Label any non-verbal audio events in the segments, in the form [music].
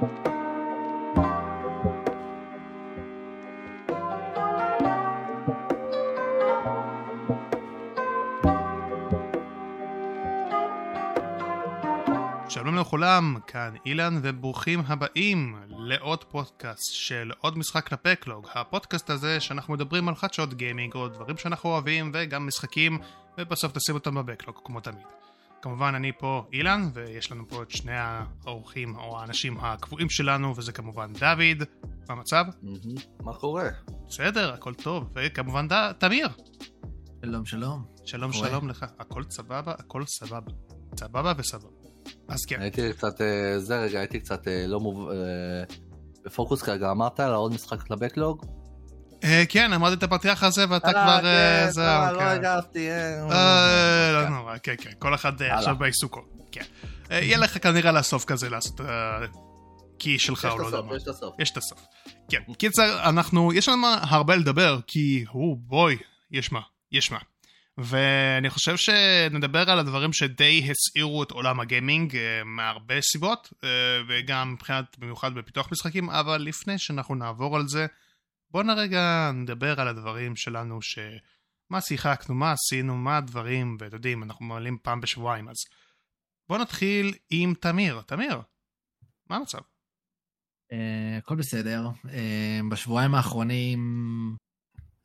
שלום לכולם, כאן אילן וברוכים הבאים לעוד פודקאסט של עוד משחק לפקלוג, הפודקאסט הזה שאנחנו מדברים על חדשות גיימינג או דברים שאנחנו אוהבים וגם משחקים ובסוף נשים אותם בבקלוג כמו תמיד. כמובן אני פה אילן ויש לנו פה את שני האורחים או האנשים הקבועים שלנו וזה כמובן דוד, מה המצב? מה קורה? בסדר, הכל טוב, וכמובן ד... תמיר. שלום, שלום. שלום? שלום לך, הכל סבבה, הכל סבבה. סבבה וסבבה. אז כן. הייתי קצת, אה, זה רגע, הייתי קצת אה, לא מוב... אה, בפוקוס כרגע, אמרת על עוד משחק לבקלוג? אה, כן, אמרתי את הפתיח הזה ואתה אה, כבר... כן, אה, אה, לא כן. הגבתי, אה, אה, לא כן. נורא, כן, כן, כל אחד. עכשיו בעיסוקו, כן. יהיה לך כנראה לסוף כזה לעשות קי שלך או את לא יודע מה. יש את הסוף. יש את הסוף. כן, קיצר, אנחנו, יש לנו הרבה לדבר, כי, הוא, בואי, יש מה, יש מה. ואני חושב שנדבר על הדברים שדי הסעירו את עולם הגיימינג מהרבה סיבות, וגם מבחינת, במיוחד בפיתוח משחקים, אבל לפני שאנחנו נעבור על זה, בוא נרגע נדבר על הדברים שלנו, ש... מה שיחקנו, מה עשינו, מה הדברים, ואתם יודעים, אנחנו מעלים פעם בשבועיים, אז בוא נתחיל עם תמיר. תמיר, מה המצב? אה, הכל בסדר. אה, בשבועיים האחרונים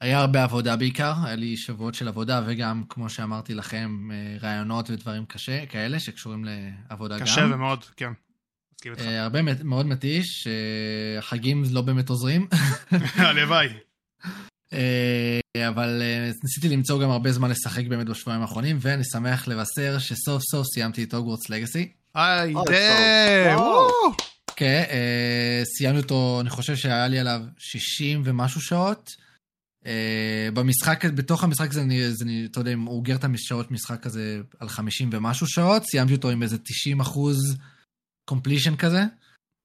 היה הרבה עבודה בעיקר, היה לי שבועות של עבודה וגם, כמו שאמרתי לכם, אה, רעיונות ודברים קשה, כאלה שקשורים לעבודה קשה גם. ומאוד, כן. מסכים איתך. אה, הרבה מאוד מתיש, החגים לא באמת עוזרים, [laughs] הלוואי. אה, אבל אה, ניסיתי למצוא גם הרבה זמן לשחק באמת בשבועיים האחרונים, ואני שמח לבשר שסוף סוף סיימתי את הוגוורטס לגאסי. היי, אוי, דה! וואו. כן, סיימנו אותו, אני חושב שהיה לי עליו 60 ומשהו שעות. במשחק, בתוך המשחק הזה, אני, זה, אני, אתה יודע, הוא אוגר את השעות משחק הזה על 50 ומשהו שעות, סיימתי אותו עם איזה 90 אחוז completion כזה.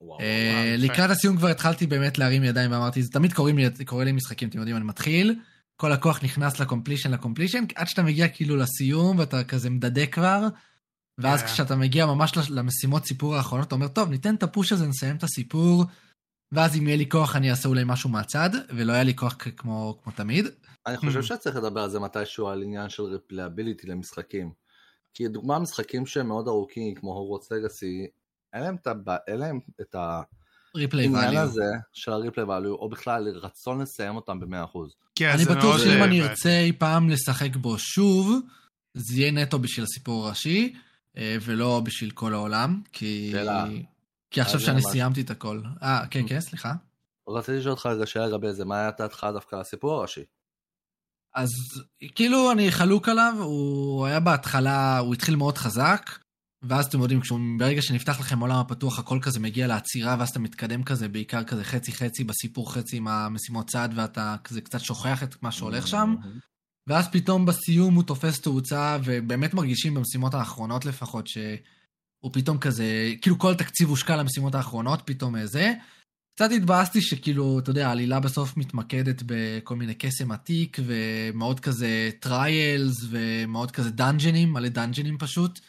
וואו, אה, וואו. לקראת הסיום כבר התחלתי באמת להרים ידיים ואמרתי, זה תמיד קוראים לי, קורה לי משחקים, אתם יודעים, אני מתחיל, כל הכוח נכנס ל completion, ל completion, עד שאתה מגיע כאילו לסיום ואתה כזה מדדה כבר, ואז כן. כשאתה מגיע ממש למשימות סיפור האחרונות, אתה אומר, טוב, ניתן את ה push הזה, נסיים את הסיפור, ואז אם יהיה לי כוח אני אעשה אולי משהו מהצד, ולא היה לי כוח כמו, כמו תמיד. אני חושב Hmm. שצריך לדבר על זה מתישהו, על עניין של replayability למשחקים. כי דוגמה משחקים שהם מאוד ארוכים, כמו הורוורדס לגאסי, אין להם את הבע- אין להם את ריפליי העניין ואליו. הזה של הריפלי ואליו, או בכלל רצון לסיים אותם ב-100%. כן, אני בטוח שאם אה, אני. ארצה אי פעם לשחק בו שוב, זה יהיה נטו בשביל הסיפור הראשי, אה, ולא בשביל כל העולם, כי... שאלה. כי עכשיו שאני ממש. סיימתי את הכל. אה, כן, כן, סליחה. רציתי לשאול אותך רגע שאלה לגבי זה, מה היה דעתך דווקא על הסיפור הראשי? אז כאילו אני חלוק עליו, הוא היה בהתחלה, הוא התחיל מאוד חזק, ואז אתם יודעים, כשהוא, ברגע שנפתח לכם עולם הפתוח, הכל כזה מגיע לעצירה, ואז אתה מתקדם כזה, בעיקר כזה חצי-חצי בסיפור, חצי עם המשימות צעד, ואתה כזה קצת שוכח את מה שהולך שם. ואז פתאום בסיום הוא תופס תאוצה, ובאמת מרגישים במשימות האחרונות לפחות, שהוא פתאום כזה, כאילו כל התקציב הושקע למשימות האחרונות, פתאום זה. קצת התבאסתי שכאילו, אתה יודע, העלילה בסוף מתמקדת בכל מיני קסם עתיק, ומאוד כזה trials, ומאוד כזה dungeon־ים, מלא dungeon־ים פשוט.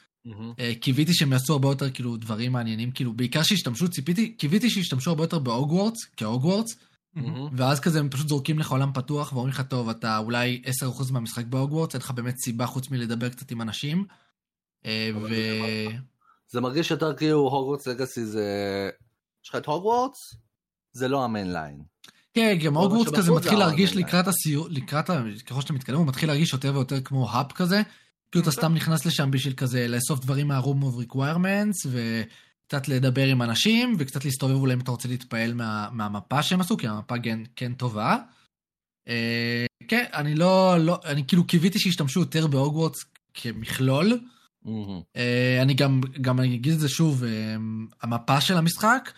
אה, קיוויתי שהם יעשו הרבה יותר כאילו דברים מעניינים, כאילו בעיקר שישתמשו, ציפיתי, קיוויתי שישתמשו הרבה יותר בהוגוורטס, כהוגוורטס, מהמם. ואז כזה הם פשוט זורקים לך עולם פתוח ואומרים לך, טוב, אתה אולי 10% מהמשחק בהוגוורטס, אין לך באמת סיבה חוץ מלדבר קצת עם אנשים. אה, ו... זה מרגיש יותר כאילו הוגוורטס לגאסי זה... יש לך את הוגוורטס? זה לא המיין ליין. כן, גם הוגוורטס כזה מתחיל זה להרגיש. לקראת הסיור, לקראת, ה- ככל שאתה מתקדם, הוא מתחיל להרגיש יותר ויותר כמו האב כזה. כאילו אתה סתם נכנס לשם בשביל כזה לאסוף דברים מה-room of requirements, וקצת לדבר עם אנשים, וקצת להסתובב אולי אם אתה רוצה להתפעל מה, מהמפה שהם עשו, כי המפה כן, כן טובה. אה, כן, אני לא, לא, אני כאילו קיוויתי שישתמשו יותר בהוגוורטס כמכלול. מהמם. אה, אני גם, גם אני אגיד את זה שוב, אה, המפה של המשחק,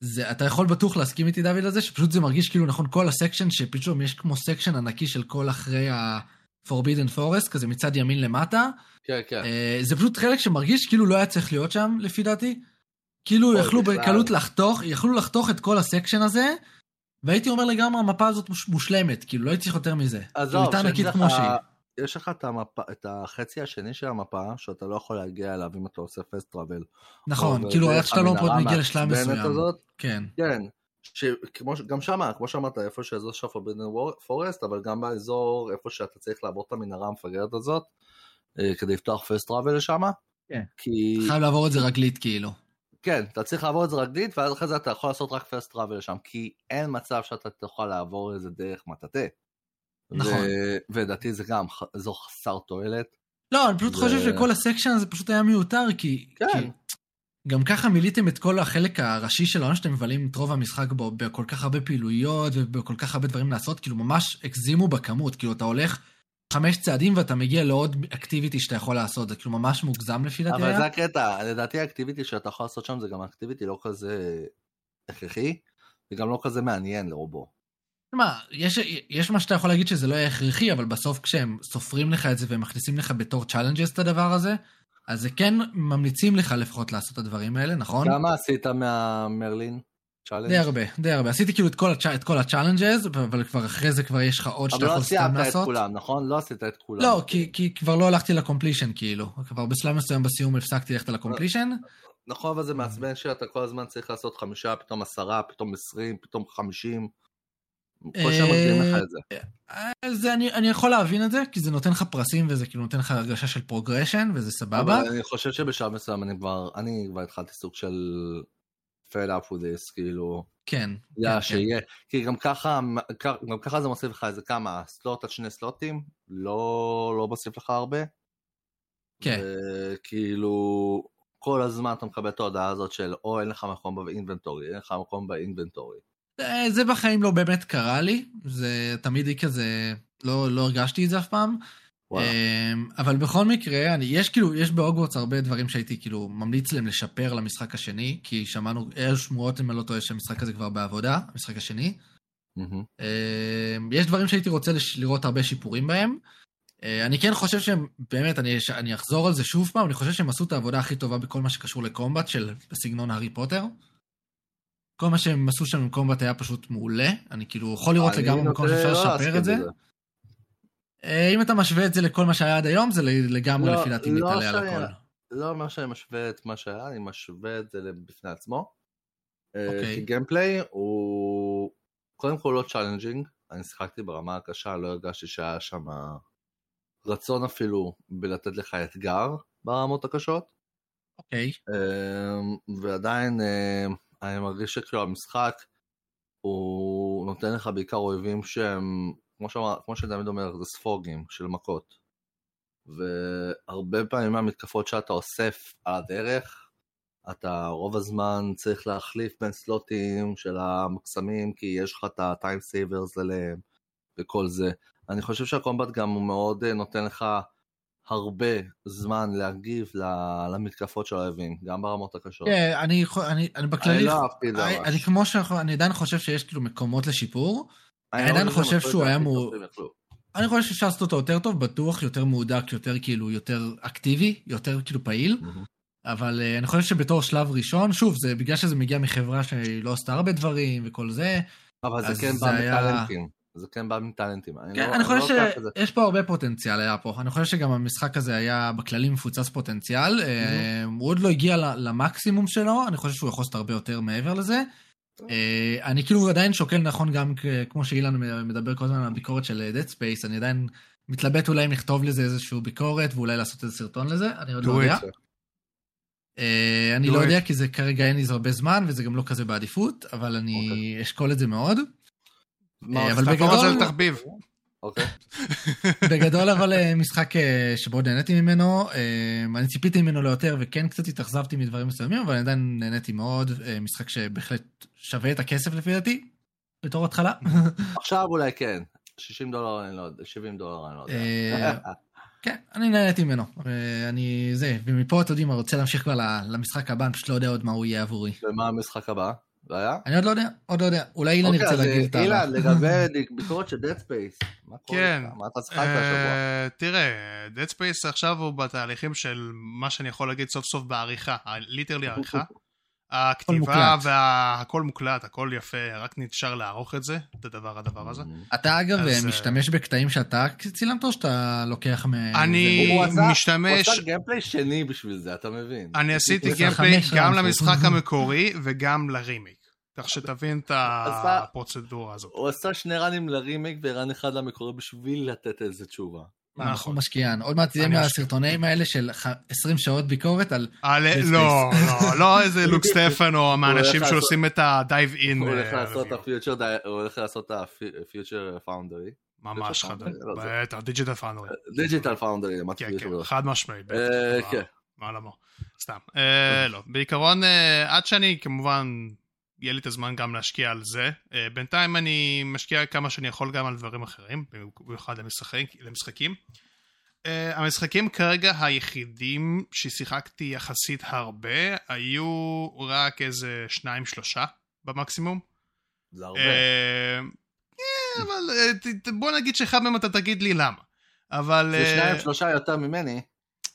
זה, אתה יכול בטוח להסכים איתי דוד על זה, שפשוט זה מרגיש כאילו נכון כל ה section, שפתאום יש כמו section ענקי של כל אחרי ה-Forbidden Forest, כזה מצד ימין למטה. כן, כן. אה, זה פשוט חלק שמרגיש כאילו לא היה צריך להיות שם, לפי דעתי. כאילו אוי, יכלו בכלל. בקלות לחתוך, יכלו לחתוך את כל ה section הזה, והייתי אומר לגמרי, המפה הזאת מוש- מושלמת, כאילו לא הייתי צריך יותר מזה. עזוב, כאילו, שיש ענקית לך- כמו שהיא. יש לך את, המפה, את החצי השני של המפה, שאתה לא יכול להגיע אליו אם אתה עושה פסט טראבל. נכון, כאילו עד שאתה לא מגיע לשלב מסוים. הזאת, כן. כן, שכמו, גם שמה, כמו שאמרת, איפה שאזור של פורבידן פורסט, אבל גם באזור איפה שאתה צריך לעבור את המנהרה המפגרת הזאת, אה, כדי לפתוח פסט טראבל לשם. כן. כי... חייב לעבור את זה רגלית כאילו. כן, אתה צריך לעבור את זה רגלית, ואז אחרי זה אתה יכול לעשות רק פרסט טראבל לשם, כי אין מצב שאתה תוכל לעבור איזה דרך מטאטא. נכון. ולדעתי זה גם אזור חסר תועלת. לא, אני פשוט ו- חושב שכל הסקשן הזה פשוט היה מיותר, כי... כן. כי גם ככה מילאתם את כל החלק הראשי של העונה שאתם מבלים את רוב המשחק בו בכל כך הרבה פעילויות ובכל כך הרבה דברים לעשות, כאילו ממש הגזימו בכמות, כאילו אתה הולך חמש צעדים ואתה מגיע לעוד אקטיביטי שאתה יכול לעשות, זה כאילו ממש מוגזם לפי דעתי אבל. זה הקטע, לדעתי האקטיביטי שאתה יכול לעשות שם זה גם אקטיביטי לא כזה הכרחי, וגם לא כזה מעניין לרובו. מה, יש, יש מה שאתה יכול להגיד שזה לא יהיה הכרחי, אבל בסוף כשהם סופרים לך את זה והם מכניסים לך בתור challenges את הדבר הזה, אז זה כן ממליצים לך לפחות לעשות את הדברים האלה, נכון? כמה עשית מהמרלין? challenge? די הרבה, די הרבה. עשיתי כאילו את כל, הצ'... את כל ה challenges, אבל כבר אחרי זה כבר יש לך עוד שאתה אבל לא יכול סתם סיימת את לעשות. כולם, נכון? לא עשית את כולם. לא, כי, כי כבר לא הלכתי ל completion כאילו. כבר בשלב מסוים בסיום הפסקתי ללכת ל completion. נכון, אבל זה מעצבן שאתה כל הזמן צריך לעשות חמישה, פתאום עשרה, פתאום עשרים, פתאום חמישים. כל שעה מגדירים לך את זה. אז אני, אני יכול להבין את זה, כי זה נותן לך פרסים וזה כאילו נותן לך הרגשה של progression, וזה סבבה. אבל אני חושב שבשלב מסוים אני כבר, אני כבר התחלתי סוג של fed up with this, כאילו, כן. Yeah, כן, כן. שיהיה, כי גם ככה, גם ככה זה מוסיף לך איזה כמה, slot עד שני slot־ים, לא, לא מוסיף לך הרבה. כן. וכאילו, כל הזמן אתה מקבל את ההודעה הזאת של, או אין לך מקום באינבנטורי, אין לך מקום באינבנטורי. אה, זה בחיים לא באמת קרה לי, זה תמיד היא כזה, לא, לא הרגשתי את זה אף פעם. אמ, אבל בכל מקרה, אני, יש כאילו, יש בהוגוורטס הרבה דברים שהייתי כאילו ממליץ להם לשפר למשחק השני, כי שמענו, היו שמועות אם אני לא טועה שהמשחק הזה כבר בעבודה, המשחק השני. מהמם. אמ, יש דברים שהייתי רוצה לש- לראות הרבה שיפורים בהם. אה, אני כן חושב שהם, באמת, אני, אני אחזור על זה שוב פעם, אני חושב שהם עשו את העבודה הכי טובה בכל מה שקשור לקומבט של בסגנון הארי פוטר. כל מה שהם עשו שם עם קומבט היה פשוט מעולה, אני כאילו יכול לראות לגמרי מקום שאפשר לא לשפר את זה. אה, אם אתה משווה את זה לכל מה שהיה עד היום, זה לגמרי לא, לפי דעתי לא מתעלה על. הכל. לא אומר שאני משווה את מה שהיה, אני משווה את זה בפני עצמו. אה, אוקיי. כי גיימפליי הוא קודם כל לא challenging, אני שיחקתי ברמה הקשה, לא הרגשתי שהיה שם רצון אפילו בלתת לך אתגר ברמות הקשות, אוקיי. אה, ועדיין אני מרגיש שכאילו המשחק הוא נותן לך בעיקר אויבים שהם, כמו, שאמר, כמו שדוד אומר, זה ספוגים של מכות. והרבה פעמים מהמתקפות שאתה אוסף על הדרך, אתה רוב הזמן צריך להחליף בין סלוטים של המוקסמים, כי יש לך את ה-time savers עליהם וכל זה. אני חושב שהקומבט גם הוא מאוד אה, נותן לך הרבה זמן להגיב למתקפות של האויבים, גם ברמות הקשות. כן, אני אני- אני אני בכללי, לא אהבתי את זה אני-. אני כמו שאני עדיין חושב שיש כאילו מקומות לשיפור. אני לא עדיין חושב חושב שהוא היה הכי מו- טובים יכלו. אני חושב שאפשר לעשות אותו יותר טוב, בטוח, יותר מהודק, יותר כאילו, יותר אקטיבי, יותר כאילו פעיל. אבל uh, אני חושב שבתור שלב ראשון, שוב, זה בגלל שזה מגיע מחברה שהיא לא עשתה הרבה דברים וכל זה. אבל זה כן בא מטאלנטים. זה כן בא מטאלנטים. כן, לא- אני חושב לא את זה. שיש פה הרבה פוטנציאל היה פה. אני חושב שגם המשחק הזה היה בכללי מפוצץ פוטנציאל. אה, הוא עוד לא הגיע למקסימום שלו, אני חושב שהוא יכול לעשות הרבה יותר מעבר לזה. אה, אני כאילו עדיין שוקל נכון גם כמו שאילן מדבר כל הזמן על הביקורת של Dead Space, אני עדיין מתלבט אולי אם לכתוב לזה איזושהי ביקורת ואולי לעשות איזה סרטון לזה, אני עוד לא יודע. אה, אני לא. יודע כי זה כרגע אין לי זה הרבה זמן וזה גם לא כזה בעדיפות, אבל אני אוקיי. אשקול את זה מאוד. מה, אבל בגדול- זה לתחביב. אוקיי. [laughs] בגדול אבל אה, משחק אה, שמאוד נהניתי ממנו, אה, אני ציפיתי ממנו ליותר וכן קצת התאכזבתי מדברים מסוימים, אבל אני עדיין נהניתי מאוד, אה, משחק שבהחלט שווה את הכסף לפי דעתי, בתור התחלה. [laughs] עכשיו אולי כן. 60 דולר אני לא יודע, 70 דולר אני לא יודע. אה, [laughs] כן, אני נהניתי ממנו, אה, אני זה, ומפה אתם יודעים, אני רוצה להמשיך כבר למשחק הבא, אני פשוט לא יודע עוד מה הוא יהיה עבורי. ומה המשחק הבא? זה היה? אני עוד לא יודע, עוד לא יודע, אולי אילן אוקיי, ירצה להגיד את ה... אילן, לגבי [laughs] ביקורת של Dead Space. מה קורה כן. לך? מה אתה שיחקת השבוע? אה, תראה, Dead Space עכשיו הוא בתהליכים של מה שאני יכול להגיד סוף סוף בעריכה, ליטרלי עריכה. [laughs] הכתיבה. והכל מוקלט, הכל יפה, רק נשאר לערוך את זה, את הדבר הדבר הזה. אתה אגב אז, משתמש בקטעים שאתה צילמת או שאתה לוקח מ... אני משתמש, הוא עשה gameplay שני בשביל זה, אתה מבין? אני עשיתי gameplay גם. למשחק המקורי וגם לרימיק, כך שתבין את הפרוצדורה הזאת. הוא עשה שני ראנים ל remake ו run אחד למקורי בשביל לתת איזה תשובה. מה, נכון. אנחנו משקיען. עוד מעט תהיה אני מהסרטונים האלה של ח- 20 שעות ביקורת על... על- Dead לא, לא, לא איזה לוק [laughs] סטפן או מהאנשים שעושים את. הוא הולך אה, לעשות את review. הפיוטר, הוא הולך לעשות את הפיוטר פאונדרי. ממש חד, לא, בטח, דיג'יטל פאנדרי. דיג'יטל פאונדרי, כן. כן, חד משמעית. אה, בטח, כן. מה למה? סתם. אה, לא, בעיקרון, אה, עד שאני כמובן, יהיה לי את הזמן גם להשקיע על זה. אה, בינתיים אני משקיע כמה שאני יכול גם על דברים אחרים, במיוחד למשחק, למשחקים. אה, המשחקים כרגע היחידים ששיחקתי יחסית הרבה, היו רק איזה שניים שלושה במקסימום. זה הרבה. אה, אה, אבל בוא נגיד שאחד מהם אתה תגיד לי למה. אבל זה שניים שלושה יותר ממני.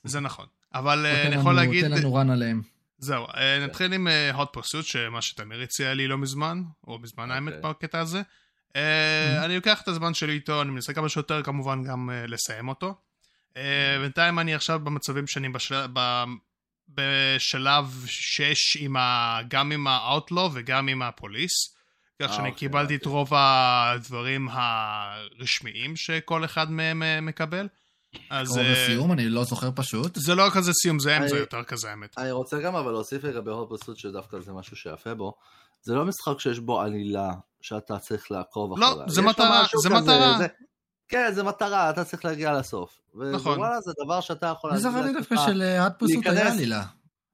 זה נכון. אבל אני יכול להגיד, תן לנו רן עליהם. זהו, אה, נתחיל עם hot pursuit, שמה שתמיר הציע לי לא מזמן, או מזמן האמת אוקיי. בקטע הזה. אה, אני לוקח את הזמן שלי איתו, אני מנסה כמה שיותר כמובן גם אה, לסיים אותו. אה, בינתיים אני עכשיו במצבים שאני בשל- ב- בשלב 6 עם ה... גם עם האוטלו וגם עם הפוליס. כך אה, שאני אוקיי, קיבלתי את רוב הדברים הרשמיים שכל אחד מהם אה, מקבל. אז קרוב אה, לסיום, אני לא זוכר פשוט. זה לא כזה סיום, זה אמצע יותר כזה האמת. אני רוצה גם אבל להוסיף לגבי הוט פרסוט שדווקא זה משהו שיפה בו. זה לא משחק שיש בו עלילה שאתה צריך לעקוב לא, אחריה. זה יש לו מטרה, זה כזה, מטרה. זה- כן, זה מטרה, אתה צריך להגיע לסוף. נכון. ווואלה, זה דבר שאתה יכול אני זכרתי. דווקא שלהד פסוט היה עלילה.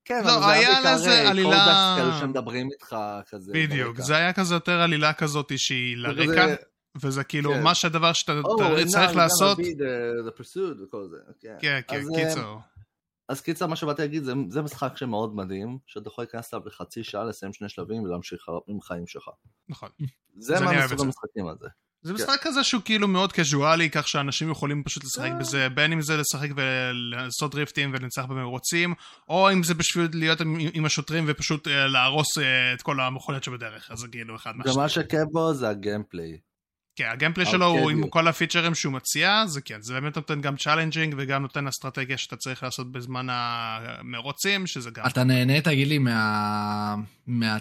כן, לא, אבל זה היה לזה אה, עלילה- קולדקס כאלה שמדברים איתך כזה. בדיוק, ברקע. זה היה כזה יותר עלילה כזאת שהיא לרקע, וזה כאילו כן. מה שהדבר שאתה "Oh, צריך לעשות. כן, כן, כן, אז, אה, קיצר. אז קיצר, מה שבאתי להגיד, זה, זה משחק שמאוד מדהים, שאתה יכול להיכנס אליו לחצי שעה, לסיים שני שלבים ולהמשיך עם חיים שלך. נכון. זה מה מסוג. המשחקים הזה. זה כן. משחק כזה שהוא כאילו מאוד קזואלי, כך שאנשים יכולים פשוט לשחק אה. בזה, בין אם זה לשחק ולעשות דריפטים ולנצח במרוצים, או אם זה בשביל להיות עם- עם השוטרים ופשוט אה, להרוס את כל המכוניות שבדרך, אז זה כאילו אחד גם מהשניים. מה שכיף בו זה הגיימפליי. כן, ה gameplay שלו הוא אוקיי, עם. כל הפיצ'רים שהוא מציע, זה כן, זה באמת נותן גם challenging וגם נותן אסטרטגיה שאתה צריך לעשות בזמן המרוצים, שזה גם... אתה נהנה, תגיד לי, מה... מה...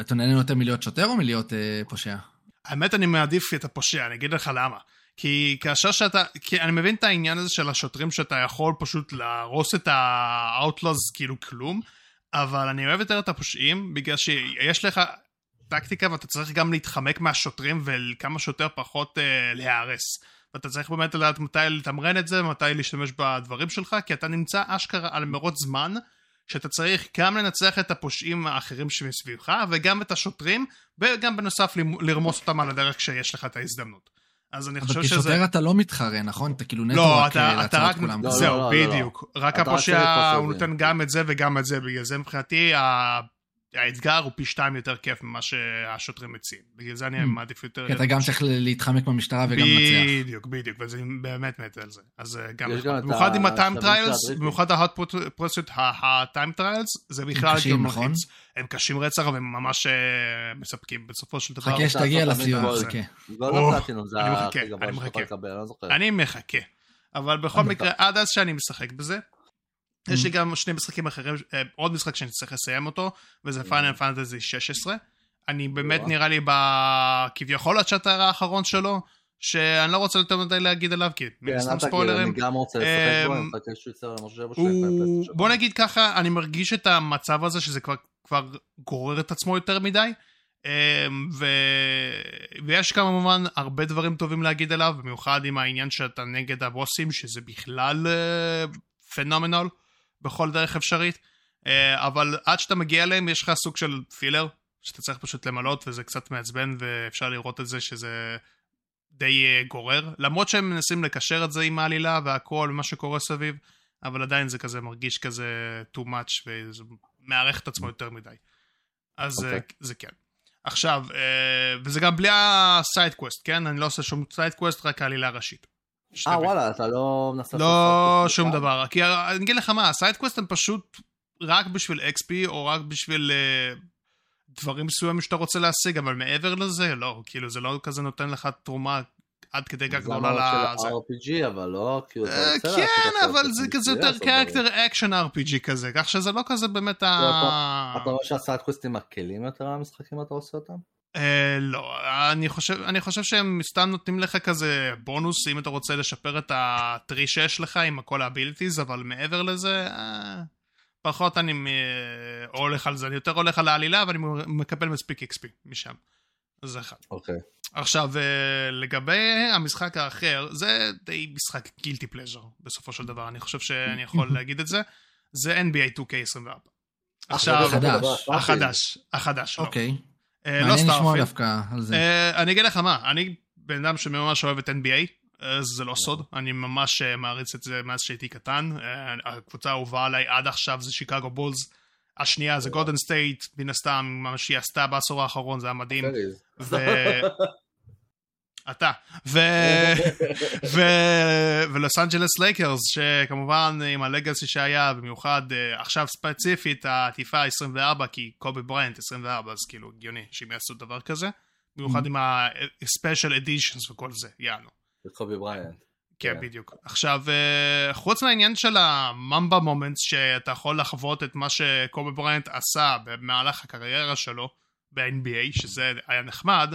אתה נהנה יותר מלהיות שוטר או מלהיות אה, פושע? האמת אני מעדיף את הפושע, אני אגיד לך למה. כי כאשר שאתה, כי אני מבין את העניין הזה של השוטרים שאתה יכול פשוט להרוס את האוטלוז כאילו כלום, אבל אני אוהב יותר את הפושעים בגלל שיש לך טקטיקה ואתה צריך גם להתחמק מהשוטרים וכמה שיותר פחות אה, להיהרס. ואתה צריך באמת לדעת מתי לתמרן את זה, מתי להשתמש בדברים שלך, כי אתה נמצא אשכרה על מרוץ זמן, שאתה צריך גם לנצח את הפושעים האחרים שמסביבך, וגם את השוטרים, וגם בנוסף לרמוס אותם על הדרך כשיש לך את ההזדמנות. אז אני חושב אבל שזה... כשוטר אתה לא מתחרה, נכון? אתה כאילו נטו לא, רק אתה, אה, אתה לעצור רק... את כולם. לא, זהו, לא, לא, לא. בדיוק. רק אתה הפושע, הוא. נותן גם את זה וגם את זה, בגלל זה מבחינתי האתגר הוא פי שתיים יותר כיף ממה שהשוטרים מציעים. בגלל זה אני Mm. מעדיף יותר... כי אתה גם צריך להתחמק מהמשטרה וגם לנצח. בדיוק, בדיוק, וזה באמת מת על זה. אז אה, גם, גם במיוחד עם ה time trials. במיוחד ההוט פרוסיט, ה time trials, זה בכלל קשים, כאילו נכון? מלחיץ. הם קשים רצח והם ממש אה, מספקים בסופו של דבר. חכה שתגיע לסיום, חכה. זה אני מחכה, אני מחכה. לא. אני מחכה. אבל בכל מקרה, עד אז שאני משחק בזה, יש לי גם שני משחקים אחרים, אה, עוד משחק שאני צריך לסיים אותו, וזה פיינל פנטזי 16. אני באמת. נראה לי בכביכול ה chapter האחרון שלו, שאני לא רוצה יותר מדי להגיד עליו, כי מן כן, סתם ספוילרים. אני גם רוצה לשחק בו, אמ, אני מחכה שהוא יצא. בוא נגיד ככה, אני מרגיש את המצב הזה שזה כבר, גורר את עצמו יותר מדי. אמ, ו... ויש כמובן הרבה דברים טובים להגיד עליו, במיוחד עם העניין שאתה נגד הבוסים, שזה בכלל פנומנל בכל דרך אפשרית. אה, אבל עד שאתה מגיע אליהם יש לך סוג של פילר, שאתה צריך פשוט למלות, וזה קצת מעצבן, ואפשר לראות את זה שזה די אה, גורר. למרות שהם מנסים לקשר את זה עם העלילה והכל, ומה שקורה סביב, אבל עדיין זה כזה מרגיש כזה too much, וזה מאריך את עצמו יותר מדי. אז אוקיי. okay. זה כן. עכשיו, אה, וזה גם בלי ה side quest, כן? אני לא עושה שום side quest, רק העלילה הראשית. אה. וואלה, אתה לא מנסה... לא שום דבר. כי אני אגיד לך מה, ה side quest הם פשוט רק בשביל XP או רק בשביל uh, דברים מסוימים שאתה רוצה להשיג, אבל מעבר לזה, לא, כאילו זה לא כזה נותן לך תרומה עד כדי כך גדולה. לזה. זה RPG, אבל לא, כאילו אתה אה, רוצה כן, אבל זה כזה יותר. character action RPG כזה, כך שזה לא כזה באמת ה... אתה אומר שהסיידקוויסטים מקלים יותר על המשחקים אתה עושה אותם? אה, לא, אני חושב, אני חושב שהם סתם נותנים לך כזה בונוס אם אתה רוצה לשפר את ה tree שיש לך עם כל ה abilities, אבל מעבר לזה, אה, פחות אני אה, הולך על זה, אני יותר הולך על העלילה ואני מקבל מספיק XP משם. זה אחד. אוקיי. עכשיו, אה, לגבי המשחק האחר, זה די משחק guilty pleasure בסופו של דבר, אני חושב שאני יכול [laughs] להגיד את זה. זה NBA 2K24. עכשיו, חדש. החדש, החדש, לא. אוקיי. אה, לא מעניין לשמוע סטארפילד. דווקא על זה. אה, אני אגיד לך מה, אני בן אדם שממש אוהב את NBA, אה, זה לא סוד, אני ממש אה, מעריץ את זה מאז שהייתי קטן. אה, הקבוצה האהובה עליי עד עכשיו זה שיקגו בולס. השנייה זה גולדן סטייט, מן הסתם, מה שהיא עשתה בעשור האחרון, זה היה מדהים. אתה. ו... [laughs] ו... ולוס אנג'לס לייקרס, שכמובן עם ה legacy שהיה, במיוחד אה, עכשיו ספציפית העטיפה 24, כי קובי בריינט 24, אז כאילו הגיוני שהם יעשו דבר כזה. במיוחד עם ה-special editions וכל זה, יענו. זה קובי בריינט. כן, כן. בדיוק. עכשיו, אה, חוץ מהעניין של ה Mamba Moments, שאתה יכול לחוות את מה שקובי בריינט עשה במהלך הקריירה שלו ב-NBA, שזה היה נחמד,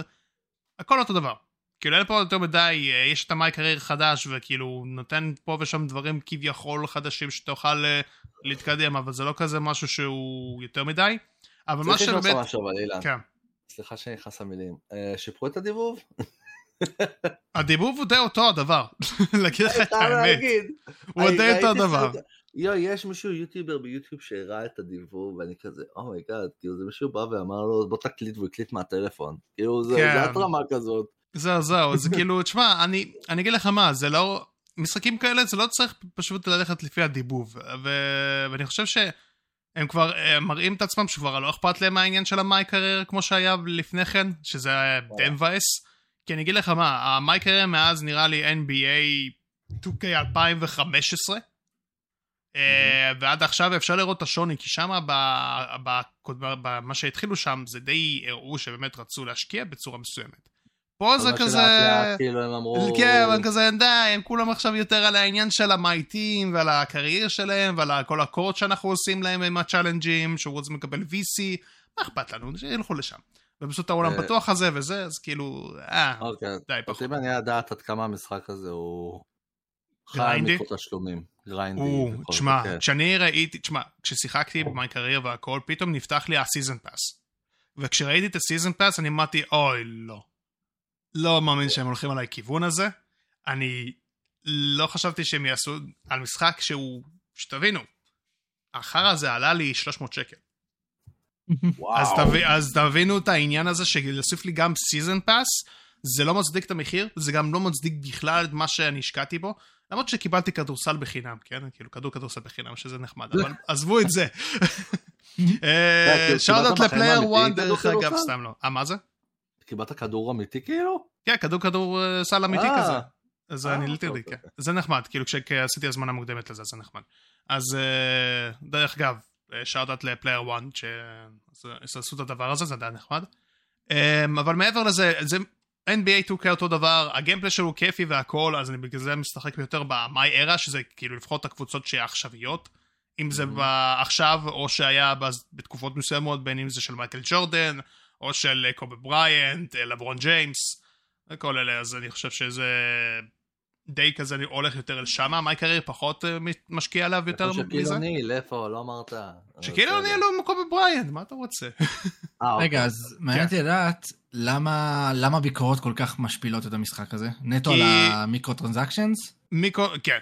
הכל אותו דבר. כאילו אין פה יותר מדי, אה, יש את ה My Career חדש, וכאילו נותן פה ושם דברים כביכול חדשים שתוכל אה, להתקדם, אבל זה לא כזה משהו שהוא יותר מדי. אבל מה צריך לשאול שבאמת... משהו אבל אילן. כן. סליחה שאני נכנס למילים. אה, שיפרו את הדיבוב? [laughs] הדיבוב הוא די אותו הדבר, [laughs] להגיד לך את האמת. הוא די אותו ראיתי דבר. סרט- יו, יש מישהו יוטיובר ביוטיוב שהראה את הדיבוב, ואני כזה, oh my God, כאילו זה מישהו בא ואמר לו, בוא תקליט, והוא הקליט מהטלפון. כאילו זה כן. זה הרמה כזאת. זהו, זהו, זה כאילו, תשמע, אני, אני אגיד לך מה, זה לא... משחקים כאלה זה לא צריך פשוט ללכת לפי הדיבוב, ו... ואני חושב שהם כבר אה, מראים את עצמם שכבר לא אכפת להם מהעניין של המאי קרייר כמו שהיה לפני כן, שזה היה די מבאס. כי אני אגיד לך מה, המאי קרייר מאז נראה לי NBA 2K 2015, אה, ועד עכשיו אפשר לראות את השוני, כי שם במה שהתחילו שם זה די הראו שבאמת רצו להשקיע בצורה מסוימת. פה זה כזה... לאט, כאילו הם אמרו... כן, אבל כזה, די, הם כולם עכשיו יותר על העניין של המייטים ועל הקרייר שלהם ועל כל הקורד שאנחנו עושים להם עם הצ'אלנג'ים, שהוא רוצים לקבל VC, מה אכפת לנו, שילכו לשם. ובזכות העולם אה. פתוח הזה וזה, אז כאילו, אה, אוקיי, די, פחות. אותי מעניין לדעת עד כמה המשחק הזה הוא... חי גריינדי? מיקרו תשלומים. גריינדי. תשמע, כן. כשאני ראיתי, תשמע, כששיחקתי במאי קרייר והכל, פתאום נפתח לי הסיזן פאס. וכשראיתי את ה season pass אני אמרתי, אוי, לא. לא מאמין שהם הולכים על הכיוון הזה. אני לא חשבתי שהם יעשו על משחק שהוא, שתבינו, החרא הזה עלה לי 300 שקל. וואו. אז, תב... אז תבינו את העניין הזה שלהוסיף לי גם season pass, זה לא מצדיק את המחיר, זה גם לא מצדיק בכלל את מה שאני השקעתי בו. למרות שקיבלתי כדורסל בחינם, כן? כאילו כדור כדורסל בחינם, שזה נחמד, אבל [laughs] עזבו את זה. בחיים לפלייר 1, דרך אגב? סתם לא. אה, מה זה? קיבלת כדור אמיתי כאילו? כן, כדור כדורסל אמיתי אה. כזה. אז אה, אני אוקיי, literally, אוקיי. כן. זה נחמד, כאילו כשעשיתי הזמנה מוקדמת לזה, זה נחמד. אז אה, דרך אגב, shout out ל Player 1, שעשו את הדבר הזה, זה עדיין נחמד. אה, אבל מעבר לזה, זה NBA 2K אותו דבר, ה gameplay שלו כיפי והכל, אז אני בגלל זה משחק יותר ב-My Era, שזה כאילו לפחות הקבוצות שהעכשוויות. אם זה Mhm. עכשיו, או שהיה בתקופות מסוימות, בין אם זה של מייקל ג'ורדן, או של אה, קובי בריינט, אה, לברון ג'יימס, וכל אלה, אז אני חושב שזה די כזה, אני הולך יותר אל שמה, My Career פחות אה, משקיע עליו יותר שקיל מזה. אוניל, איפה? לא אמרת. שקיל בסדר. אוניל הוא קובי בריינט, מה אתה רוצה? אוקיי. רגע, אז מעניין אותי לדעת למה למה ביקורות כל כך משפילות את המשחק הזה? נטו על ה microtransactions? מיקרו, כן,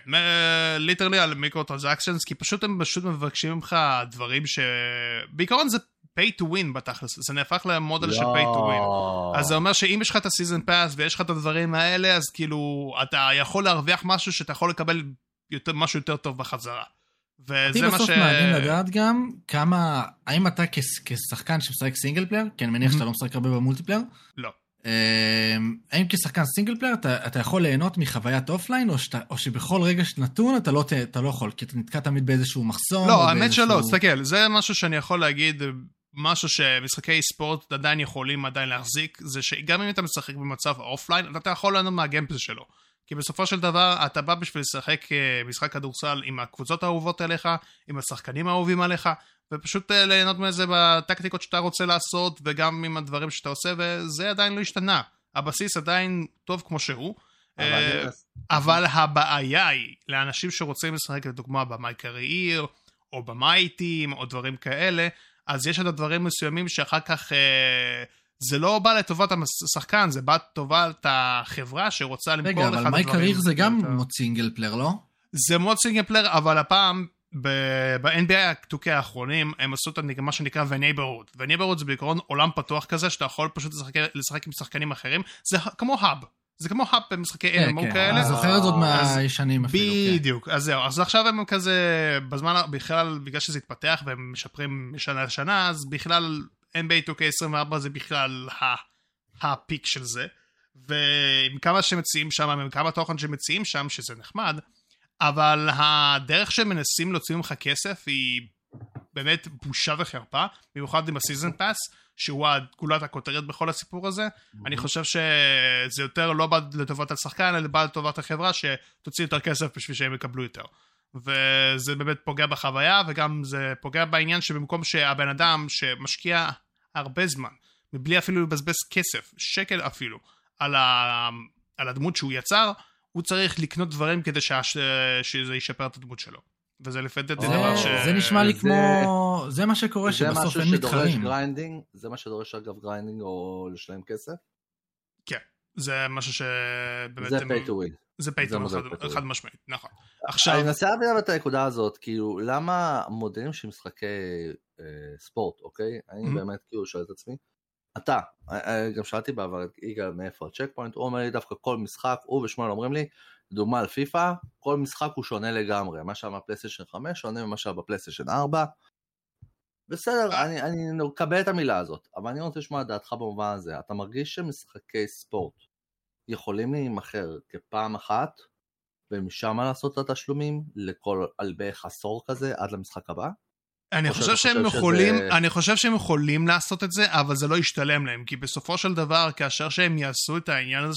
literally על microtransactions, כי פשוט הם פשוט מבקשים ממך דברים ש... בעיקרון זה pay to win בתכלס, זה נהפך למודל של pay to win. אז זה אומר שאם יש לך את ה season pass ויש לך את הדברים האלה, אז כאילו, אתה יכול להרוויח משהו שאתה יכול לקבל יותר, משהו יותר טוב בחזרה. אותי וזה מה בסוף ש... מעניין לדעת גם כמה, האם אתה כש- כשחקן שמשחק single player, כי אני מניח שאתה לא משחק הרבה ב multiplayer, לא. אה, האם כשחקן single player אתה, אתה יכול ליהנות מחוויית offline, או, שאתה, או שבכל רגע נתון אתה לא, ת- אתה לא יכול, כי אתה נתקע תמיד באיזשהו מחסום? לא, האמת באיזשהו- שלא, תסתכל, זה משהו שאני יכול להגיד, משהו שמשחקי ספורט עדיין יכולים עדיין להחזיק, זה שגם אם אתה משחק במצב offline, אתה יכול ליהנות מה gameplay שלו. כי בסופו של דבר, אתה בא בשביל לשחק אה, משחק כדורסל עם הקבוצות האהובות עליך, עם השחקנים האהובים עליך, ופשוט אה, ליהנות מזה בטקטיקות שאתה רוצה לעשות, וגם עם הדברים שאתה עושה, וזה עדיין לא השתנה. הבסיס עדיין טוב כמו שהוא. אבל אה, אבל הבעיה היא, לאנשים שרוצים לשחק לדוגמה ב My Career, או ב My Team, או דברים כאלה, אז יש עוד דברים מסוימים שאחר כך אה, זה לא בא לטובת השחקן, זה בא לטובת החברה שרוצה למכור רגע, לך אבל My דברים Career זה גם יותר. mode single player, לא? זה mode single player, אבל הפעם ב-NBA ה 2K האחרונים הם עשו את מה שנקרא ה-neighborhood. ו-neighborhood זה בעיקרון עולם פתוח כזה שאתה יכול פשוט לשחק, לשחק עם שחקנים אחרים. זה כמו hub. זה כמו hub במשחקי כן, MMO כן, כאלה. אני זוכר את זה עוד אז- מהישנים אפילו, כן. בדיוק, אז זהו, אז עכשיו הם כזה, בזמן, בכלל, בגלל שזה התפתח והם משפרים משנה לשנה, אז בכלל NBA 2K24 זה בכלל ה peak של זה, ועם כמה שמציעים שם, עם כמה תוכן שמציעים שם, שזה נחמד, אבל הדרך שהם מנסים להוציא ממך כסף היא באמת בושה וחרפה, במיוחד עם הסיזן פאס, שהוא גולת הכותרת בכל הסיפור הזה. אני חושב שזה יותר לא בא לטובת השחקן, אלא בא לטובת החברה שתוציא יותר כסף בשביל שהם יקבלו יותר. וזה באמת פוגע בחוויה, וגם זה פוגע בעניין שבמקום שהבן אדם שמשקיע הרבה זמן, מבלי אפילו לבזבז כסף, שקל אפילו, על, ה... על הדמות שהוא יצר, הוא צריך לקנות דברים כדי שה... שזה ישפר את הדמות שלו. וזה לפי דעתי זה- דבר ש... זה נשמע לי כמו... זה מה שקורה שבסוף אין מתחרים. זה מה שדורש אגב grinding או לשלם כסף, כן, זה משהו שבאמת... זה pay to win. זה זה pay to win מודל חד, משמעית, נכון. אני עכשיו, מנסה להבין את הנקודה הזאת, כאילו, למה מודלים של משחקי אה, ספורט, אוקיי? אני Mhm. באמת כאילו שואל את עצמי, אתה, אה, אה, גם שאלתי בעבר את יגאל מאיפה הצ'ק פוינט, הוא אומר לי דווקא כל משחק, הוא ושמואל אומרים לי, לדוגמה על פיפא, כל משחק הוא שונה לגמרי, מה שהיה בפלייסטיישן 5 שונה ממה שהיה בפלייסטיישן 4. בסדר, אה. אני, אני מקבל את המילה הזאת, אבל אני רוצה לשמוע את דעתך במובן הזה, אתה מרגיש שמשחקי ספורט יכולים להימכר כפעם אחת, ומשם לעשות את התשלומים לכל, על בערך עשור כזה, עד למשחק הבא? אני חושב שאתה שהם חושב יכולים, שזה- אני חושב שהם יכולים לעשות את זה, אבל זה לא ישתלם להם, כי בסופו של דבר, כאשר שהם יעשו את העניין הזה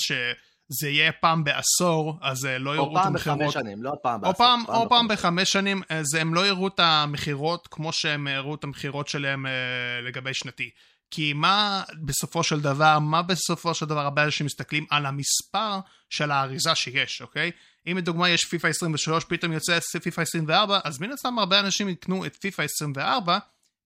שזה יהיה פעם בעשור, אז אה, לא או יראו את פעם בחמש המכירות. שנים, לא פעם או בעשור. פעם, או פעם בחמש בחמש שנים, אז הם לא יראו את המכירות כמו שהם הראו את המכירות שלהם אה, לגבי שנתי. כי מה בסופו של דבר, מה בסופו של דבר הרבה אנשים מסתכלים על המספר של האריזה שיש, אוקיי? אם לדוגמה יש פיפא 23, פתאום יוצא פיפא 24, אז מן הסתם הרבה אנשים יקנו את פיפא 24,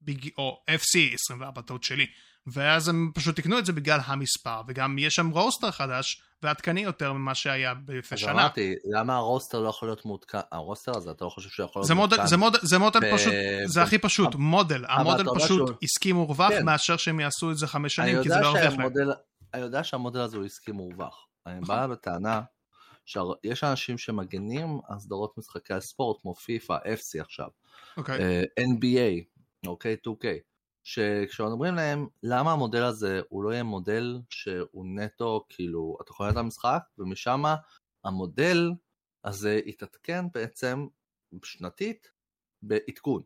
בג... או FC 24, טעות שלי. ואז הם פשוט יקנו את זה בגלל המספר, וגם יש שם רוסטר חדש ועדכני יותר ממה שהיה לפני אז שנה. אמרתי, למה הרוסטר לא יכול להיות מעודכן? הרוסטר הזה, אתה לא חושב שהוא יכול להיות זה מודל, מעודכן? זה מודל, זה מודל ב- פשוט, זה הכי פשוט, מודל, המודל פשוט שהוא- עסקי מורווח כן. מאשר שהם יעשו את זה חמש שנים, כי זה לא ירוויח להם. אני יודע שהמודל הזה הוא עסקי מורווח. אני נכון. בא בטענה שיש אנשים שמגנים על סדרות משחקי הספורט כמו פיפא, FC עכשיו, אוקיי, אה, NBA, אוקיי, 2K, שכשאומרים להם למה המודל הזה הוא לא יהיה מודל שהוא נטו, כאילו, אתה יכול לדעת את המשחק, ומשם המודל הזה יתעדכן בעצם שנתית בעדכון.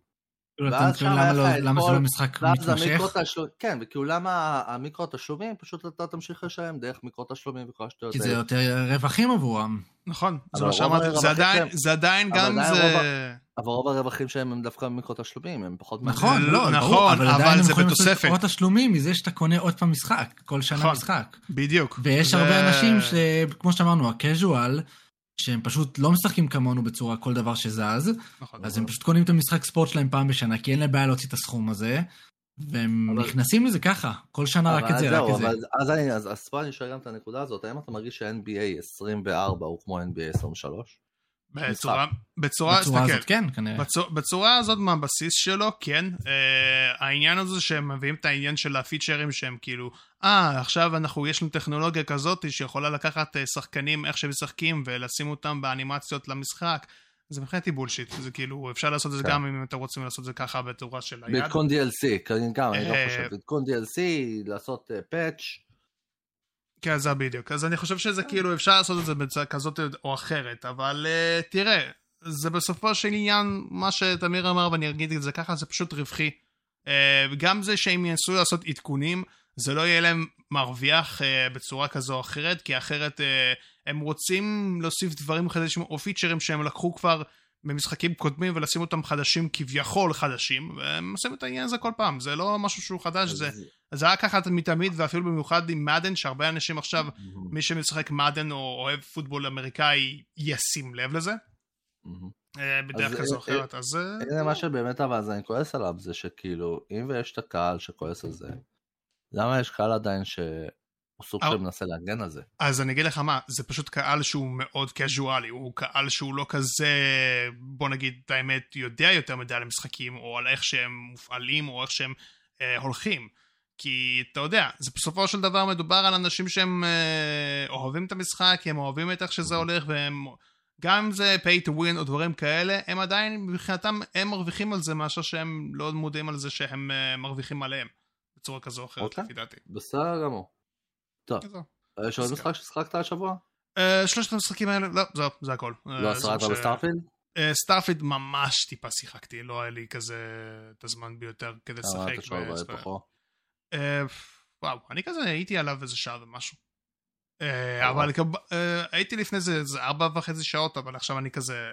כאילו, ואז שם למה היה לא- לך את כל- לא משחק ואז מתמשך? המיקרו תשלומים, כן, וכאילו למה המיקרו תשלומים, פשוט אתה תמשיך לשלם דרך מיקרו תשלומים וכל השטויות כי זה האלה. יותר רווחים עבורם. נכון, זה מה רוב שאמרתי, זה עדיין, שלהם- זה עדיין אבל גם זה... אבל רוב הרווחים שלהם הם דווקא מיקרו תשלומים, הם פחות... נכון, לא, נכון, אבל אבל עדיין הם זה בתוספת. עוד תשלומים מזה שאתה קונה עוד פעם משחק, כל שנה נכון. משחק. בדיוק. ויש הרבה אנשים שכמו שאמרנו, הקז'ואל, שהם פשוט לא משחקים כמונו בצורה כל דבר שזז, נכון. אז הם פשוט קונים את המשחק ספורט שלהם פעם בשנה, כי אין להם בעיה להוציא את הסכום הזה, והם נכנסים לזה ככה, כל שנה רק את זה, רק את זה. אז אני, אז אז פה אני שואל גם את הנקודה הזאת, האם אתה מרגיש שה-NBA 24 הוא כמו ה-NBA 23? בצורה, בצורה, בצורה תסתכל, הזאת כן, כנראה. בצורה, בצורה הזאת מהבסיס שלו, כן. Uh, העניין הזה שהם מביאים את העניין של הפיצ'רים שהם כאילו, אה, עכשיו אנחנו, יש לנו טכנולוגיה כזאת שיכולה לקחת uh, שחקנים איך שהם משחקים ולשים אותם באנימציות למשחק. זה מבחינתי בולשיט, זה כאילו, אפשר לעשות את זה כן. גם אם אתם רוצים לעשות את זה ככה בצורה של היד. בעדכון DLC, גם, אני לא אה, חושב, בעדכון DLC, לעשות פאץ', כן, זה בדיוק. אז אני חושב שזה כאילו, אפשר לעשות את זה בצורה כזאת או אחרת, אבל uh, תראה, זה בסופו של עניין, מה שתמיר אמר, ואני אגיד את זה ככה, זה פשוט רווחי. Uh, גם זה שהם ינסו לעשות עדכונים, זה לא יהיה להם מרוויח uh, בצורה כזו או אחרת, כי אחרת uh, הם רוצים להוסיף דברים חדשים או פיצ'רים שהם לקחו כבר במשחקים קודמים ולשים אותם חדשים כביכול חדשים, והם עושים את העניין הזה כל פעם, זה לא משהו שהוא חדש, זה, זה היה ככה מתמיד, ואפילו במיוחד עם מדן, שהרבה אנשים עכשיו, מי שמשחק מדן או אוהב פוטבול אמריקאי, ישים לב לזה. אה, בדרך כזו או אחרת, אז... הנה מה שבאמת אבל אז אני כועס עליו, זה שכאילו, אם ויש את הקהל שכועס על זה, למה יש קהל עדיין ש... הוא סוג של מנסה להגן על זה. אז אני אגיד לך מה, זה פשוט קהל שהוא מאוד קזואלי, הוא קהל שהוא לא כזה, בוא נגיד את האמת, יודע יותר מדי על המשחקים, או על איך שהם מופעלים, או איך שהם אה, הולכים. כי אתה יודע, זה בסופו של דבר מדובר על אנשים שהם אה, אוהבים את המשחק, הם אוהבים את איך שזה הולך, והם... גם אם זה pay to win או דברים כאלה, הם עדיין, מבחינתם, הם מרוויחים על זה, מאשר שהם לא מודעים על זה שהם uh, מרוויחים עליהם, בצורה כזו או אחרת, אוקיי. לפי דעתי. בסדר גמור. טוב, יש עוד משחק ששחקת השבוע? Uh, שלושת המשחקים האלה, לא, זהו, זה הכל. לא שחקת ב Starfield? Starfield ממש טיפה שיחקתי, לא היה לי כזה את הזמן ביותר כדי לשחק. וואו, אני כזה הייתי עליו איזה שעה ומשהו. אבל הייתי לפני זה ארבע וחצי שעות, אבל עכשיו אני כזה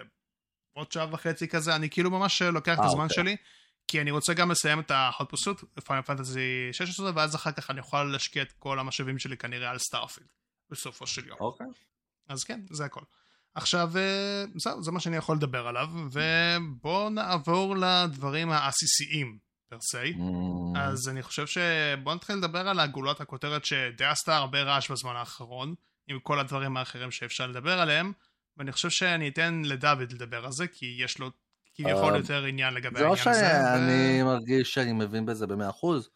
עוד שעה וחצי כזה, אני כאילו ממש לוקח את הזמן שלי. כי אני רוצה גם לסיים את ה-hot pursuit, Final Fantasy 16, ואז אחר כך אני אוכל להשקיע את כל המשאבים שלי כנראה על Starfield, בסופו של יום. אוקיי. אז כן, זה הכל. עכשיו, זהו, זה מה שאני יכול לדבר עליו, ובואו נעבור לדברים העסיסיים, פר סי. Mm. אז אני חושב שבואו נתחיל לדבר על הגולות הכותרת שדי עשתה הרבה רעש בזמן האחרון, עם כל הדברים האחרים שאפשר לדבר עליהם, ואני חושב שאני אתן לדוד לדבר על זה, כי יש לו כביכול יותר עניין לגבי העניין הזה. זה לא שאני מרגיש שאני מבין בזה במאה אחוז,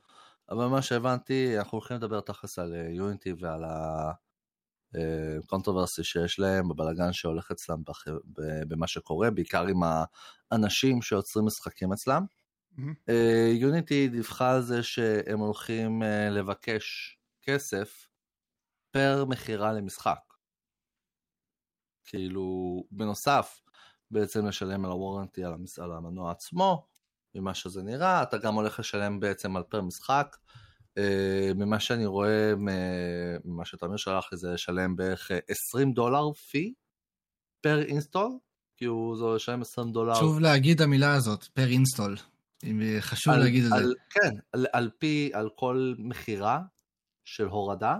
אבל מה שהבנתי, אנחנו הולכים לדבר תכלס על Unity ועל ה controversy שיש להם, בבלאגן שהולך אצלם במה שקורה, בעיקר עם האנשים שיוצרים משחקים אצלם. Unity דיווחה על זה שהם הולכים לבקש כסף פר מכירה למשחק. כאילו, בנוסף, בעצם לשלם על ה warranty על, המס... על המנוע עצמו, ממה שזה נראה, אתה גם הולך לשלם בעצם על פר משחק. Uh, ממה שאני רואה, ממה שתמיר שלח לי זה לשלם בערך 20 דולר fee per install, כי הוא זה לשלם 20 דולר. חשוב להגיד המילה הזאת, per install. חשוב על, להגיד את זה. כן, על, על פי, על כל מכירה של הורדה,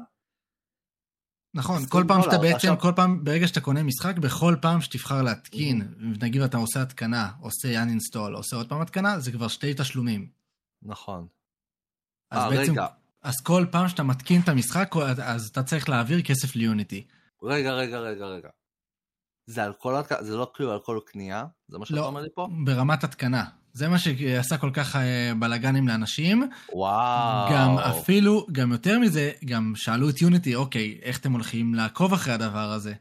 נכון, כל פעם שאתה בעצם, עכשיו... כל פעם, ברגע שאתה קונה משחק, בכל פעם שתבחר להתקין, mm-hmm. נגיד אתה עושה התקנה, עושה uninstall, עושה עוד פעם התקנה, זה כבר שתי תשלומים. נכון. אז 아, אה, בעצם, רגע. אז כל פעם שאתה מתקין את המשחק, אז אתה צריך להעביר כסף ליוניטי. רגע, רגע, רגע, רגע. זה על כל התקנה, זה לא כאילו על כל קנייה? זה מה שאתה לא, אומר לי פה? ברמת התקנה. זה מה שעשה כל כך אה, בלאגנים לאנשים. וואו. גם אפילו, גם יותר מזה, גם שאלו את יוניטי, אוקיי, איך אתם הולכים לעקוב אחרי הדבר הזה?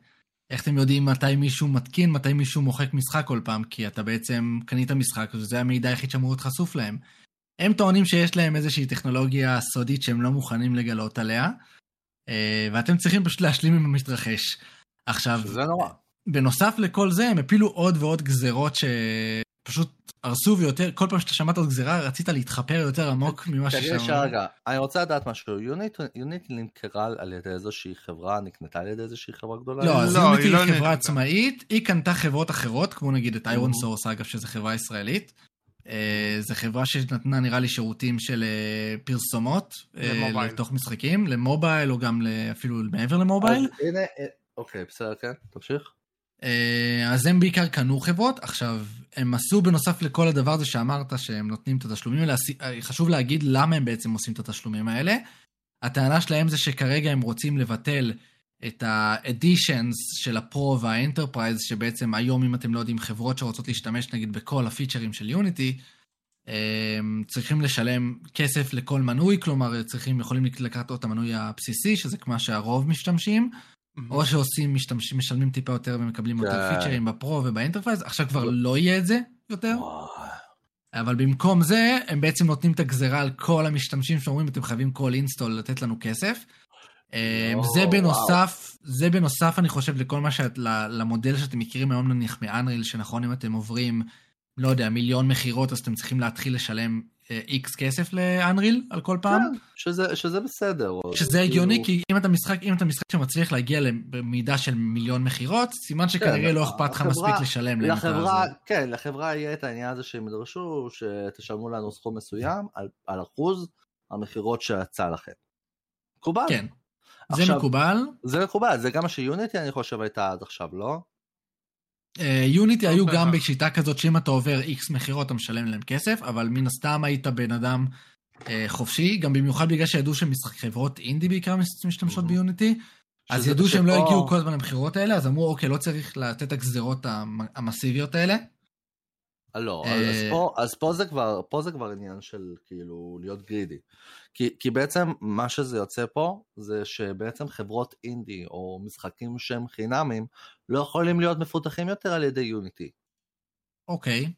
איך אתם יודעים מתי מישהו מתקין, מתי מישהו מוחק משחק כל פעם? כי אתה בעצם קנית משחק, וזה המידע היחיד שאמור להיות חשוף להם. הם טוענים שיש להם איזושהי טכנולוגיה סודית שהם לא מוכנים לגלות עליה, אה, ואתם צריכים פשוט להשלים עם המתרחש. עכשיו, זה נורא. בנוסף לכל זה, הם הפילו עוד ועוד גזרות שפשוט הרסו ויותר, כל פעם שאתה שמעת עוד גזירה, רצית להתחפר יותר עמוק ממה ששמענו. תגיד רגע, אני רוצה לדעת משהו, Unity, Unity נמכרה על ידי איזושהי חברה, נקנתה על ידי איזושהי חברה גדולה? לא, אז לא, Unity היא לא חברה עצמאית, היא קנתה חברות אחרות, כמו נגיד את ironSource, אגב, שזו חברה ישראלית. אה, זו חברה שנתנה נראה לי שירותים של אה, פרסומות אה, לתוך משחקים, למובייל או גם אפילו מעבר למובייל. הנה, אוקיי, בסדר, כן, תמשיך. אה, אז הם בעיקר קנו חברות. עכשיו, הם עשו בנוסף לכל הדבר הזה שאמרת שהם נותנים את התשלומים האלה, אה, חשוב להגיד למה הם בעצם עושים את התשלומים האלה. הטענה שלהם זה שכרגע הם רוצים לבטל את ה-editions של הפרו והאנטרפרייז, שבעצם היום, אם אתם לא יודעים, חברות שרוצות להשתמש נגיד בכל הפיצ'רים של יוניטי, צריכים לשלם כסף לכל מנוי, כלומר צריכים, יכולים לקחת את המנוי הבסיסי, שזה כמו שהרוב משתמשים, או שעושים, משתמשים, משלמים טיפה יותר ומקבלים יותר פיצ'רים ב pro וב enterprise, עכשיו כבר לא יהיה את זה יותר. אבל במקום זה, הם בעצם נותנים את הגזרה על כל המשתמשים שאומרים, אתם חייבים כל install לתת לנו כסף. אה, או, זה. בנוסף, זה בנוסף, אני חושב, לכל מה שאת, למודל שאתם מכירים היום נניח מ Unreal, שנכון, אם אתם עוברים, לא יודע, מיליון מכירות, אז אתם צריכים להתחיל לשלם איקס כסף לאנריל על כל פעם. כן, שזה, שזה בסדר. שזה כאילו, הגיוני, כי אם אתה משחק, אם אתה משחק שמצליח להגיע למידה של מיליון מכירות, סימן שכנראה לא אכפת לך כן, מספיק לשלם להם את לחברה. כן, לחברה יהיה את העניין הזה שהם ידרשו שתשלמו לנו סכום מסוים על, על אחוז המכירות שיצא לכם. מקובל. כן. זה עכשיו- מקובל. זה מקובל, זה גם מה שיוניטי אני חושב הייתה עד עכשיו, לא? יוניטי היו אוקיי. גם בשיטה כזאת שאם אתה עובר איקס מכירות אתה משלם להם כסף, אבל מן הסתם היית בן אדם אה, חופשי, גם במיוחד בגלל שידעו שחברות אינדי בעיקר משתמשות. ביוניטי, אז שזה- ידעו שהם לא יגיעו כל הזמן למכירות האלה, אז אמרו אוקיי, לא צריך לתת את הגזרות המ- המסיביות האלה. אה, לא, אה, אז, פה, אז פה, זה כבר, פה זה כבר עניין של כאילו להיות גרידי. כי, כי בעצם מה שזה יוצא פה זה שבעצם חברות אינדי או משחקים שהם חינמים לא יכולים להיות מפותחים יותר על ידי יוניטי. אוקיי,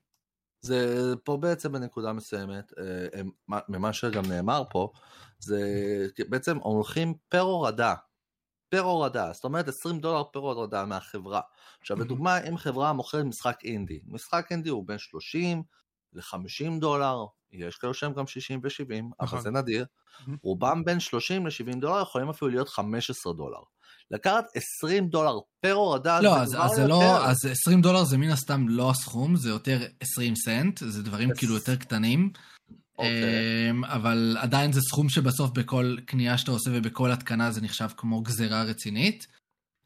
זה פה בעצם בנקודה מסוימת, אה, הם- ממה שגם נאמר פה, זה בעצם הולכים פר הורדה. פר הורדה, זאת אומרת 20 דולר פר הורדה מהחברה. עכשיו Mhm. לדוגמה, אם חברה מוכרת משחק אינדי, משחק אינדי הוא בין 30 ל-50 דולר, יש כאלה שהם גם 60 ו-70, אבל נכון. זה נדיר. Mhm. רובם בין 30 ל-70 דולר, יכולים אפילו להיות 15 דולר. לקחת 20 דולר per הורדה, לא, זה אז, אז זה. לא, אז 20 דולר זה מן הסתם לא הסכום, זה יותר 20 סנט, זה דברים עש- כאילו יותר קטנים. אוקיי. אמ, אבל עדיין זה סכום שבסוף בכל קנייה שאתה עושה ובכל התקנה זה נחשב כמו גזירה רצינית.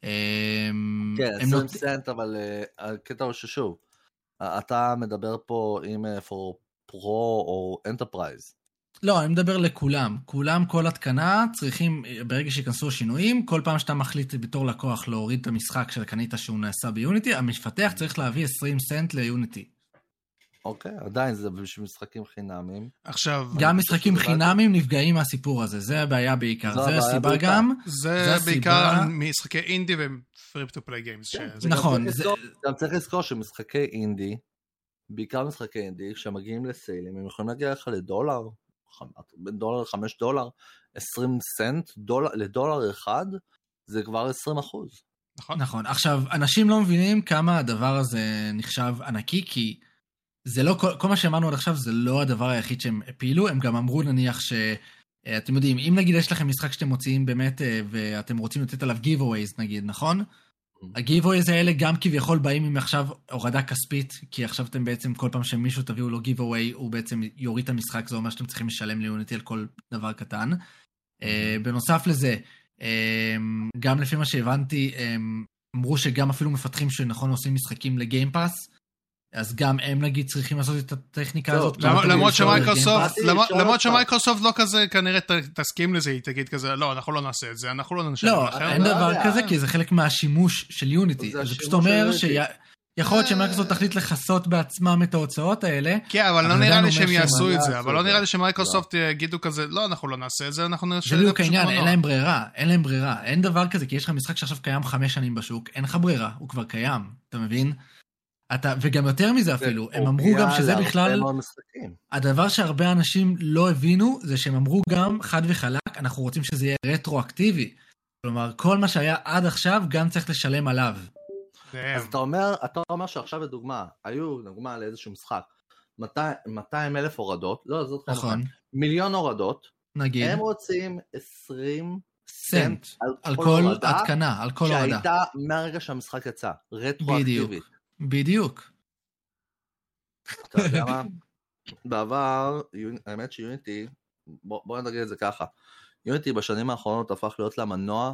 אמ, כן, הם 20 נות- סנט, אבל אה, הקטע הוא ששוב, אתה מדבר פה עם pro או enterprise. לא, אני מדבר לכולם. כולם, כל התקנה, צריכים, ברגע שייכנסו השינויים, כל פעם שאתה מחליט בתור לקוח להוריד את המשחק שקנית שהוא נעשה ביוניטי, המפתח צריך להביא 20 סנט ליוניטי. אוקיי, עדיין זה בשביל משחקים חינמיים. עכשיו, גם משחקים. חינמים נפגעים מהסיפור הזה, זה הבעיה בעיקר. זו זה הסיבה בעיקר. גם. זה זה בעיקר הסיבה- משחקי אינדי ו free to play games. נכון, זה- גם צריך לזכור שמשחקי אינדי, בעיקר משחקי אינדי, כשמגיעים ל sale־ים, הם יכולים להגיע לך לדולר, דולר לחמש דולר, 20 סנט, דולר, לדולר אחד, זה כבר 20 אחוז. נכון? נכון. עכשיו, אנשים לא מבינים כמה הדבר הזה נחשב ענקי, כי זה לא, כל, כל מה שאמרנו עד עכשיו זה לא הדבר היחיד שהם הפילו, הם גם אמרו נניח ש... אה, אתם יודעים, אם נגיד יש לכם משחק שאתם מוציאים באמת, אה, ואתם רוצים לתת עליו giveaways נגיד, נכון? ה-giveaways האלה גם כביכול באים עם עכשיו הורדה כספית, כי עכשיו אתם בעצם, כל פעם שמישהו תביאו לו giveaway, הוא בעצם יוריד את המשחק, זה אומר שאתם צריכים לשלם ליוניטי על כל דבר קטן. אה, בנוסף לזה, אה, גם לפי מה שהבנתי, אה, אמרו שגם אפילו מפתחים שנכון עושים משחקים ל Game Pass, אז גם הם נגיד צריכים לעשות את הטכניקה טוב, הזאת. למרות שמייקרוסופט, למרות-. שמייקרוסופט לא כזה כנראה ת- תסכים לזה, היא תגיד כזה, לא, אנחנו לא נעשה את זה, אנחנו לא נשלם לא, לכם. אין לא דבר יודע. כזה, כי זה חלק מהשימוש של יוניטי. זה אז זה פשוט אומר. שיכול להיות אה. שמייקרוסופט תחליט לכסות בעצמם את ההוצאות האלה. כן, אבל לא אבל נראה עדיין לי שהם יעשו לא את זה, אבל לא את נראה. לי שמייקרוסופט יגידו כזה, לא, אנחנו לא נעשה את זה, אנחנו נעשה זה את זה בדיוק פשוט העניין, אין מנוע." להם ברירה, אין להם ברירה. אין דבר כזה, כי יש לך משחק שעכשיו קיים חמש שנים בשוק, אין לך ברירה, הוא כבר קיים, אתה מבין? אתה, וגם יותר מזה אפילו, הם אמרו גם שזה בכלל. הדבר שהרבה אנשים לא הבינו, זה שהם אמרו גם, חד וחלק, אנחנו רוצים שזה יהיה רטרואקטיבי. כלומר, כל מה שהיה עד עכשיו, גם צריך לשלם עליו. אז אתה אומר, אתה אומר שעכשיו לדוגמה, היו דוגמה לאיזשהו משחק, 200 אלף הורדות, לא, זאת נכון, מיליון הורדות, נגיד, הם רוצים 20 סנט, סנט על כל כל הורדה התקנה, על כל הורדה. שהייתה מהרגע שהמשחק יצא, רטרואקטיבית. בדיוק. אתה יודע מה? [laughs] בעבר, האמת שיוניטי, בוא, בוא נגיד את זה ככה, יוניטי בשנים האחרונות הפך להיות למנוע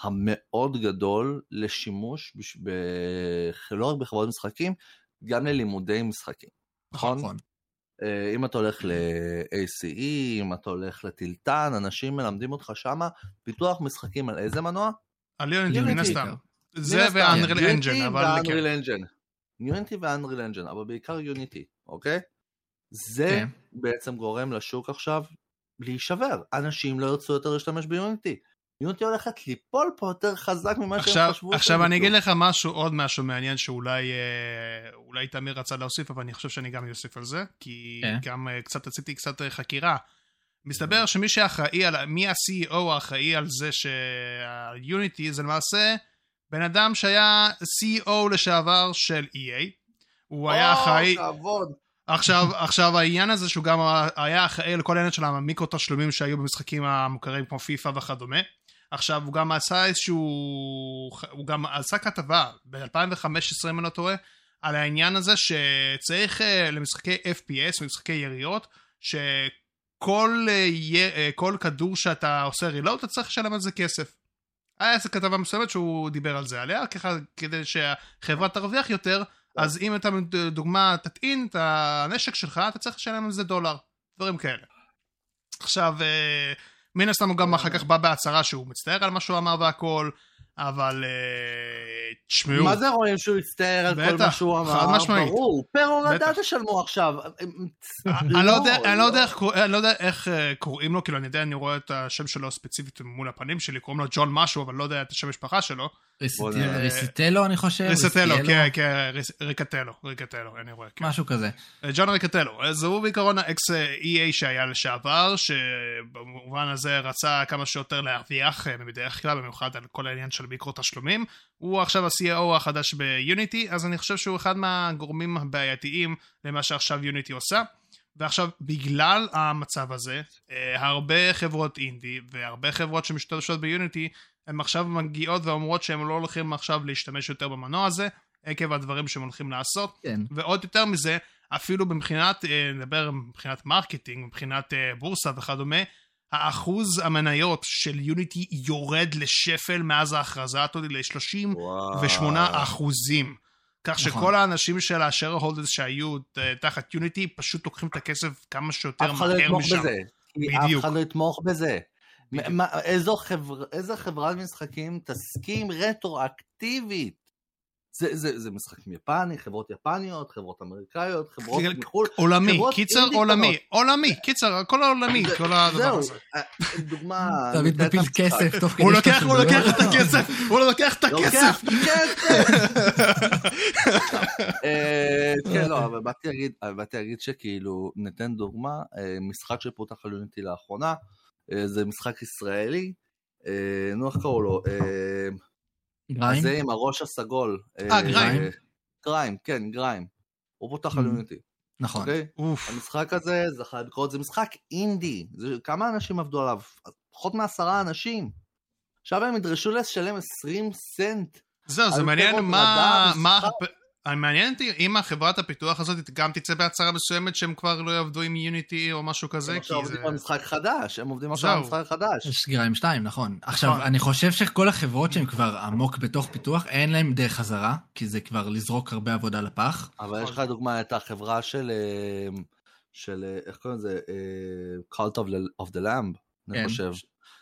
המאוד גדול לשימוש בש... ב... לא רק בחברות משחקים, גם ללימודי משחקים. נכון? נכון. אה, אם אתה הולך ל-ACE, אם אתה הולך לטילטן, אנשים מלמדים אותך שמה פיתוח משחקים על איזה מנוע? על יוניטי, יוניטי מן הסתם. בעיקר. זה ו Unreal Engine, אבל כן. Engine. יוניטי ו Unreal Engine, אבל בעיקר יוניטי, אוקיי? זה כן. בעצם גורם לשוק עכשיו להישבר. אנשים לא ירצו יותר להשתמש ביוניטי. יוניטי הולכת ליפול פה יותר חזק ממה שהם עכשיו, חשבו. עכשיו שהם אני. אגיד לך משהו, עוד משהו מעניין שאולי אה, אולי תמיר רצה להוסיף, אבל אני חושב שאני גם אוסיף על זה, כי כן. גם אה, קצת עשיתי קצת אה, חקירה. מסתבר שמי שאחראי על, מי ה-CEO האחראי על זה שהיוניטי זה למעשה בן אדם שהיה CEO לשעבר של EA. הוא היה אחראי... כבוד. עכשיו, עכשיו העניין הזה שהוא גם היה אחראי לכל העניין של המיקרו תשלומים שהיו במשחקים המוכרים כמו פיפא וכדומה. עכשיו הוא גם עשה איזשהו, הוא גם עשה כתבה ב-2015 אם אני לא טועה, על העניין הזה שצריך אה, למשחקי FPS, משחקי יריות, שכל אה, כל כדור שאתה עושה רילוד אתה צריך לשלם על זה כסף. היה איזה כתבה מסוימת שהוא דיבר על זה עליה, ככה כדי שהחברה תרוויח יותר, אז אם אתה דוגמה תטעין את הנשק שלך, אתה צריך לשלם על זה דולר, דברים כאלה. עכשיו, אה, מן הסתם הוא גם אחר כך בא בהצהרה שהוא מצטער על מה שהוא אמר והכל, אבל אה, תשמעו. מה זה רואים שהוא יצטער על כל מה שהוא אמר? חד משמעית. ברור, פר הורדה תשלמו עכשיו. אני לא יודע לא יודע איך אה, קוראים לו, כאילו אני יודע, אני רואה את השם שלו ספציפית מול הפנים שלי, קוראים לו ג'ון משהו, אבל לא יודע את השם משפחה שלו. ריסטלו אני חושב. ריסטלו, כן, כן, ריקטלו, ריקטלו, אני רואה. כן. משהו כזה. ג'ון ריקטלו, אז הוא בעיקרון האקס EA שהיה לשעבר, שבמובן הזה רצה כמה שיותר להרוויח בדרך כלל, במיוחד על כל העניין של מיקרו תשלומים. הוא עכשיו ה-CAO החדש ביוניטי, אז אני חושב שהוא אחד מהגורמים הבעייתיים למה שעכשיו יוניטי עושה. ועכשיו, בגלל המצב הזה, הרבה חברות אינדי והרבה חברות שמשתמשות ביוניטי הן עכשיו מגיעות ואומרות שהן לא הולכים עכשיו להשתמש יותר במנוע הזה, עקב הדברים שהם הולכים לעשות. כן. ועוד יותר מזה, אפילו מבחינת, אה, נדבר מבחינת marketing, מבחינת אה, בורסה וכדומה, האחוז המניות של יוניטי יורד לשפל מאז ההכרזה הזאת ל-38 אחוזים. כך נכון. שכל האנשים של ה shareholders שהיו אה, תחת יוניטי פשוט לוקחים את הכסף כמה שיותר מהר משם. אף אחד לא יתמוך בזה. בדיוק. אף אחד לא יתמוך בזה. מה, איזו חבר, איזה חברת משחקים תסכים רטרואקטיבית? זה, זה, זה משחקים יפני, חברות יפניות, חברות אמריקאיות, חברות מחו"ל. עולמי, קיצר עולמי, עולמי, קיצר, הכל העולמי, כל הדבר הזה. אה, דוגמה... [laughs] תמיד מפיל כסף תוך כדי הוא לוקח, [laughs] הוא לוקח את הכסף, הוא לוקח את הכסף. אה, כן, לא, אבל באתי להגיד שכאילו, ניתן דוגמה, אה, משחק שפותח על יוניטי לאחרונה, אה, זה משחק ישראלי, אה, נו איך קראו לו? אה, גריים? זה עם הראש הסגול. אה, גריים. גריים, כן, גריים. הוא פותח על. יוניטי. נכון. אוקיי? המשחק הזה, זה חייב לקרות, זה משחק אינדי. כמה אנשים עבדו עליו? פחות מעשרה אנשים. עכשיו הם ידרשו לשלם 20 סנט. זהו, זה מעניין מה מעניין אותי אם החברת הפיתוח הזאת גם תצא בהצהרה מסוימת שהם כבר לא יעבדו עם יוניטי או משהו כזה. הם עכשיו עובדים על משחק חדש, הם עובדים עכשיו על משחק חדש. יש גריים 2, נכון. עכשיו, נכון. אני חושב שכל החברות שהן כבר עמוק בתוך פיתוח, אין להן דרך חזרה, כי זה כבר לזרוק הרבה עבודה לפח. אבל יש לך דוגמה את החברה של, אה, של אה, איך קוראים לזה? אה, Cult of the Lamb, אני כן. חושב.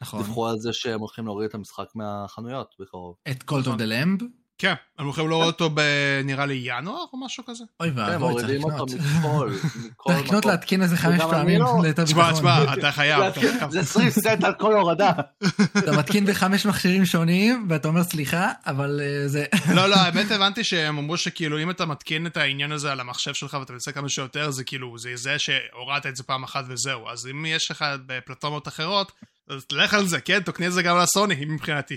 נכון. דיווחו על זה שהם הולכים להוריד את המשחק מהחנויות בקרוב. את Cult of the Lamb? כן, הם הולכים לראות אותו בנראה לי ינואר או משהו כזה. אוי ואבוי, צריך לקנות. צריך לקנות להתקין איזה חמש פעמים לא- ליתר ביטחון. תשמע, תשמע, אתה חייב. זה 20 סנט על כל הורדה. אתה מתקין בחמש מכשירים שונים, ואתה אומר סליחה, אבל אה, זה... לא, לא, האמת הבנתי שהם אמרו שכאילו אם אתה מתקין את העניין הזה על המחשב שלך ואתה מנסה כמה שיותר, זה כאילו, זה זה שהורדת את זה פעם אחת וזהו. אז אם יש לך בפלטפורמות אחרות, אז תלך על זה, כן, תקנה את זה גם לסוני, מבחינתי.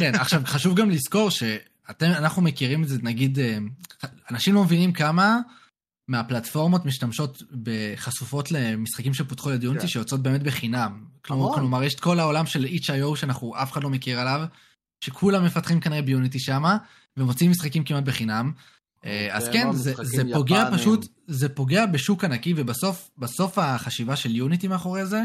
כן, עכשיו חשוב גם לזכור ש... אתם, אנחנו מכירים את זה, נגיד, אה, אנשים לא מבינים כמה מהפלטפורמות משתמשות בחשופות למשחקים שפותחו ידי יוניטי, כן. שיוצאות באמת בחינם. כלומר, כלומר, יש את כל העולם של itch.io שאנחנו, אף אחד לא מכיר עליו, שכולם מפתחים כנראה ביוניטי שמה, ומוציאים משחקים כמעט בחינם. אה, אז כן, זה, זה פוגע פשוט, זה פוגע בשוק ענקי, ובסוף, בסוף החשיבה של יוניטי מאחורי זה,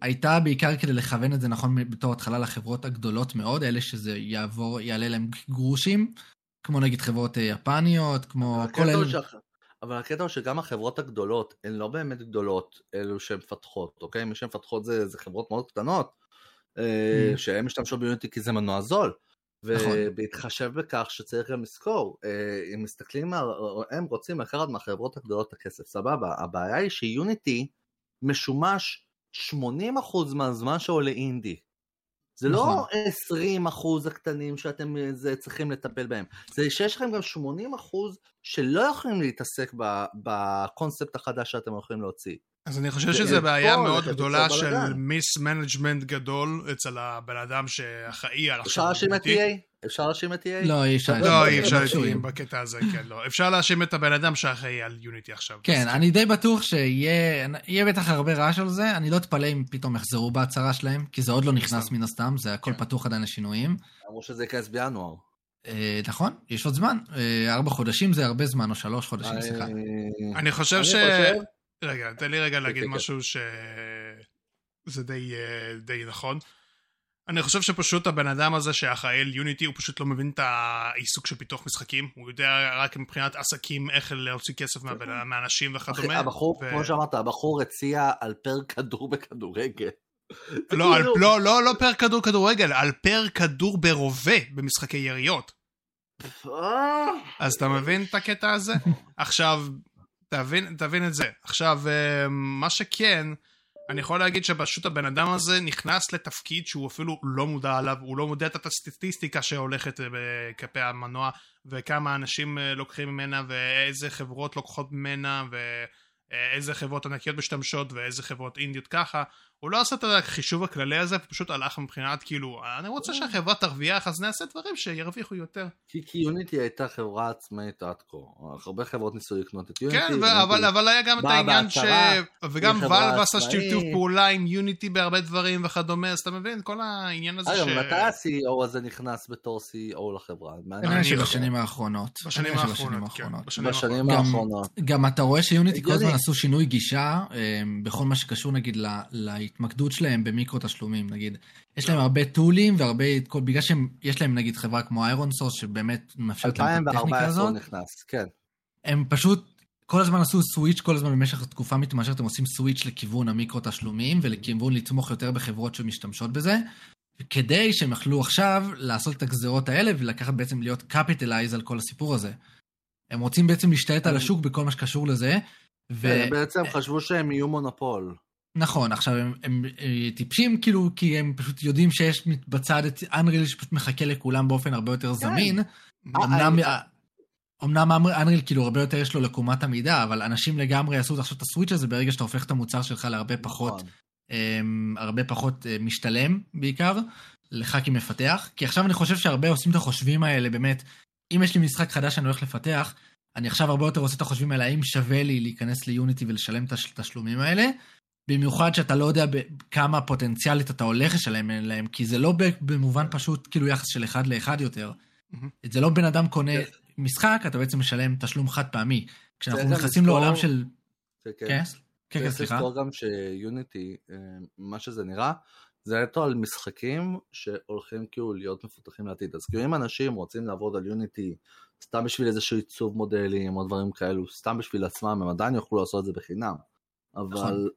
הייתה בעיקר כדי לכוון את זה נכון בתור התחלה לחברות הגדולות מאוד, אלה שזה יעבור, יעלה להם גרושים, כמו נגיד חברות אה, יפניות, כמו כל אלה. שח... אבל הקטע הוא שגם החברות הגדולות הן לא באמת גדולות, אלו שהן מפתחות, אוקיי? מי שמפתחות זה, זה חברות מאוד קטנות, אה, mm. שהן משתמשות ביוניטי כי זה מנוע זול. נכון. ובהתחשב בכך שצריך גם לזכור, אה, אם מסתכלים, הם רוצים לקחת מהחברות הגדולות את הכסף, סבבה, הבעיה היא שיוניטי משומש 80% מהזמן שעולה אינדי. זה לא נכון. לא 20% הקטנים שאתם אה, זה, צריכים לטפל בהם, זה שיש לכם גם 80% שלא יכולים להתעסק בקונספט החדש שאתם הולכים להוציא. אז אני חושב שזו בעיה מאוד גדולה של. מיס מנג'מנט גדול אצל הבן אדם שאחראי על אפשר להאשים את. EA? אפשר להאשים את EA? לא, אי אפשר. לא, אי אפשר. להאשים בקטע הזה, כן, לא. אפשר להאשים את הבן אדם שאחראי על יוניטי עכשיו. כן, אני די בטוח שיהיה יהיה בטח הרבה רעש על זה, אני לא אתפלא אם פתאום יחזרו בהצהרה שלהם, כי זה עוד לא נכנס. מן הסתם, זה הכל כן. פתוח עדיין לשינויים. אמרו שזה ייכנס בינואר. אה, נכון, יש עוד זמן, אה, ארבע חודשים זה הרבה זמן, או שלוש חודשים, סליחה. אני- חושב ש... רגע, תן לי רגע להגיד כן, כן. משהו שזה די, אה, די נכון. אני חושב שפשוט הבן אדם הזה שאחראי על יוניטי הוא פשוט לא מבין את העיסוק של פיתוח משחקים הוא יודע רק מבחינת עסקים איך להוציא כסף מהבן- מהאנשים וכדומה. הבחור, ו- כמו שאמרת, הבחור הציע על פר כדור בכדורגל. [laughs] לא, על- כאילו- לא, לא, לא פר כדור כדורגל, על פר כדור ברובה במשחקי יריות. אה, אז אתה מבין את הקטע הזה? [laughs] עכשיו, תבין, תבין את זה. עכשיו, אה, מה שכן, אני יכול להגיד שפשוט הבן אדם הזה נכנס לתפקיד שהוא אפילו לא מודע עליו, הוא לא מודע את הסטטיסטיקה שהולכת אה, כלפי המנוע, וכמה אנשים אה, לוקחים ממנה, ואיזה חברות לוקחות ממנה, ואיזה חברות ענקיות משתמשות, ואיזה חברות אינדיות ככה. הוא לא עשה את החישוב הכללי הזה, פשוט הלך מבחינת כאילו, אני רוצה שהחברה תרוויח, אז נעשה דברים שירוויחו יותר. כי כי יוניטי הייתה חברה עצמאית עד כה. הרבה חברות ניסו לקנות את יוניטי. כן, ו- אבל, אבל היה גם את העניין ש... וגם ואלב עשה. שיתוף פעולה עם יוניטי בהרבה דברים וכדומה, אז אתה מבין, כל העניין הזה אגב, ש... מתי ה-CEO הזה נכנס בתור CEO לחברה? שבשנים האחרונות. בשנים האחרונות, כן. בשנים בשנים האחרונות. גם אתה רואה שיוניטי כל. הזמן עשו שינוי גישה אה, בכל מה שקשור נגיד ל- להתמקדות שלהם במיקרו תשלומים נגיד. יש להם הרבה tool־ים והרבה, כל- בגלל שיש להם נגיד חברה כמו ironSource שבאמת מאפשרת להם את הטכניקה 2014 הזאת, הוא נכנס, כן. הם פשוט כל הזמן עשו switch, כל הזמן במשך תקופה מתמשכת הם עושים switch לכיוון המיקרו תשלומים ולכיוון לתמוך יותר בחברות שמשתמשות בזה. כדי שהם יכלו עכשיו לעשות את הגזרות האלה ולקחת בעצם להיות capitalize על כל הסיפור הזה. הם רוצים בעצם להשתלט על השוק בכל מה שקשור לזה. ו... כן, הם בעצם חשבו שהם יהיו מונופול. נכון, עכשיו הם, הם, אה, טיפשים כאילו, כי הם פשוט יודעים שיש בצד את Unreal שפשוט מחכה לכולם באופן הרבה יותר זמין. אמנם, אה, אמנם Unreal כאילו הרבה יותר יש לו עקומת למידה, אבל אנשים לגמרי יעשו עכשיו את ה switch הזה ברגע שאתה הופך את המוצר שלך להרבה פחות, נכון. אמ, הרבה פחות אה, משתלם בעיקר, לך כמפתח. כי עכשיו אני חושב שהרבה עושים את החושבים האלה, באמת, אם יש לי משחק חדש שאני הולך לפתח, אני עכשיו הרבה יותר עושה את החושבים האלה, האם שווה לי להיכנס ליוניטי ולשלם את התשלומים האלה? במיוחד שאתה לא יודע כמה פוטנציאלית אתה הולך לשלם להם, כי זה לא במובן פשוט כאילו יחס של אחד לאחד יותר. מהמם. זה לא בן אדם קונה כן. משחק, אתה בעצם משלם תשלום חד פעמי. כשאנחנו נכנסים לעולם של... כן, כן. כן, כן, כן, צריך סליחה. לזכור גם שיוניטי, אה, מה שזה נראה, זה נטו על משחקים שהולכים כאילו להיות מפותחים לעתיד. אז כאילו אם אנשים רוצים לעבוד על יוניטי סתם בשביל איזשהו עיצוב מודלים או דברים כאלו, סתם בשביל עצמם, הם עדיין יוכלו לעשות את זה בחינם. אבל נכון. מה,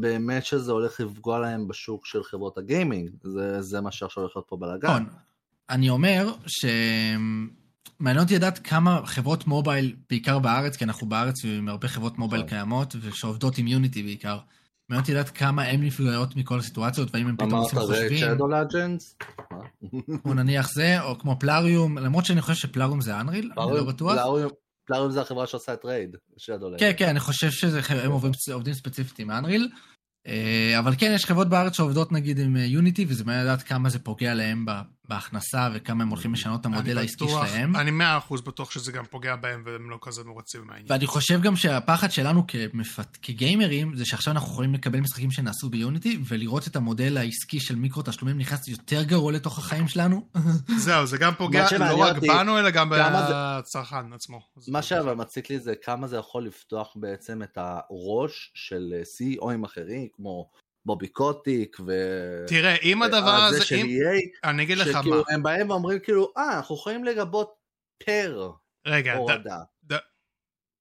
באמת שזה הולך לפגוע להם בשוק של חברות הגיימינג, זה, זה מה שעכשיו הולך להיות פה בלאגן. נכון. אני אומר ש... מעניין אותי לדעת כמה חברות mobile, בעיקר בארץ, כי אנחנו בארץ עם הרבה חברות mobile נכון. קיימות, ושעובדות עם יוניטי בעיקר. מעניין אותי לדעת כמה הן נפגעות מכל הסיטואציות, והאם הם פתאום אמרת עושים חושבים, שדו לג'נדס? או נניח זה, או כמו פלאריום, למרות שאני חושב שפלאריום זה Unreal, אני לא בטוח. פלאריום זה החברה שעושה את רייד, שדו לג'נדס. כן, כן, אני חושב שהם עובדים, ספציפית עם Unreal. אה, אבל כן, יש חברות בארץ שעובדות נגיד עם יוניטי, וזה מעניין לדעת כמה זה פוגע להם בהכנסה, וכמה הם הולכים לשנות את המודל העסקי בטוח- שלהם. אני מאה אחוז בטוח שזה גם פוגע בהם והם לא כזה מרוצים מהעניין. ואני חושב גם שהפחד שלנו כמפת... כגיימרים, זה שעכשיו אנחנו יכולים לקבל משחקים שנעשו ביוניטי, ולראות את המודל העסקי של מיקרו תשלומים נכנס יותר גרוע לתוך החיים שלנו. [laughs] זהו, זה גם פוגע לא רק אותי, בנו, אלא גם כמה זה- בצרכן עצמו. מה שאבל מציק לי זה כמה זה יכול לפתוח בעצם את הראש של CEOים אחרים, כמו בובי קוטיק ו... תראה, אם הדבר הזה, של אם... EA, אני אגיד לך מה, שכאילו הם באים ואומרים כאילו, אה, אנחנו יכולים לגבות פר רגע, ד- הורדה.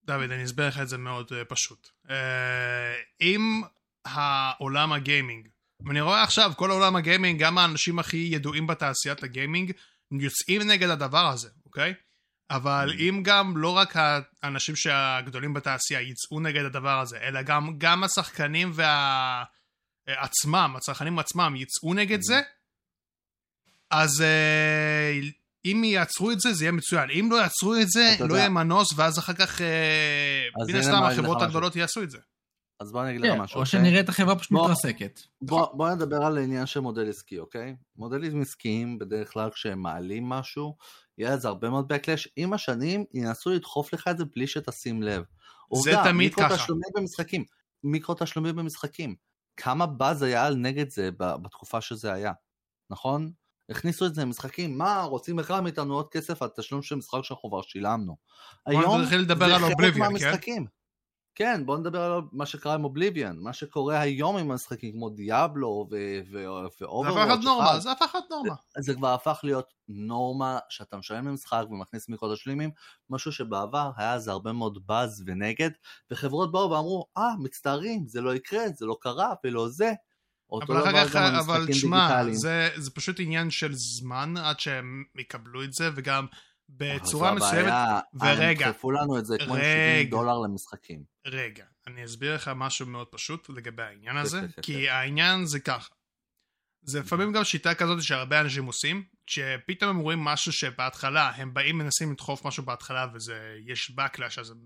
דוד, אני אסביר לך את זה מאוד uh, פשוט. Uh, אם העולם הגיימינג, ואני רואה עכשיו, כל עולם הגיימינג, גם האנשים הכי ידועים בתעשיית הגיימינג, יוצאים נגד הדבר הזה, אוקיי? אבל Mm. אם גם לא רק האנשים שהגדולים בתעשייה יצאו נגד הדבר הזה, אלא גם, גם השחקנים וה... עצמם, הצרכנים עצמם יצאו נגד Mm. זה, אז uh, אם יעצרו את זה, זה יהיה מצוין. אם לא יעצרו את זה, לא יהיה מנוס, ואז אחר כך, אה, מן הסתם, לך החברות. הגדולות יעשו את זה. אז בוא אני אגיד לך כן, משהו. או אוקיי? שנראה את החברה פשוט מתרסקת. בוא, נדבר על העניין של מודל עסקי, אוקיי? מודלים עסקיים, בדרך כלל כשהם מעלים משהו, יהיה לזה הרבה מאוד backlash. עם השנים ינסו לדחוף לך את זה בלי שתשים לב. עובדה, תמיד ככה. מיקרו תשלומים במשחקים. מיקרו תשלומים במשחקים. כמה באז היה על נגד זה בתקופה שזה היה, נכון? הכניסו את זה למשחקים, מה, רוצים בכלל מאיתנו עוד כסף על תשלום של משחק שאנחנו כבר שילמנו. היום זה חלק כן? מהמשחקים. כן, בוא נדבר על מה שקרה עם אובליביאן, מה שקורה היום עם המשחקים כמו דיאבלו זה ואוברוואץ' הפך להיות נורמה, זה הפך להיות נורמה. זה כבר הפך להיות נורמה שאתה משלם למשחק ומכניס מיקרו תשלומים, משהו שבעבר היה זה הרבה מאוד באז ונגד, וחברות באו ואמרו, אה, מצטערים, זה לא יקרה, זה לא קרה ולא זה. אבל אחר כך, אבל תשמע. זה, זה פשוט עניין של זמן עד שהם יקבלו את זה, וגם בצורה מסוימת... ורגע, הם דחפו לנו את זה כמו עם רגע. 70 דולר למשחקים. רגע, אני אסביר לך משהו מאוד פשוט לגבי העניין הזה, כן, כן, כי העניין זה ככה. זה לפעמים גם שיטה כזאת שהרבה אנשים עושים, שפתאום הם רואים משהו שבהתחלה, הם באים מנסים לדחוף משהו בהתחלה וזה, יש backlash, אז הם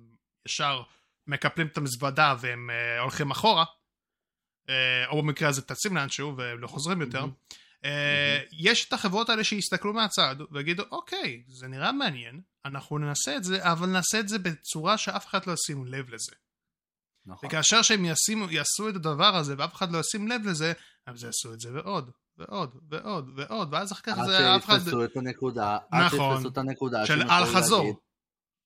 ישר מקפלים את המזוודה והם uh, הולכים אחורה, uh, או במקרה הזה טסים לאנשהו והם לא חוזרים יותר. מהמם. Uh, יש את החברות האלה שיסתכלו מהצד ויגידו, אוקיי, זה נראה מעניין, אנחנו ננסה את זה, אבל נעשה את זה בצורה שאף אחד לא ישים לב לזה. נכון. וכאשר שהם ישימו, יעשו את הדבר הזה ואף אחד לא ישים לב לזה, אז יעשו את זה ועוד, ועוד, ועוד, ועוד, ואז אחר כך עד זה אף אחד... שיתפסו את הנקודה, עד נכון. שיתפסו את הנקודה, של אל חזור.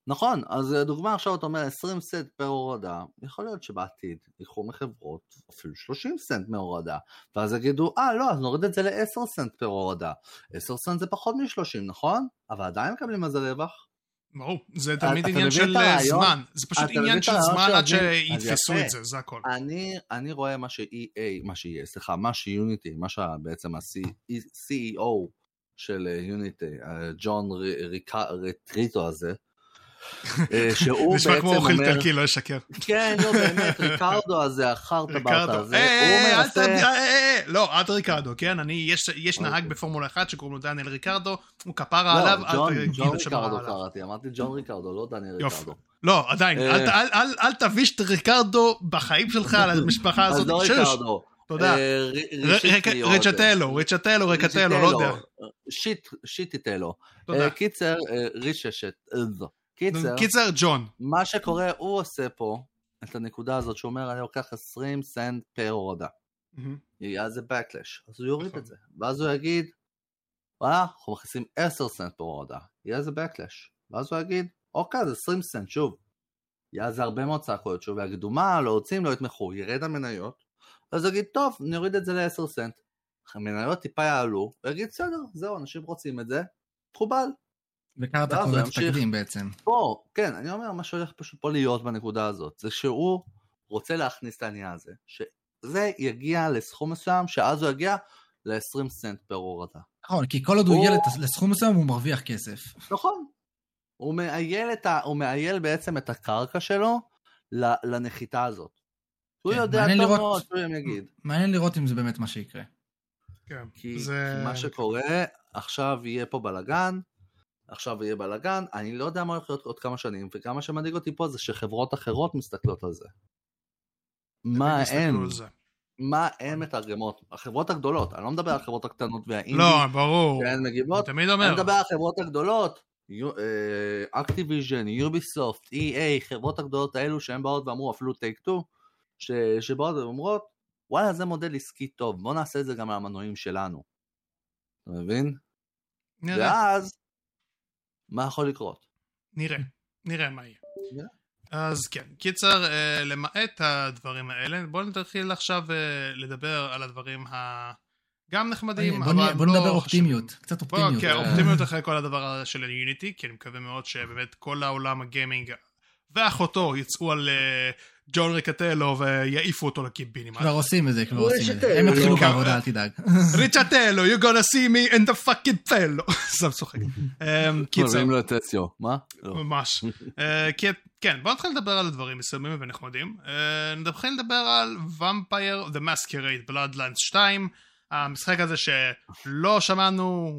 נכון, אז אה, דוגמה עכשיו אתה אומר 20 סנט per הורדה, יכול להיות שבעתיד ייקחו מחברות אפילו 30 סנט מהורדה, ואז יגידו, אה לא, אז נוריד את זה ל-10 סנט per הורדה. 10 סנט זה פחות מ-30, נכון? אבל עדיין מקבלים על זה רווח. ברור, זה תמיד עניין של אה? זמן, זה פשוט עניין של זמן עד שיתפסו. את זה, זה הכל. אני, אני רואה מה ש-EA, מה שיהיה, סליחה, מה שיוניטי, מה שבעצם ה-CEO של יוניטי, ג'ון רטריטו הזה, אה, שהוא נשמע כמו בעצם אוכל אומר, טרקי, לא ישקר. כן, לא באמת, [laughs] ריקרדו הזה, החרטה ברטה הזה, אה, הוא אל מנסה, אה, לא, עד ריקרדו, כן? אני, יש- יש נהג אוקיי. בפורמולה 1 שקוראים לו דניאל ריקרדו, הוא כפרה לא, עליו, אל ג'ון תגיד ריקרדו. קראתי, אמרתי ג'ון ריקרדו, לא דניאל. ריקרדו. לא, עדיין. אל- תביש את ריקרדו בחיים שלך על [laughs] המשפחה אז הזאת. לא שוש, ריקרדו, תודה. ריצ'טלו, ריצ'טלו, ריקטלו, לא יודע. שיט, שיטיטלו. תודה. קיצר, זו. קיצר, קיצר, ג'ון. מה שקורה, הוא עושה פה את הנקודה הזאת שהוא אומר, אני לוקח 20 סנט per הורדה. יהיה על זה backlash. אז הוא יוריד נכון. את זה. ואז הוא יגיד, וואלה, אנחנו מכניסים 10 סנט per הורדה. יהיה על זה backlash. ואז הוא יגיד, אוקיי, אז 20 סנט, שוב. יהיה על זה הרבה מאוד צעקות, שוב יגידו, מה, לא רוצים, לא יתמכו, ירד המניות. אז הוא יגיד, טוב, נוריד את זה ל-10 סנט. המניות טיפה יעלו, הוא יגיד, בסדר, זהו, אנשים רוצים את זה, מקובל. וככה אתה הוא קובע. התקדים בעצם. פה, כן, אני אומר, מה שהולך פשוט פה להיות בנקודה הזאת, זה שהוא רוצה להכניס את העניין הזה, שזה יגיע לסכום מסוים, שאז הוא יגיע ל-20 סנט פר הורדה. נכון, כי כל עוד הוא הוא- הגיע לת- לסכום מסוים הוא מרוויח כסף. נכון. הוא מאייל, את ה... הוא מאייל בעצם את הקרקע שלו ל- לנחיתה הזאת. הוא כן, יודע מעניין טוב לראות- מאוד שהוא יגיד. מעניין לראות אם זה באמת מה שיקרה. כן, כי, זה... כי מה שקורה, עכשיו יהיה פה בלאגן, עכשיו יהיה בלאגן, אני לא יודע מה הולך להיות עוד כמה שנים, וגם מה שמדאיג אותי פה זה שחברות אחרות מסתכלות על זה. מה הן? מה הן מתרגמות? החברות הגדולות, אני לא מדבר על החברות הקטנות והאינדי, לא, ברור. שהן אני מגיבות, תמיד אני אומר. מדבר על החברות הגדולות, אקטיביז'ן, יוביסופט, EA, חברות הגדולות האלו שהן באות ואמרו, אפילו טייק 2, שבאות ואומרות, וואלה זה מודל עסקי טוב, בוא נעשה את זה גם על המנועים שלנו. אתה מבין? ואז, מה יכול לקרות? נראה. נראה מה יהיה. נראה. אז כן, קיצר, אה, למעט הדברים האלה, בואו נתחיל עכשיו אה, לדבר על הדברים ה... גם נחמדים, בוא אבל בוא לא נדבר חשובים. אופטימיות, קצת בוא, אופטימיות. כן, אופטימיות אחרי כל הדבר הזה של יוניטי, כי אני מקווה מאוד שבאמת כל העולם הגיימינג ואחותו יצאו על ג'ון ריקטלו ויעיפו אותו לקיבינימט. כבר עושים את זה, כבר עושים את זה. הם יתחילו. בעבודה, אל תדאג. [laughs] ריצ'טלו, you gonna see me in the fucking fellow. [laughs] סתם צוחק. [laughs] אמ, קיצר, מביאים לו את אסיו, מה? לא. ממש. אה, כי- כן, בואו נתחיל לדבר על דברים מסוימים ונחמדים. אה, נתחיל לדבר על Vampire The Masquerade Bloodlines 2. המשחק הזה שלא שמענו...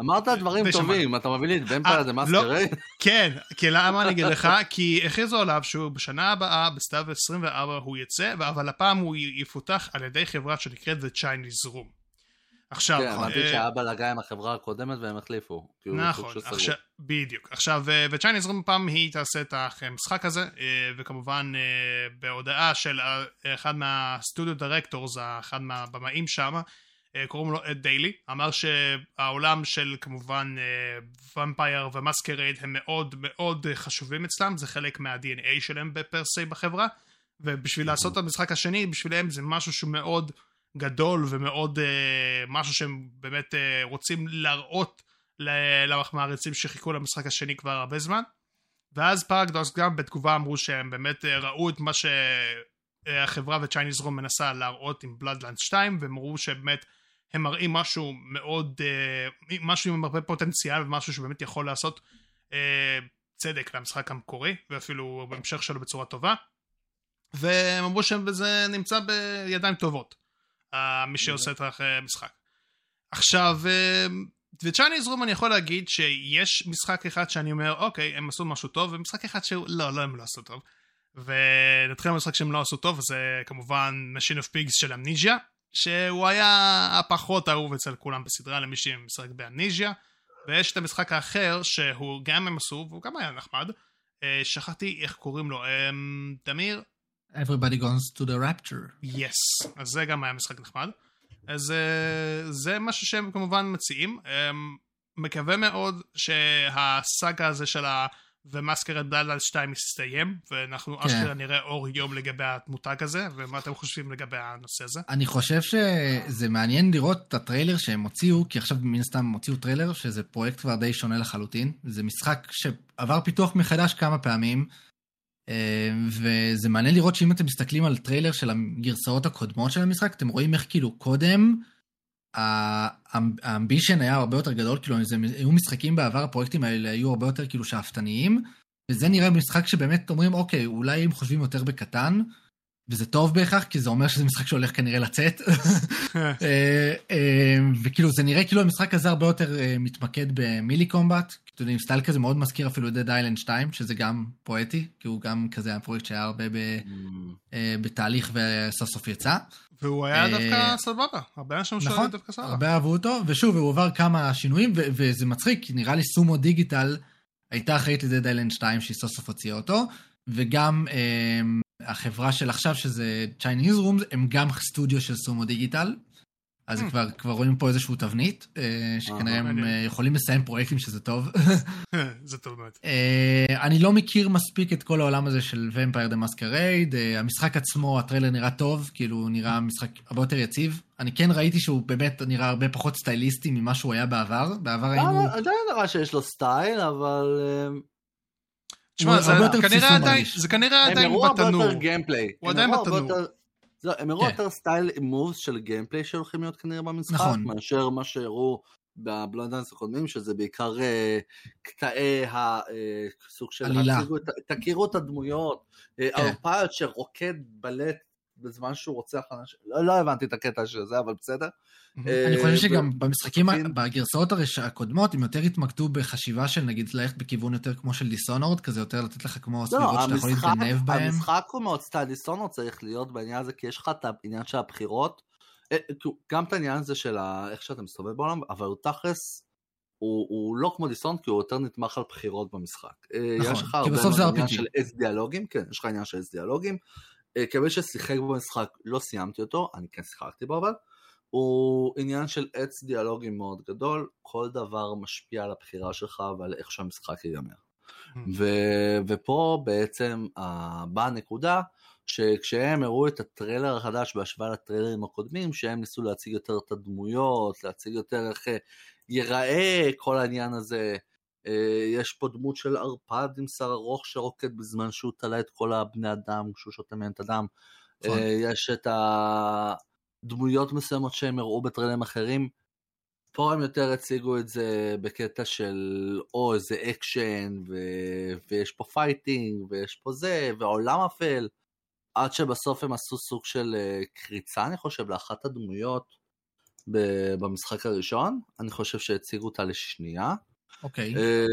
אמרת דברים טובים. אתה מביא לי את אה, Vampire the. Masquerade? כן, כי למה אני אגיד לך? [laughs] כי הכריזו עליו שהוא בשנה הבאה, בסתיו 24, הוא יצא, אבל הפעם הוא יפותח על ידי חברה שנקראת The Chinese Room. עכשיו, כן, אמרתי אה, שהיה בלאגן עם החברה הקודמת והם החליפו. נכון. עכשיו, בדיוק. עכשיו, אה, ו Chinese Room פעם היא תעשה את המשחק הזה, אה, וכמובן אה, בהודעה של אה, אחד מה studio directors, אחד מהבמאים שם, אה, קוראים לו אד דיילי, אמר שהעולם של כמובן Vampire Masquerade הם מאוד מאוד אה, חשובים אצלם, זה חלק מה-DNA שלהם per se בחברה, ובשביל לעשות את המשחק השני, בשבילם זה משהו שהוא מאוד גדול ומאוד אה, משהו שהם באמת אה, רוצים להראות למעריצים שחיכו למשחק השני כבר הרבה זמן. ואז פרקדוס גם בתגובה אמרו שהם באמת אה, ראו את מה שהחברה וצ'ייניז רום מנסה להראות עם בלאדלנד 2 והם ראו שבאמת הם מראים משהו מאוד, אה, משהו עם הרבה פוטנציאל ומשהו שבאמת יכול לעשות אה, צדק למשחק המקורי ואפילו בהמשך שלו בצורה טובה. והם אמרו שזה נמצא בידיים טובות, אה, מי שעושה את המשחק. עכשיו, וצ'ייניז רום אני יכול להגיד שיש משחק אחד שאני אומר, אוקיי, הם עשו משהו טוב, ומשחק אחד שהוא, לא, לא, הם לא עשו טוב. ונתחיל במשחק שהם לא עשו טוב, זה כמובן Machine of Pigs של אמניג'יה, שהוא היה הפחות אהוב אצל כולם בסדרה למי שמשחק באמניג'יה, ויש את המשחק האחר שהוא גם הם עשו, והוא גם היה נחמד, אה, שכחתי איך קוראים לו, תמיר? Everybody goes to the rapture. יס, אז זה גם היה משחק נחמד. אז אה, זה משהו שהם כמובן מציעים. מקווה מאוד שהסאגה הזה של. Vampire Masquerade Bloodlines 2 יסתיים, ואנחנו כן. אשכרה נראה אור יום לגבי המותג הזה, ומה אתם חושבים לגבי הנושא הזה. אני חושב שזה מעניין לראות את הטריילר שהם הוציאו, כי עכשיו מן הסתם הם הוציאו טריילר, שזה פרויקט כבר די שונה לחלוטין. זה משחק שעבר פיתוח מחדש כמה פעמים, אה, וזה מעניין לראות שאם אתם מסתכלים על טריילר של הגרסאות הקודמות של המשחק, אתם רואים איך כאילו קודם, ה ambition היה הרבה יותר גדול, כאילו זה היו משחקים בעבר, הפרויקטים האלה היו הרבה יותר כאילו שאפתניים, וזה נראה משחק שבאמת אומרים, אוקיי, אולי הם חושבים יותר בקטן, וזה טוב בהכרח, כי זה אומר שזה משחק שהולך כנראה לצאת. [laughs] אה, אה, וכאילו זה נראה כאילו המשחק הזה הרבה יותר אה, מתמקד ב melee combat, אתם יודעים, style כזה מאוד מזכיר אפילו את Dead Island 2, שזה גם פואטי, כי הוא גם כזה היה פרויקט שהיה הרבה ב, אה, בתהליך וסוף סוף יצא. והוא היה אה, דווקא סבבה, הרבה אנשים שאוהבים נכון, דווקא סבבה. הרבה אהבו אותו, ושוב, הוא עבר כמה שינויים, ו- וזה מצחיק, כי נראה לי סומו דיגיטל הייתה אחראית ל-Dead Island 2 שהיא סוף סוף הוציאה אותו, וגם אה, החברה של עכשיו, שזה Chinese Rooms, הם גם סטודיו של סומו דיגיטל, אז Hmm. כבר, כבר רואים פה איזשהו תבנית, אה, שכנראה הם. אה, יכולים לסיים פרויקטים שזה טוב. [laughs] זה טוב מאוד. אה, אני לא מכיר מספיק את כל העולם הזה של Vampire the Masquerade, המשחק עצמו, הטריילר נראה טוב, כאילו נראה משחק הרבה יותר יציב. אני כן ראיתי שהוא באמת נראה הרבה פחות סטייליסטי ממה שהוא היה בעבר. בעבר היינו... אה, עדיין נראה שיש לו סטייל, אבל תשמע, זה כנראה עדיין- בתנור. יותר gameplay. הוא עדיין בתנור. יותר- לא, הם הראו כן. יותר סטייל moves של gameplay שהולכים להיות כנראה במשחק, נכון. מאשר מה שהראו בבלונדנס הקודמים, שזה בעיקר אה, קטעי הסוג של... עלילה. תכירו את הדמויות. אה, כן. ערפד שרוקד בלט בזמן שהוא רוצח אנשים. לא לא הבנתי את הקטע של זה, אבל בסדר. אה, אני חושב שגם במשחקים. בגרסאות הקודמות, הם יותר התמקדו בחשיבה של נגיד ללכת בכיוון יותר כמו של דיסונורד, כזה יותר לתת לך כמו לא, סביבות שאתה יכול להתגנב בהן. המשחק הוא מאוד סטייל דיסונו צריך להיות בעניין הזה, כי יש לך את העניין של הבחירות, אה, כאילו, גם את העניין הזה של איך שאתה מסתובב בעולם, אבל הוא תכלס, הוא, הוא לא כמו דיסונט, כי הוא יותר נתמך על בחירות במשחק. אה, נכון, יש לך כי בסוף זה מאוד עניין RPG. של אס דיאלוגים, כן, יש לך עניין של אס דיאלוגים. אה, כמי ששיחק במשחק, לא סיימתי אותו, אני כן שיחקתי בו אבל. הוא עניין של עץ דיאלוגים מאוד גדול, כל דבר משפיע על הבחירה שלך ועל איך שהמשחק ייגמר. ו- ופה בעצם uh, באה הנקודה שכשהם הראו את הטריילר החדש בהשוואה לטריילרים הקודמים, שהם ניסו להציג יותר את הדמויות, להציג יותר איך אה, ייראה כל העניין הזה. אה, יש פה דמות של ערפד עם שיער ארוך שרוקד בזמן שהוא תלה את כל הבני אדם כשהוא שותה מהם את הדם. נכון. יש את הדמויות מסוימות שהם הראו בטריילרים אחרים. פה הם יותר הציגו את זה בקטע של או איזה אקשן ו... ויש פה fighting ויש פה זה ועולם אפל עד שבסוף הם עשו סוג של אה, קריצה אני חושב לאחת הדמויות במשחק הראשון, אני חושב שהציגו אותה לשנייה. אוקיי. אה,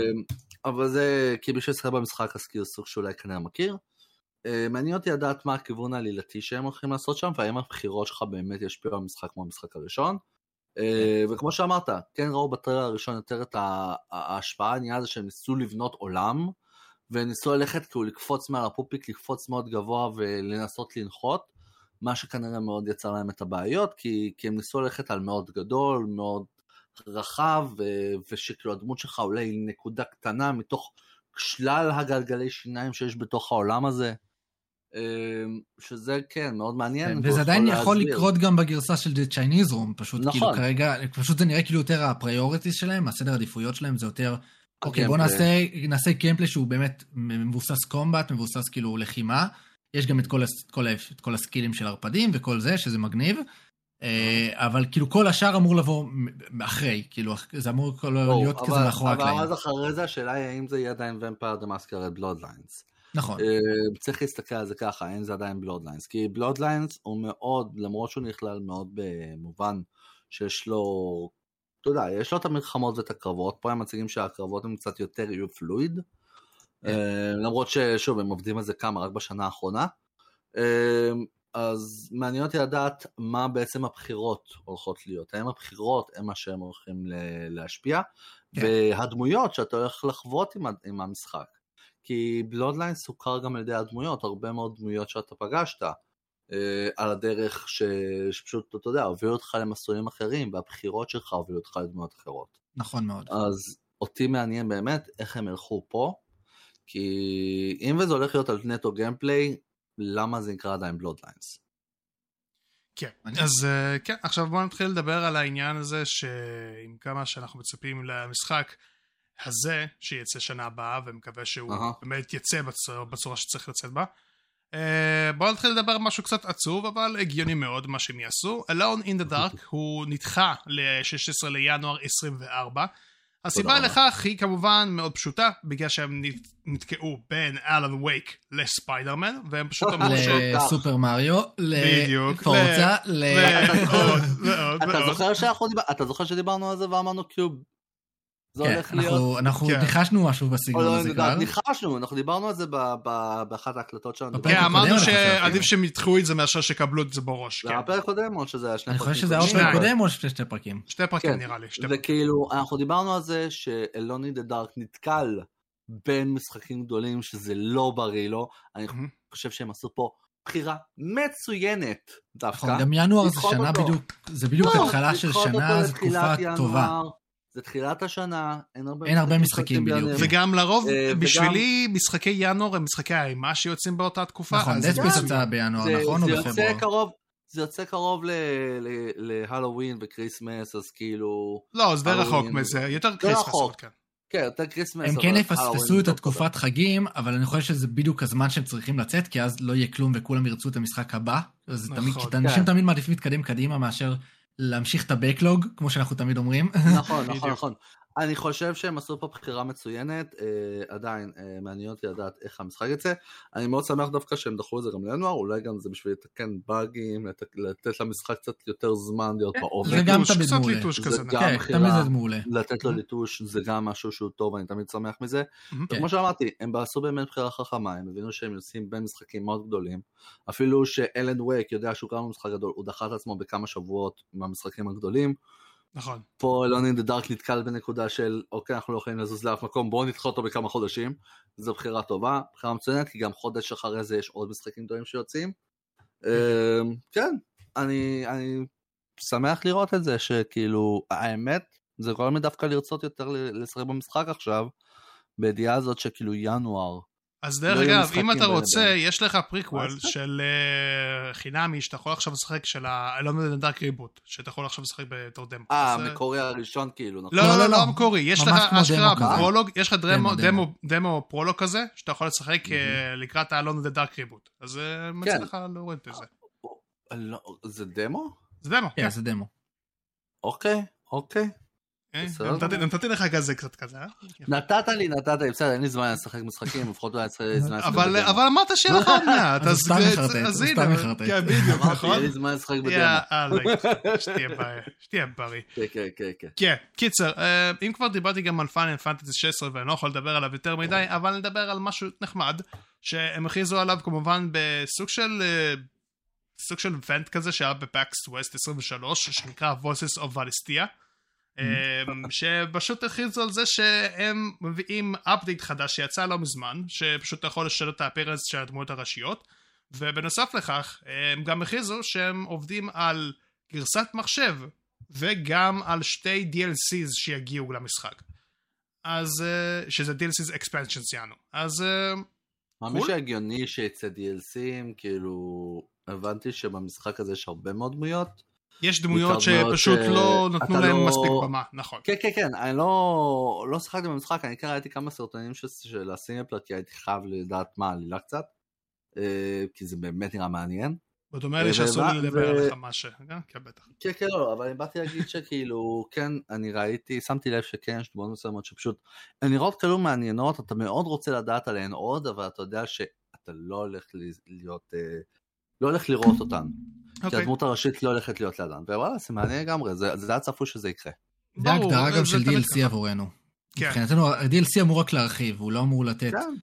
אבל זה, כי בשביל לשחק במשחק אז כאילו סוג שאולי כנראה מכיר. אה, מעניין אותי לדעת מה הכיוון העלילתי שהם הולכים לעשות שם, והאם הבחירות שלך באמת ישפיעו על המשחק כמו המשחק הראשון. אה, וכמו שאמרת, כן ראו בטריילר הראשון יותר את ההשפעה העניין הזה שהם ניסו לבנות עולם, וניסו ללכת כאילו לקפוץ מעל הפופיק, לקפוץ מאוד גבוה ולנסות לנחות, מה שכנראה מאוד יצר להם את הבעיות, כי, כי הם ניסו ללכת על מאוד גדול, מאוד רחב, ושכאילו הדמות שלך אולי היא נקודה קטנה מתוך שלל הגלגלי שיניים שיש בתוך העולם הזה. אמ, שזה כן, מאוד מעניין. כן, וזה עדיין יכול להסביר. לקרות גם בגרסה של The Chinese Room, פשוט כאילו נכון. כרגע, פשוט זה נראה כאילו יותר ה priorities שלהם, הסדר עדיפויות שלהם זה יותר, אוקיי בוא. נעשה, נעשה gameplay שהוא באמת מבוסס combat, מבוסס כאילו לחימה, יש גם את כל, את כל, את כל הסקילים של ערפדים וכל זה, שזה מגניב, אבל כאילו כל השאר אמור לבוא אחרי, כאילו זה אמור להיות כזה מאחורי הקלעים. אבל אז אחרי זה השאלה היא האם זה יהיה עדיין Vampire the Masquerade Bloodlines. נכון, צריך להסתכל על זה ככה, האם זה עדיין Bloodlines. כי Bloodlines הוא מאוד, למרות שהוא נכלל מאוד במובן שיש לו, אתה יודע, יש לו את המלחמות ואת הקרבות, פה הם מציגים שהקרבות הם קצת יותר יהיו פלואיד. אה, למרות ששוב, הם עובדים על זה כמה, רק בשנה האחרונה. אז מעניין אותי לדעת מה בעצם הבחירות הולכות להיות. האם הבחירות הם מה שהם הולכים להשפיע, כן. והדמויות שאתה הולך לחוות עם, עם המשחק. כי בלודליין סוכר גם על ידי הדמויות, הרבה מאוד דמויות שאתה פגשת אה, על הדרך ש... שפשוט, אתה יודע, הובילו אותך למסלולים אחרים, והבחירות שלך הובילו אותך לדמויות אחרות. נכון מאוד. אז אותי מעניין באמת איך הם ילכו פה, כי אם וזה הולך להיות על נטו גיימפליי, למה זה נקרא עדיין בלודליינס? כן. אז אה, כן, עכשיו בואו נתחיל לדבר על העניין הזה שעם כמה שאנחנו מצפים למשחק הזה שיצא שנה הבאה ומקווה שהוא אהה. באמת יצא בצורה, בצורה שצריך לצאת בה. Uh, בואו נתחיל לדבר על משהו קצת עצוב אבל הגיוני מאוד מה שהם יעשו. Alone in the Dark [laughs] הוא נדחה ל-16 לינואר 24. הסיבה. לכך היא כמובן מאוד פשוטה בגלל שהם נת- נתקעו בין אלן וייק לספיידרמן והם פשוט לא, אמרו ש... לסופר מריו, לפורצה, ל... ועוד [laughs] ועוד אתה ועוד. זוכר. אתה שדיברנו על זה ואמרנו קיוב? זה כן, הולך להיות... אנחנו- כן. ניחשנו משהו בסגנון לא, הזה אני כבר. יודע, ניחשנו, אנחנו דיברנו על זה ב- ב- באחת ההקלטות שלנו. כן, אמרנו אני שעדיף כן. שהם ידחו את זה מאשר שיקבלו את זה בראש. זה כן. היה הפרק הקודם או שזה היה שני אני פרקים? חושב שזה היה. אופן קודם או שני שני פרקים? שתי פרקים כן. נראה לי. וכאילו, אנחנו דיברנו על זה שאלוני דה דארק נתקל בין משחקים גדולים שזה לא בריא לו. אני. חושב שהם עשו פה בחירה מצוינת דווקא. נכון, גם ינואר זה שנה. בדיוק, זה בדיוק לא, התחלה של שנה, זו תקופה טובה. זה תחילת השנה, אין הרבה אין הרבה משחקים בדיוק. בינואר. וגם לרוב, אה, וגם- בשבילי משחקי ינואר הם משחקי האימה שיוצאים באותה תקופה. נכון, גם- יצא בינואר, זה- נכון? או זה יוצא בפברואר? קרוב, זה יוצא קרוב ל- ל- להלואוין וכריסמס, אז כאילו... לא, זה די רחוק. מזה, יותר. אבל כן. כן, יותר כריסמס. הם כן יפספסו את יותר התקופת חגים, אבל אני חושב שזה בדיוק הזמן שהם צריכים לצאת, כי אז לא יהיה כלום וכולם ירצו את המשחק הבא. אז נכון, תמיד, כי כן. אנשים תמיד מעדיפים להתקדם קדימה מאשר להמשיך את ה-Backlog, כמו שאנחנו תמיד אומרים. נכון. נכון, נכון. אני חושב שהם עשו פה בחירה מצוינת, אה, עדיין אה, מעניין אותי לדעת איך המשחק יצא. אני מאוד שמח דווקא שהם דחו את זה גם לינואר, אולי גם זה בשביל לתקן באגים, לת- לתת למשחק קצת יותר זמן להיות זה בעובד, גם ליטוש, תמיד מעולה. ליטוש זה כזה. גם כן, בחירה. תמיד זה מעולה. לתת לו ליטוש זה גם משהו שהוא טוב, אני תמיד שמח מזה. כן. וכמו שאמרתי, הם עשו באמת בחירה חכמה, הם הבינו שהם יוצאים בין משחקים מאוד גדולים. אפילו שאלן וייק יודע שהוא גם משחק גדול, הוא דחה את עצמו בכמה שבועות מהמשחקים הגדולים. נכון. פה אלון אין דה דארק נתקל בנקודה של אוקיי אנחנו לא יכולים לזוז לאף מקום בואו נדחה אותו בכמה חודשים זו בחירה טובה בחירה מצוינת כי גם חודש אחרי זה יש עוד משחקים גדולים שיוצאים. אמ, כן אני אני שמח לראות את זה שכאילו האמת זה גורם לי דווקא לרצות יותר לשחק במשחק עכשיו בידיעה הזאת שכאילו ינואר אז לא דרך אגב, אם אתה רוצה, יש לך פריקוול? של אה, חינמי שאתה יכול עכשיו לשחק של ה-Alone in the Dark Reboot, שאתה יכול עכשיו לשחק בתור דמו. אה אה, המקורי הראשון כאילו נכון? לא, לא, לא, לא, לא. לא המקורי, יש לך אשכרה. פרולוג, יש לך דמו- דמו, דמו- דמו פרולוג כזה, שאתה יכול לשחק אה. לקראת ה-Alone the Dark Reboot. אז אה, מציע כן. לך להוריד את זה. לא, זה דמו? זה דמו, כן. כן, זה דמו. אוקיי אוקיי אה, נתתי- גמור. נתתי לך כזה קצת כזה, אה? נתת לי, נתת לי, בסדר, אין לי זמן לשחק משחקים, לפחות לא יצא לי זמן לשחק בדרך. אבל אמרת שיהיה לך [laughs] עוד מעט, אז הנה. כן, בדיוק, אמרתי, נכון? אין לי זמן לשחק. יאללה, [laughs] שתהיה בריא. כן, כן, כן, כן. כן, קיצר, אה, אם כבר דיברתי גם על Final Fantasy 16 ואני לא יכול לדבר עליו יותר מדי, אבל נדבר על משהו נחמד, שהם הכריזו עליו כמובן בסוג של... אה, סוג של event כזה שהיה ב PAX West 23, שנקרא Voices of Valisthea, שפשוט הכריזו על זה שהם מביאים אפדייט חדש שיצא לא מזמן, שפשוט אתה יכול לשנות את האפירנס של הדמויות הראשיות, ובנוסף לכך, הם גם הכריזו שהם עובדים על גרסת מחשב וגם על שתי DLCs שיגיעו למשחק. אז, אה, שזה DLCs expansions יענו. אז אה, מאמין קול. שהגיוני שיצא DLCים, כאילו, הבנתי שבמשחק הזה יש הרבה מאוד דמויות. יש דמויות דמויות שפשוט לא נתנו להם לא- מספיק במה, נכון. כן, כן, כן, אני לא, לא שיחקתי במשחק, אני כן ראיתי כמה סרטונים של, של כי הייתי חייב לדעת מה העלילה קצת, אה, כי זה באמת נראה מעניין. בדומה לי ו- שאסור לי לדבר עליך מה ש... כן, בטח. כן, כן, לא, אבל אני באתי להגיד שכאילו, כן, אני ראיתי, שמתי לב שכן, יש דמות מסוימות שפשוט, הן נראות כאילו מעניינות, אתה מאוד רוצה לדעת עליהן עוד, אבל אתה יודע שאתה לא הולך להיות, אה, לא הולך לראות אותן. כי אוקיי, הדמות הראשית לא הולכת להיות לידן, ווואלה, זה מעניין לגמרי, זה זה היה צפוי שזה יקרה. זה ברור, ההגדרה גם זה של DLC. עבורנו. כן. מבחינתנו, ה-DLC אמור רק להרחיב, הוא לא אמור לתת, כן,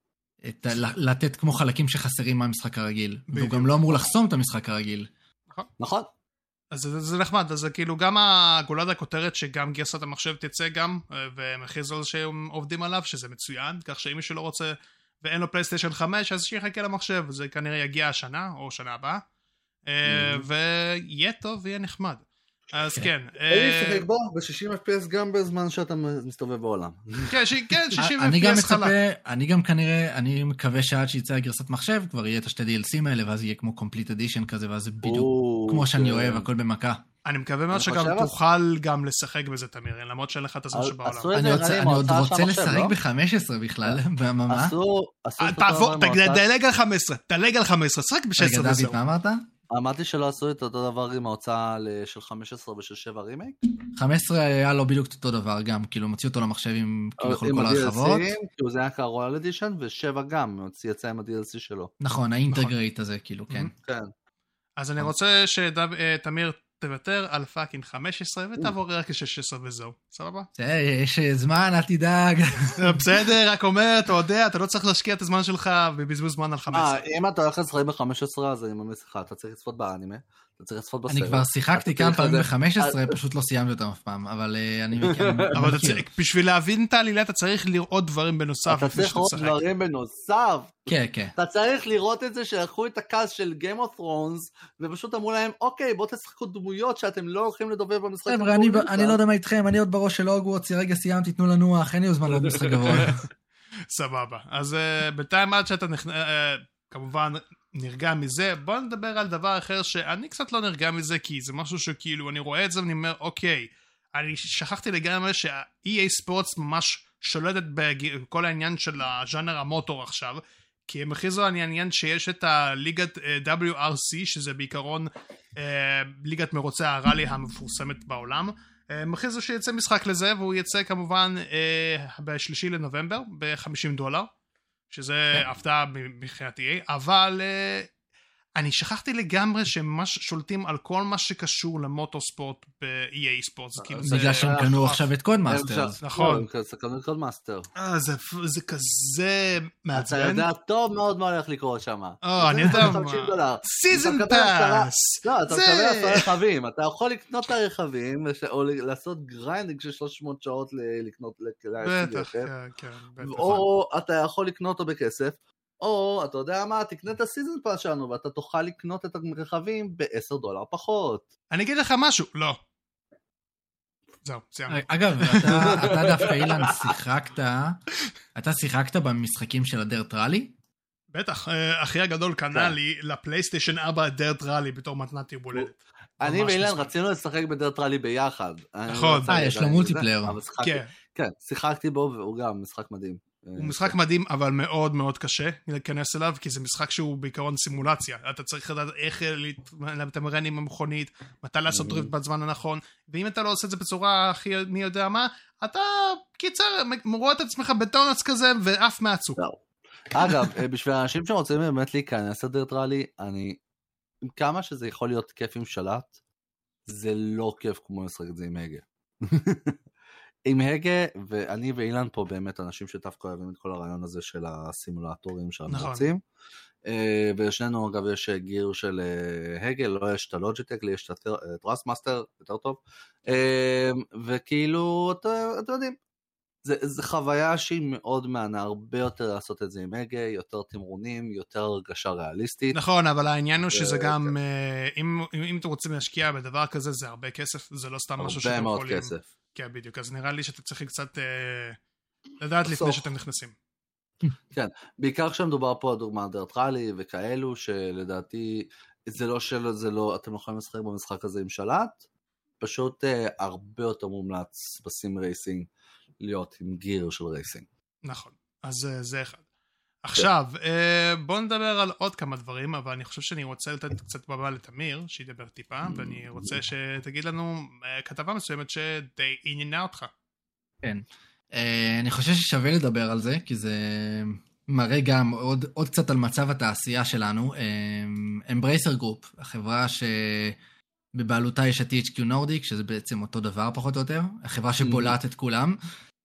את ה- לתת כמו חלקים שחסרים מהמשחק הרגיל. והוא בדיוק. גם לא אמור לחסום את המשחק הרגיל. נכון. אז זה, זה נחמד, אז זה כאילו גם הגולת הכותרת שגם גרסת המחשב תצא גם, אה, והם הכריזו על שהם עובדים עליו, שזה מצוין, כך שאם מישהו לא רוצה ואין לו פלייסטיישן 5, אז שיחכה למחשב, זה כנראה יגיע השנה או שנה הבאה, אה, ויהיה טוב ויהיה נחמד. אז כן. כן, אין לי אה, בו ב-60 FPS גם בזמן שאתה מסתובב בעולם. [laughs] כן, ש- כן, 60 אני גם FPS חלק. מצפה, אני גם כנראה, אני מקווה שעד שיצא הגרסת מחשב, כבר יהיה את השתי DLCים האלה, ואז יהיה כמו complete edition כזה, ואז זה בדיוק כמו שאני כן. אוהב, הכל במכה. אני מקווה מאוד שגם תוכל גם לשחק בזה, תמיר, למרות שאין לך את הזמן שבעולם. אני עוד רוצה לשחק לא? ב-15 בכלל, בממה. אה, תדלג על 15, תדלג על 15, שחק רגע, ב-16 דוד, וזהו. מה אמרת? אמרתי שלא עשו את אותו דבר עם ההוצאה של 15 ושל 7 רימייק? 15 היה לו בדיוק את אותו דבר גם, כאילו, הם הוציאו אותו למחשב עם כביכול עם כל ההרחבות. כאילו זה היה כ Royal Edition, ו-7 גם, יצא עם ה-DLC שלו. נכון, ה Intergrade הזה, כאילו, כן. כן. אז אני רוצה שתמיר תוותר על fucking 15 ותעבור רק ל-16 וזהו, סבבה? יש זמן, אל תדאג. [laughs] בסדר, רק אומר, אתה יודע, אתה לא צריך להשקיע את הזמן שלך בבזבוז זמן על 15. אה, אם אתה הולך לשחק ב-15 אז אני ממליץ לך, אתה צריך לצפות באנימה, אתה צריך לצפות בסרט. אני כבר שיחקתי כמה צריך פעמים לזה- ב-15, [laughs] פשוט לא סיימתי אותם אף פעם, אבל אה, אני [laughs] מכיר. אני אבל אתה מכיר. צריך, בשביל להבין את העלילה אתה צריך לראות דברים בנוסף אתה צריך לראות. דברים בנוסף. כן, כן. אתה צריך לראות את זה שלקחו את הקאסט של Game of Thrones ופשוט אמרו להם, אוקיי, בואו תשחקו דמויות שאתם לא הולכים לדובב במשחק. חבר'ה, אני- הקרוב." אני לא יודע מה איתכם, אני עוד בראש של הוגוורטס, רגע סיימתי, תנו לנוח, אין לי זמן לעוד משחק גבוה. [laughs] סבבה. אז uh, בינתיים עד שאתה נכנ... uh, כמובן נרגע מזה, בוא נדבר על דבר אחר שאני קצת לא נרגע מזה, כי זה משהו שכאילו, אני רואה את זה ואני אומר, אוקיי, אני שכחתי לגמרי שה-EA ספורטס ממש שולטת בכל העניין של הז'אנר המוטור עכשיו, כי הם הכריזו על העניין שיש את הליגת אה, WRC, שזה בעיקרון אה, ליגת מרוצי הראלי המפורסמת בעולם. הם הכריזו שיצא משחק לזה, והוא יצא כמובן אה, בשלישי לנובמבר, ב-50 דולר, שזה כן. הפתעה מבחינת EA, אבל אה, אני שכחתי לגמרי שהם שולטים על כל מה שקשור ל motorsport ב-EA Sports. זה כאילו בגלל שהם אה, קנו אה, עכשיו את Codemasters. נכון. קנו את Codemaster. אה, זה, זה כזה אתה מעצבן. יודע טוב מאוד מה הולך לקרות שם. אה, אני יודע מה. 50 דולר. season אתה pass! לא, אתה מקבל עשרה רכבים, אתה יכול לקנות את הרכבים, או לעשות grinding של 300 שעות לקנות, בטח, כן, כן, בטח. או אתה יכול לקנות אותו בכסף, או אתה יודע מה, תקנה את ה season pass שלנו, ואתה תוכל לקנות את הרכבים ב-10 דולר פחות. אני אגיד לך משהו, לא. זהו, סיימנו. אגב, אתה אתה דווקא, אילן, שיחקת, אתה שיחקת במשחקים של ה DiRT Rally? בטח, אה, אחי הגדול קנה כן. לי לפלייסטיישן 4 DiRT Rally בתור מתנת יום הולדת. אני ואילן. רצינו לשחק ב DiRT Rally ביחד. נכון. לא לי אה, יש לו multiplayer. כן, כן, שיחקתי בו והוא גם משחק מדהים. הוא משחק מדהים, אבל מאוד מאוד קשה להיכנס אליו, כי זה משחק שהוא בעיקרון סימולציה. אתה צריך לדעת איך לתמרן עם המכונית, מתי לעשות. drift בזמן הנכון, ואם אתה לא עושה את זה בצורה הכי מי יודע מה, אתה, קיצר, רואה את עצמך בטונוס כזה, ועף מהצוק. אגב, אה, בשביל האנשים שרוצים באמת להיכנס לדירט ראלי, אני... כמה שזה יכול להיות כיף עם שלט, זה לא כיף כמו לשחק את זה עם הגה. [laughs] עם הגה, ואני ואילן פה באמת אנשים שדווקא אוהבים את כל הרעיון הזה של הסימולטורים שאנחנו נכון. רוצים. אה, ולשנינו אגב יש אה, גיר של אה, הגה, לא יש את הלוג'יטק, לי יש את ה Thrustmaster, יותר טוב. וכאילו, אתם יודעים, זה, זה חוויה שהיא מאוד מהנה, הרבה יותר לעשות את זה עם הגה, יותר תמרונים, יותר הרגשה ריאליסטית. נכון, אבל העניין הוא שזה גם, כן. אה, אם, אם, אם אתם רוצים להשקיע בדבר כזה, זה הרבה כסף, זה לא סתם משהו שאתם הרבה מאוד יכולים... כסף. כן, בדיוק, אז נראה לי שאתם צריכים קצת אה, לדעת לפני בסוף. שאתם נכנסים. [laughs] בעיקר כשמדובר פה על דוגמא DiRT Rally וכאלו, שלדעתי זה לא של, זה לא, אתם לא יכולים לשחק במשחק הזה עם שלט, פשוט אה, הרבה יותר מומלץ ב sim racing להיות עם גיר של racing. נכון, אז אה, זה אחד. עכשיו, אה, בואו נדבר על עוד כמה דברים, אבל אני חושב שאני רוצה לתת קצת במה לתמיר, שידבר טיפה, ואני רוצה שתגיד לנו אה, כתבה מסוימת שדי עניינה אותך. כן. אני חושב ששווה לדבר על זה, כי זה מראה גם עוד, עוד קצת על מצב התעשייה שלנו. Embracer Group, החברה שבבעלותה יש את THQ Nordic, שזה בעצם אותו דבר פחות או יותר, החברה שבולעת את כולם.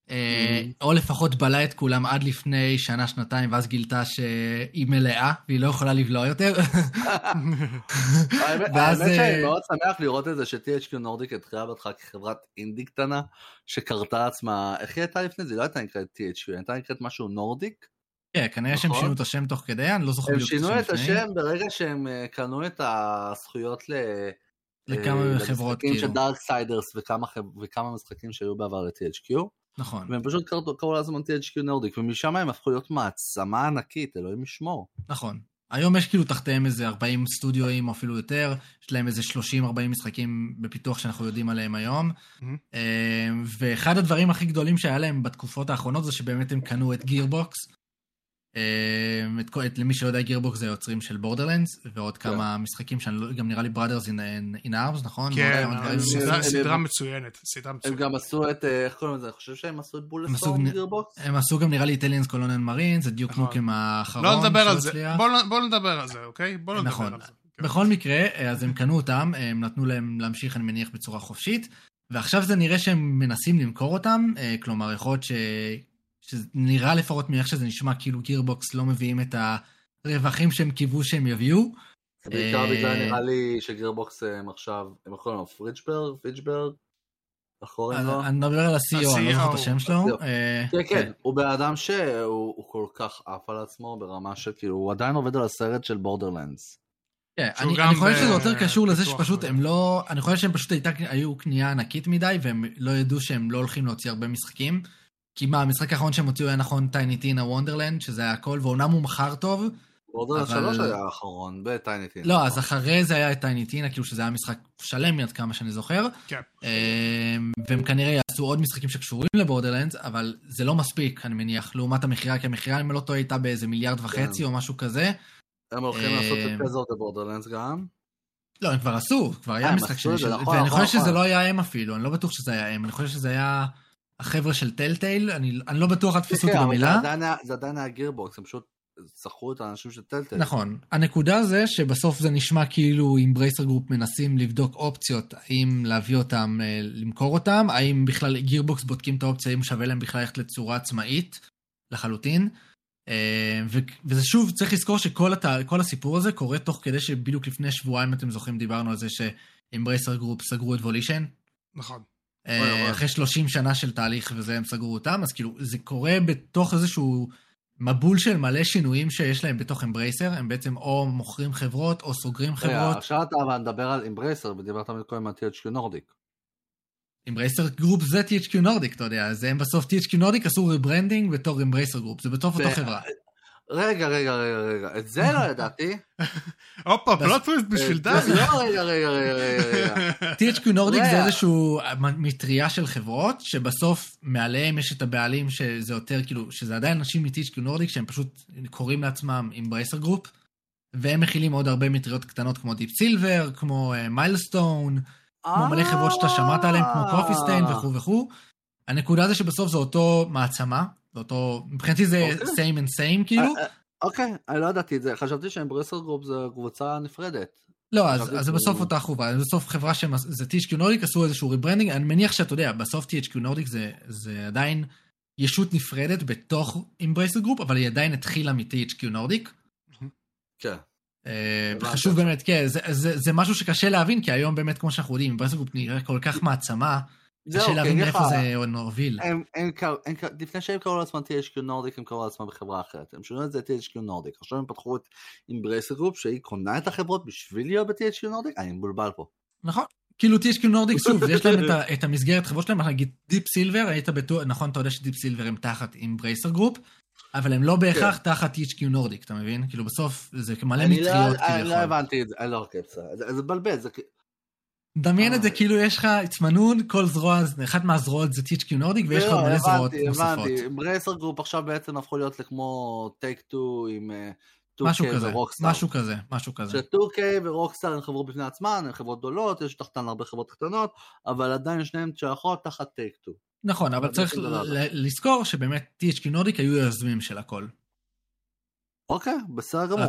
אה, או לפחות בלעה את כולם עד לפני שנה, שנתיים, ואז גילתה שהיא מלאה, והיא לא יכולה לבלוע יותר. [laughs] האמת האמת שאני אה, מאוד שמח לראות את זה ש-THQ Nordic התחילה בהתחלה כחברת אינדי קטנה, שקראה לעצמה, איך היא הייתה לפני זה? היא לא הייתה נקראת THQ, היא הייתה נקראת משהו Nordic. כן, כנראה שהם נכון. שינו את השם תוך כדי, אני לא זוכר הם שינו את. השם ברגע שהם אה, קנו את הזכויות ל... לכמה אה, חברות, למשחקים של כאילו. Darksiders וכמה משחקים שהיו בעבר ל-THQ, נכון, והם פשוט קראו, קראו לעצמם THQ Nordic, ומשם הם הפכו להיות מעצמה ענקית, אלוהים ישמור. נכון. היום יש כאילו תחתיהם איזה 40 סטודיואים או אפילו יותר, יש להם איזה 30-40 משחקים בפיתוח שאנחנו יודעים עליהם היום. אה, ואחד הדברים הכי גדולים שהיה להם בתקופות האחרונות זה שבאמת הם קנו את Gearbox. אה, את, את, למי שלא יודע, Gearbox זה היוצרים של Borderlands, ועוד כן. כמה משחקים שגם נראה לי Brothers in Arms, נכון? כן. סדרה- הם- סדרה הם- מצוינת, הם מצוינת. גם עשו את, אה, איך קוראים לזה? אני חושב שהם עשו את הם Bulletstorm עשו- Gearbox? הם עשו גם נראה לי Aliens Colonial Marines, זה Duke נכון. Nukem האחרון. לא נדבר על זה. בואו בוא נדבר על זה, אוקיי? בואו נדבר נכון. על זה. כן. בכל מקרה, אז הם קנו אותם, הם נתנו להם להמשיך, אני מניח, בצורה חופשית, ועכשיו זה נראה שהם מנסים למכור אותם, אה, כלומר, יכול להיות ש... שנראה לפחות מאיך שזה נשמע, כאילו Gearbox לא מביאים את הרווחים שהם קיוו שהם יביאו. זה בעיקר אה, בגלל נראה לי ש Gearbox הם עכשיו, הם יכולים לו פריצ'ברג, פיצ'ברג, איך קוראים לו? אני מדבר על ה-CEO, אני לא זוכר את השם שלו. אה, כן, כן, הוא בן אדם שהוא הוא כל כך עף על עצמו ברמה של כאילו, הוא עדיין עובד על הסרט של Borderlands. כן, אני, חושב ב- שזה יותר קשור לזה שפשוט. הם לא, אני חושב שהם פשוט הייתה, היו קנייה ענקית מדי, והם לא ידעו שהם לא הולכים להוציא הרבה משחקים. כי מה, המשחק האחרון שהם הוציאו היה נכון Tiny Tina Wonderland, שזה היה הכל, ואומנם הוא מכר טוב, Borderlands אבל- 3 היה האחרון, ב Tiny Tin. לא, אז אחרי זה היה את Tiny Tina, כאילו שזה היה משחק שלם עד כמה שאני זוכר. כן. אמ, והם כנראה יעשו עוד משחקים שקשורים ל Borderlands, אבל זה לא מספיק, אני מניח, לעומת המכירה, כי המכירה, אם אני לא טועה, הייתה באיזה מיליארד וחצי או משהו כזה. הם הולכים אה, לעשות את פז of the Borderlands גם. לא, הם כבר עשו, כבר אה, היה הם משחק שני את זה, של... נכון, ואני נכון, חושב שזה נכון. לא היה הם אפילו, אני לא בטוח שזה היה הם, אני חושב שזה היה החבר'ה של Telltale, אני אני לא בטוח, אל תפסו אותי כן, במילה. זה עדיין היה- זה עדיין היה Gearbox, הם פשוט שכרו את האנשים של Telltale. נכון. הנקודה זה שבסוף זה נשמע כאילו Embracer Group מנסים לבדוק אופציות, האם להביא אותם, אה, למכור אותם, האם בכלל Gearbox בודקים את האופציה, האם שווה להם בכלל ללכת לצורה עצמאית לחלוטין. אה, ו- וזה שוב, צריך לזכור שכל הת... כל הסיפור הזה קורה תוך כדי שבדיוק לפני שבועיים, אתם זוכרים, דיברנו על זה ש Embracer Group סגרו את Volition. נכון. אה. אחרי 30 שנה של תהליך וזה, הם סגרו אותם, אז כאילו, זה קורה בתוך איזשהו מבול של מלא שינויים שיש להם בתוך Embracer, הם בעצם או מוכרים חברות או סוגרים חברות. עכשיו אתה מדבר על אמברייסר, ודיברת קודם על THQ Nordic. Embracer Group זה THQ Nordic, אתה יודע, אז הם בסוף THQ Nordic עשו rebranding בתור Embracer Group, זה בתוך אותה חברה. רגע, רגע, רגע, רגע, את זה לא ידעתי. [laughs] הופה, plot twist בשביל זה- דני. לא, רגע, רגע, רגע, רגע. [laughs] THQ Nordic זה. איזשהו מטריה של חברות, שבסוף מעליהם יש את הבעלים שזה יותר כאילו, שזה עדיין אנשים מ-THQ Nordic שהם פשוט קוראים לעצמם Embracer Group, והם מכילים עוד הרבה מטריות קטנות כמו Deep Silver, כמו Milestone, כמו מלא חברות שאתה שמעת עליהן, כמו Coffee Stain אה. וכו' וכו'. הנקודה זה שבסוף זה אותו מעצמה, זה אותו, מבחינתי זה אוקיי. same and same כאילו. אה, אה, אוקיי, אני לא ידעתי את זה, חשבתי ש Embracer Group זה קבוצה נפרדת. לא, אז, זה בסוף אותה חברה, זה בסוף חברה שהם, זה THQ Nordic, עשו איזשהו rebranding, אני מניח שאתה יודע, בסוף THQ Nordic זה, זה עדיין ישות נפרדת בתוך Embracer Group, אבל היא עדיין התחילה מ-THQ Nordic. כן. אה, עכשיו. באמת, כן, זה, זה, זה משהו שקשה להבין, כי היום באמת, כמו שאנחנו יודעים, Embracer Group נראה כל כך מעצמה, זהו, קשה להבין מאיפה לך- זה נוביל. הם, הם, קראו- הם, קראו- לפני שהם קראו לעצמם THQ Nordic, הם קראו לעצמם בחברה אחרת. הם שינו את זה THQ Nordic. עכשיו הם פתחו את Embracer Group, שהיא קונה את החברות בשביל להיות ב-THQ Nordic? אני מבולבל פה. נכון. כאילו THQ Nordic, שוב, [laughs] יש להם את, ה, את המסגרת חברות שלהם, נגיד Deep Silver, היית בטוח, נכון, אתה יודע ש Deep Silver הם תחת Embracer Group, אבל הם לא בהכרח תחת THQ Nordic, אתה מבין? כאילו בסוף זה מלא אני לא- מטריות אני לא כביכול. הבנתי את זה, אני לא אוקיי, בסדר. זה מבלבל, זה... דמיין את זה אה. כאילו יש לך תמנון, כל זרוע, אחת מהזרועות זה THQ Nordic, ויש לך לא, מלא זרועות הבנתי, נוספות. הבנתי. Embracer Group עכשיו בעצם הפכו להיות כמו Take 2 עם אה, משהו 2K כזה, ו Rockstar. משהו כזה, משהו כזה. ש-2K ו Rockstar הן חברות בפני עצמן, הן חברות גדולות, יש תחתן הרבה חברות קטנות, אבל עדיין שניהן שייכות תחת Take 2. נכון, אבל צריך לזכור שבאמת THQ Nordic היו היוזמים של הכל. אוקיי, בסדר גמור.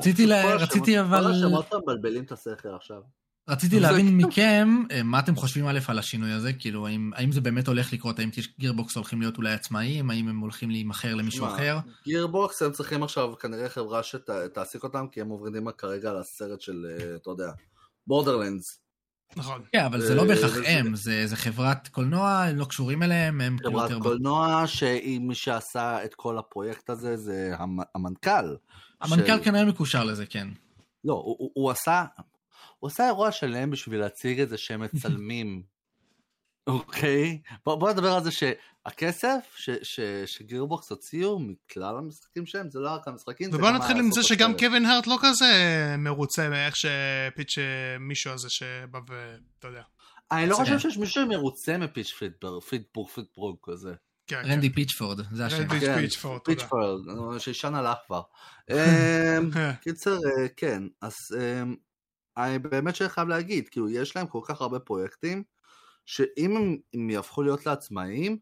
רציתי אבל- כל השמות מבלבלים את השכל עכשיו. רציתי זה- להבין מכם, אה, מה אתם חושבים א' על השינוי הזה, כאילו, האם, האם זה באמת הולך לקרות, האם Gearbox הולכים להיות אולי עצמאיים, האם הם הולכים להימכר למישהו אחר? Gearbox הם צריכים עכשיו כנראה חברה שתעסיק אותם, כי הם עובדים כרגע על הסרט של, אה, אתה יודע, Borderlands. נכון. כן, אבל זה לא אה, בהכרח הם, זה, זה חברת קולנוע, הם לא קשורים אליהם, הם כאילו חברת יותר... קולנוע, שהיא מי שעשה את כל הפרויקט הזה זה המ- המנכ"ל. המנכ"ל כנראה מקושר לזה, כן. לא, הוא עשה, הוא עשה אירוע שלם בשביל להציג את זה שהם [laughs] מצלמים. אוקיי? בוא, בוא נדבר על זה שהכסף ש, ש, שגירבוקס הוציאו מכלל המשחקים שלהם, זה לא רק המשחקים, זה ובוא נתחיל עם זה שגם. קווין הארט לא כזה מרוצה מאיך שפיץ' אה, מישהו הזה שבא ואתה יודע. אני לא. חושב שיש מישהו מרוצה מפיץ' פידברג, פידבורג, פידבורג כזה. כן, כן. רנדי פיצ'פורד, זה השם. רנדי כן, פיצ'פורד, תודה. פיצ'פורד, שישן הלך כבר. [laughs] אמ, קיצר, אה, כן, אז אמ, אני באמת שאני חייב להגיד, כאילו, יש להם כל כך הרבה פרויקטים, שאם הם, הם יהפכו להיות לעצמאיים,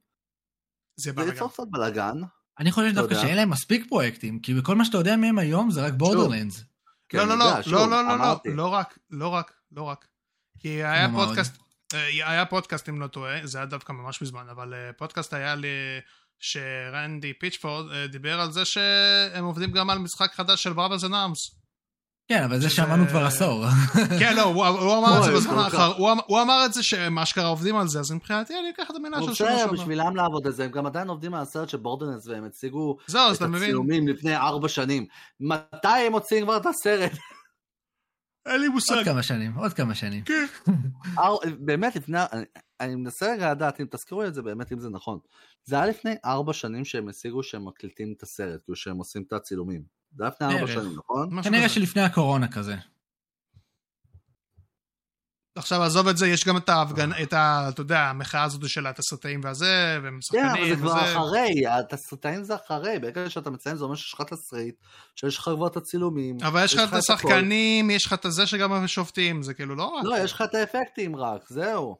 זה. ייצור קצת בלאגן. אני חושב דווקא יודע. שאין להם מספיק פרויקטים, כי בכל מה שאתה יודע מהם היום זה רק Borderlands. כן, לא, לא, אני לא, יודע, שוב, לא, לא, לא, אמרתי. לא, לא רק, לא רק, לא רק. כי היה? פודקאסט, אה, היה פודקאסט אם לא טועה, זה היה דווקא ממש מזמן, אבל אה, פודקאסט היה לי, שרנדי פיצ'פורד אה, דיבר על זה שהם עובדים גם על משחק חדש של Brothers in Arms. כן, אבל זה שמענו כבר עשור. [laughs] כן, לא, הוא הוא אמר את זה בזמן האחרון. הוא אמר- את זה שהם אשכרה עובדים על זה, אז מבחינתי אני אקח את המילה של שנה שעברה. בשבילם לעבוד על זה, הם גם עדיין עובדים על הסרט של בורדרנס והם הציגו את אתה מבין? הצילומים לפני ארבע שנים. מתי הם מוציאים כבר את הסרט? אין לי עוד מושג. כמה שנים, עוד כמה שנים. כן. [laughs] באמת לפני, אני, אני מנסה רגע לדעת אם תזכירו את זה באמת אם זה נכון. זה היה לפני ארבע שנים שהם השיגו שהם מקליטים את הסרט, כאילו שהם עושים את הצילומים. זה היה לפני ארבע. שנים, נכון? כנראה. שלפני הקורונה כזה. עכשיו עזוב את זה, יש גם את ההפגנה, את ה... אתה יודע, המחאה הזאת של התסרטאים והזה, והם כן, אבל זה שחקנים כבר וזה. אחרי, התסריטאים זה אחרי, ברגע שאתה מציין זה אומר שיש לך תסריט, שיש לך כבר את הצילומים. אבל יש לך את. השחקנים, יש לך את הזה שגם השופטים, זה כאילו לא רק. לא, יש לך את האפקטים רק, זהו.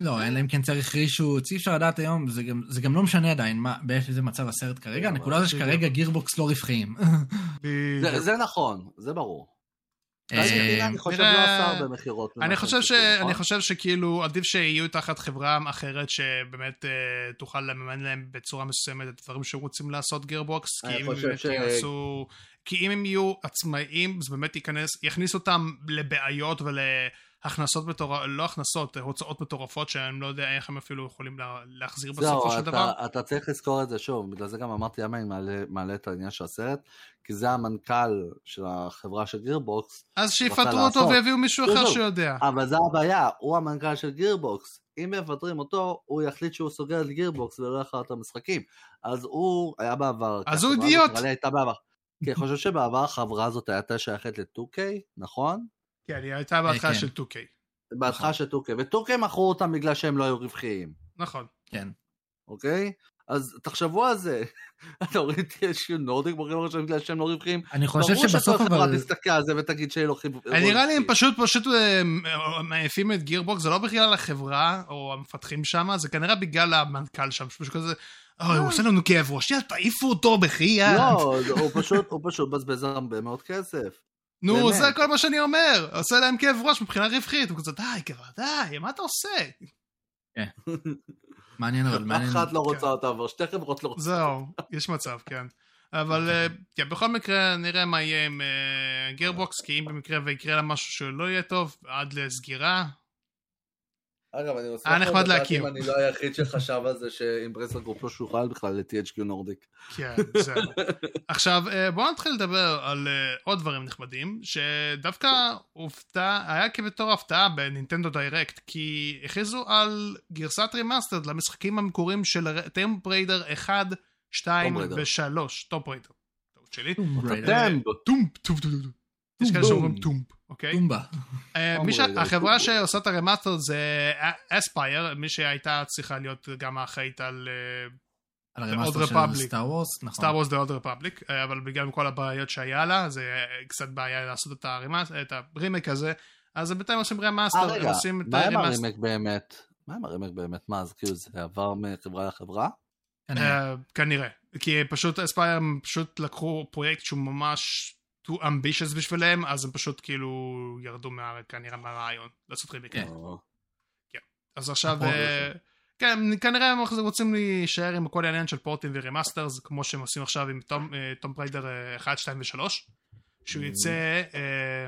לא, אלא אם כן צריך רישוץ, אי אפשר לדעת היום, זה גם, זה גם לא משנה עדיין מה, באיזה מצב הסרט כרגע, לא, הנקודה זה שכרגע גירבוקס לא רווחיים. זה- זה נכון, זה ברור. אה, אני חושב נראה- לא עשה הרבה מכירות. ממה אני חושב, נכון? חושב שכאילו עדיף שיהיו תחת חברה אחרת שבאמת אה, תוכל לממן להם בצורה מסוימת את הדברים שרוצים לעשות גירבוקס, כי אם הם באמת יעשו... כי אם הם יהיו עצמאיים, זה באמת ייכנס, יכניס אותם לבעיות ולהכנסות מטורפות, לא הכנסות, הוצאות מטורפות שהם לא יודע איך הם אפילו יכולים לה... להחזיר בסופו של אתה, דבר. אתה צריך לזכור את זה שוב, בגלל זה גם אמרתי למה אני מעלה, מעלה את העניין של הסרט, כי זה המנכ"ל של החברה של Gearbox, אז שיפטרו אותו לעשות. ויביאו מישהו אחר. שיודע. אבל זה הבעיה, הוא המנכ"ל של Gearbox, אם מפטרים אותו, הוא יחליט שהוא סוגר את Gearbox ולא יחר את המשחקים. אז הוא היה בעבר. אז הוא אידיוט. הייתה בעבר. כי אני חושב שבעבר החברה הזאת הייתה שייכת ל-2K, נכון? כן, היא הייתה בהתחלה כן. של 2K. בהתחלה של 2K, ו-2K מכרו אותם בגלל שהם לא היו רווחיים, נכון. כן. אוקיי? אז תחשבו על זה. [laughs] אתה רואה את THQ נורדיק מוכרים עכשיו בגלל שהם לא רווחיים? אני חושב ברור שבסוף שכל חברה אבל... תסתכל על זה ותגיד שהיא לא רווחית. נראה לי הם פשוט פשוט אה, מעיפים את גירבוקס, זה לא בגלל החברה או המפתחים שם, זה כנראה בגלל המנכ"ל שם, שפשוט כזה, אוי, הוא עושה לנו כאב ראש, יאללה, תעיפו אותו בחייאת. לא, הוא פשוט, הוא פשוט מבזבז הרבה מאוד כסף. נו, באמת. זה כל מה שאני אומר, עושה להם כאב ראש מבחינה רווחית, הוא כזה, די, כבר, די, מה אתה עושה? [laughs] מעניין אבל, מעניין. אחת לא רוצה כן. אותה, אבל שתי חברות לא רוצות. זהו, יש מצב, כן. אבל אה, כן, בכל מקרה נראה מה יהיה עם אה, Gearbox, כי אם במקרה ויקרה לה משהו שלא יהיה טוב, עד לסגירה, אגב, אני רוצה היה נחמד להכיר. אני לא היחיד שחשב על זה ש Embracer Group לא שוכל בכלל ל-THQ Nordic. כן, זהו. עכשיו, אה, בואו נתחיל לדבר על אה, עוד דברים נחמדים, שדווקא הופתע, היה כבתור הפתעה ב Nintendo Direct, כי הכריזו על גרסת remastered למשחקים המקוריים של Tomb Raider 1, 2 Tomb Raider. ו-3, Tomb Raider. טעות שלי. Raider. Tomb, Tomb. יש כאלה שאומרים Tomb, אוקיי? טומבה. אה. החברה שעושה את ה remastered זה Aspyr, מי שהייתה צריכה להיות גם האחראית על אה, על The ה remaster של. Star Wars, נכון. Star Wars Republic, אה, אבל בגלל כל הבעיות שהיה לה, זה אה, קצת בעיה לעשות את את הרימק הזה, אז בינתיים עושים remaster, הם עושים את מה עם ה remaster. הרימק באמת? מה עם הרימק באמת? מה, אז כאילו זה עבר מחברה לחברה? כנראה. אה, כי פשוט Aspyr פשוט לקחו פרויקט שהוא ממש too ambitious בשבילם, אז הם פשוט כאילו ירדו מה- כנראה מהרעיון לעשות רימק. כן. או- אז עכשיו, נכון. אה, כן, כנראה הם רוצים להישאר עם כל העניין של פורטים ו remasters, כמו שהם עושים עכשיו עם Tomb Raider 1, 2 ו-3, שהוא יצא, אה,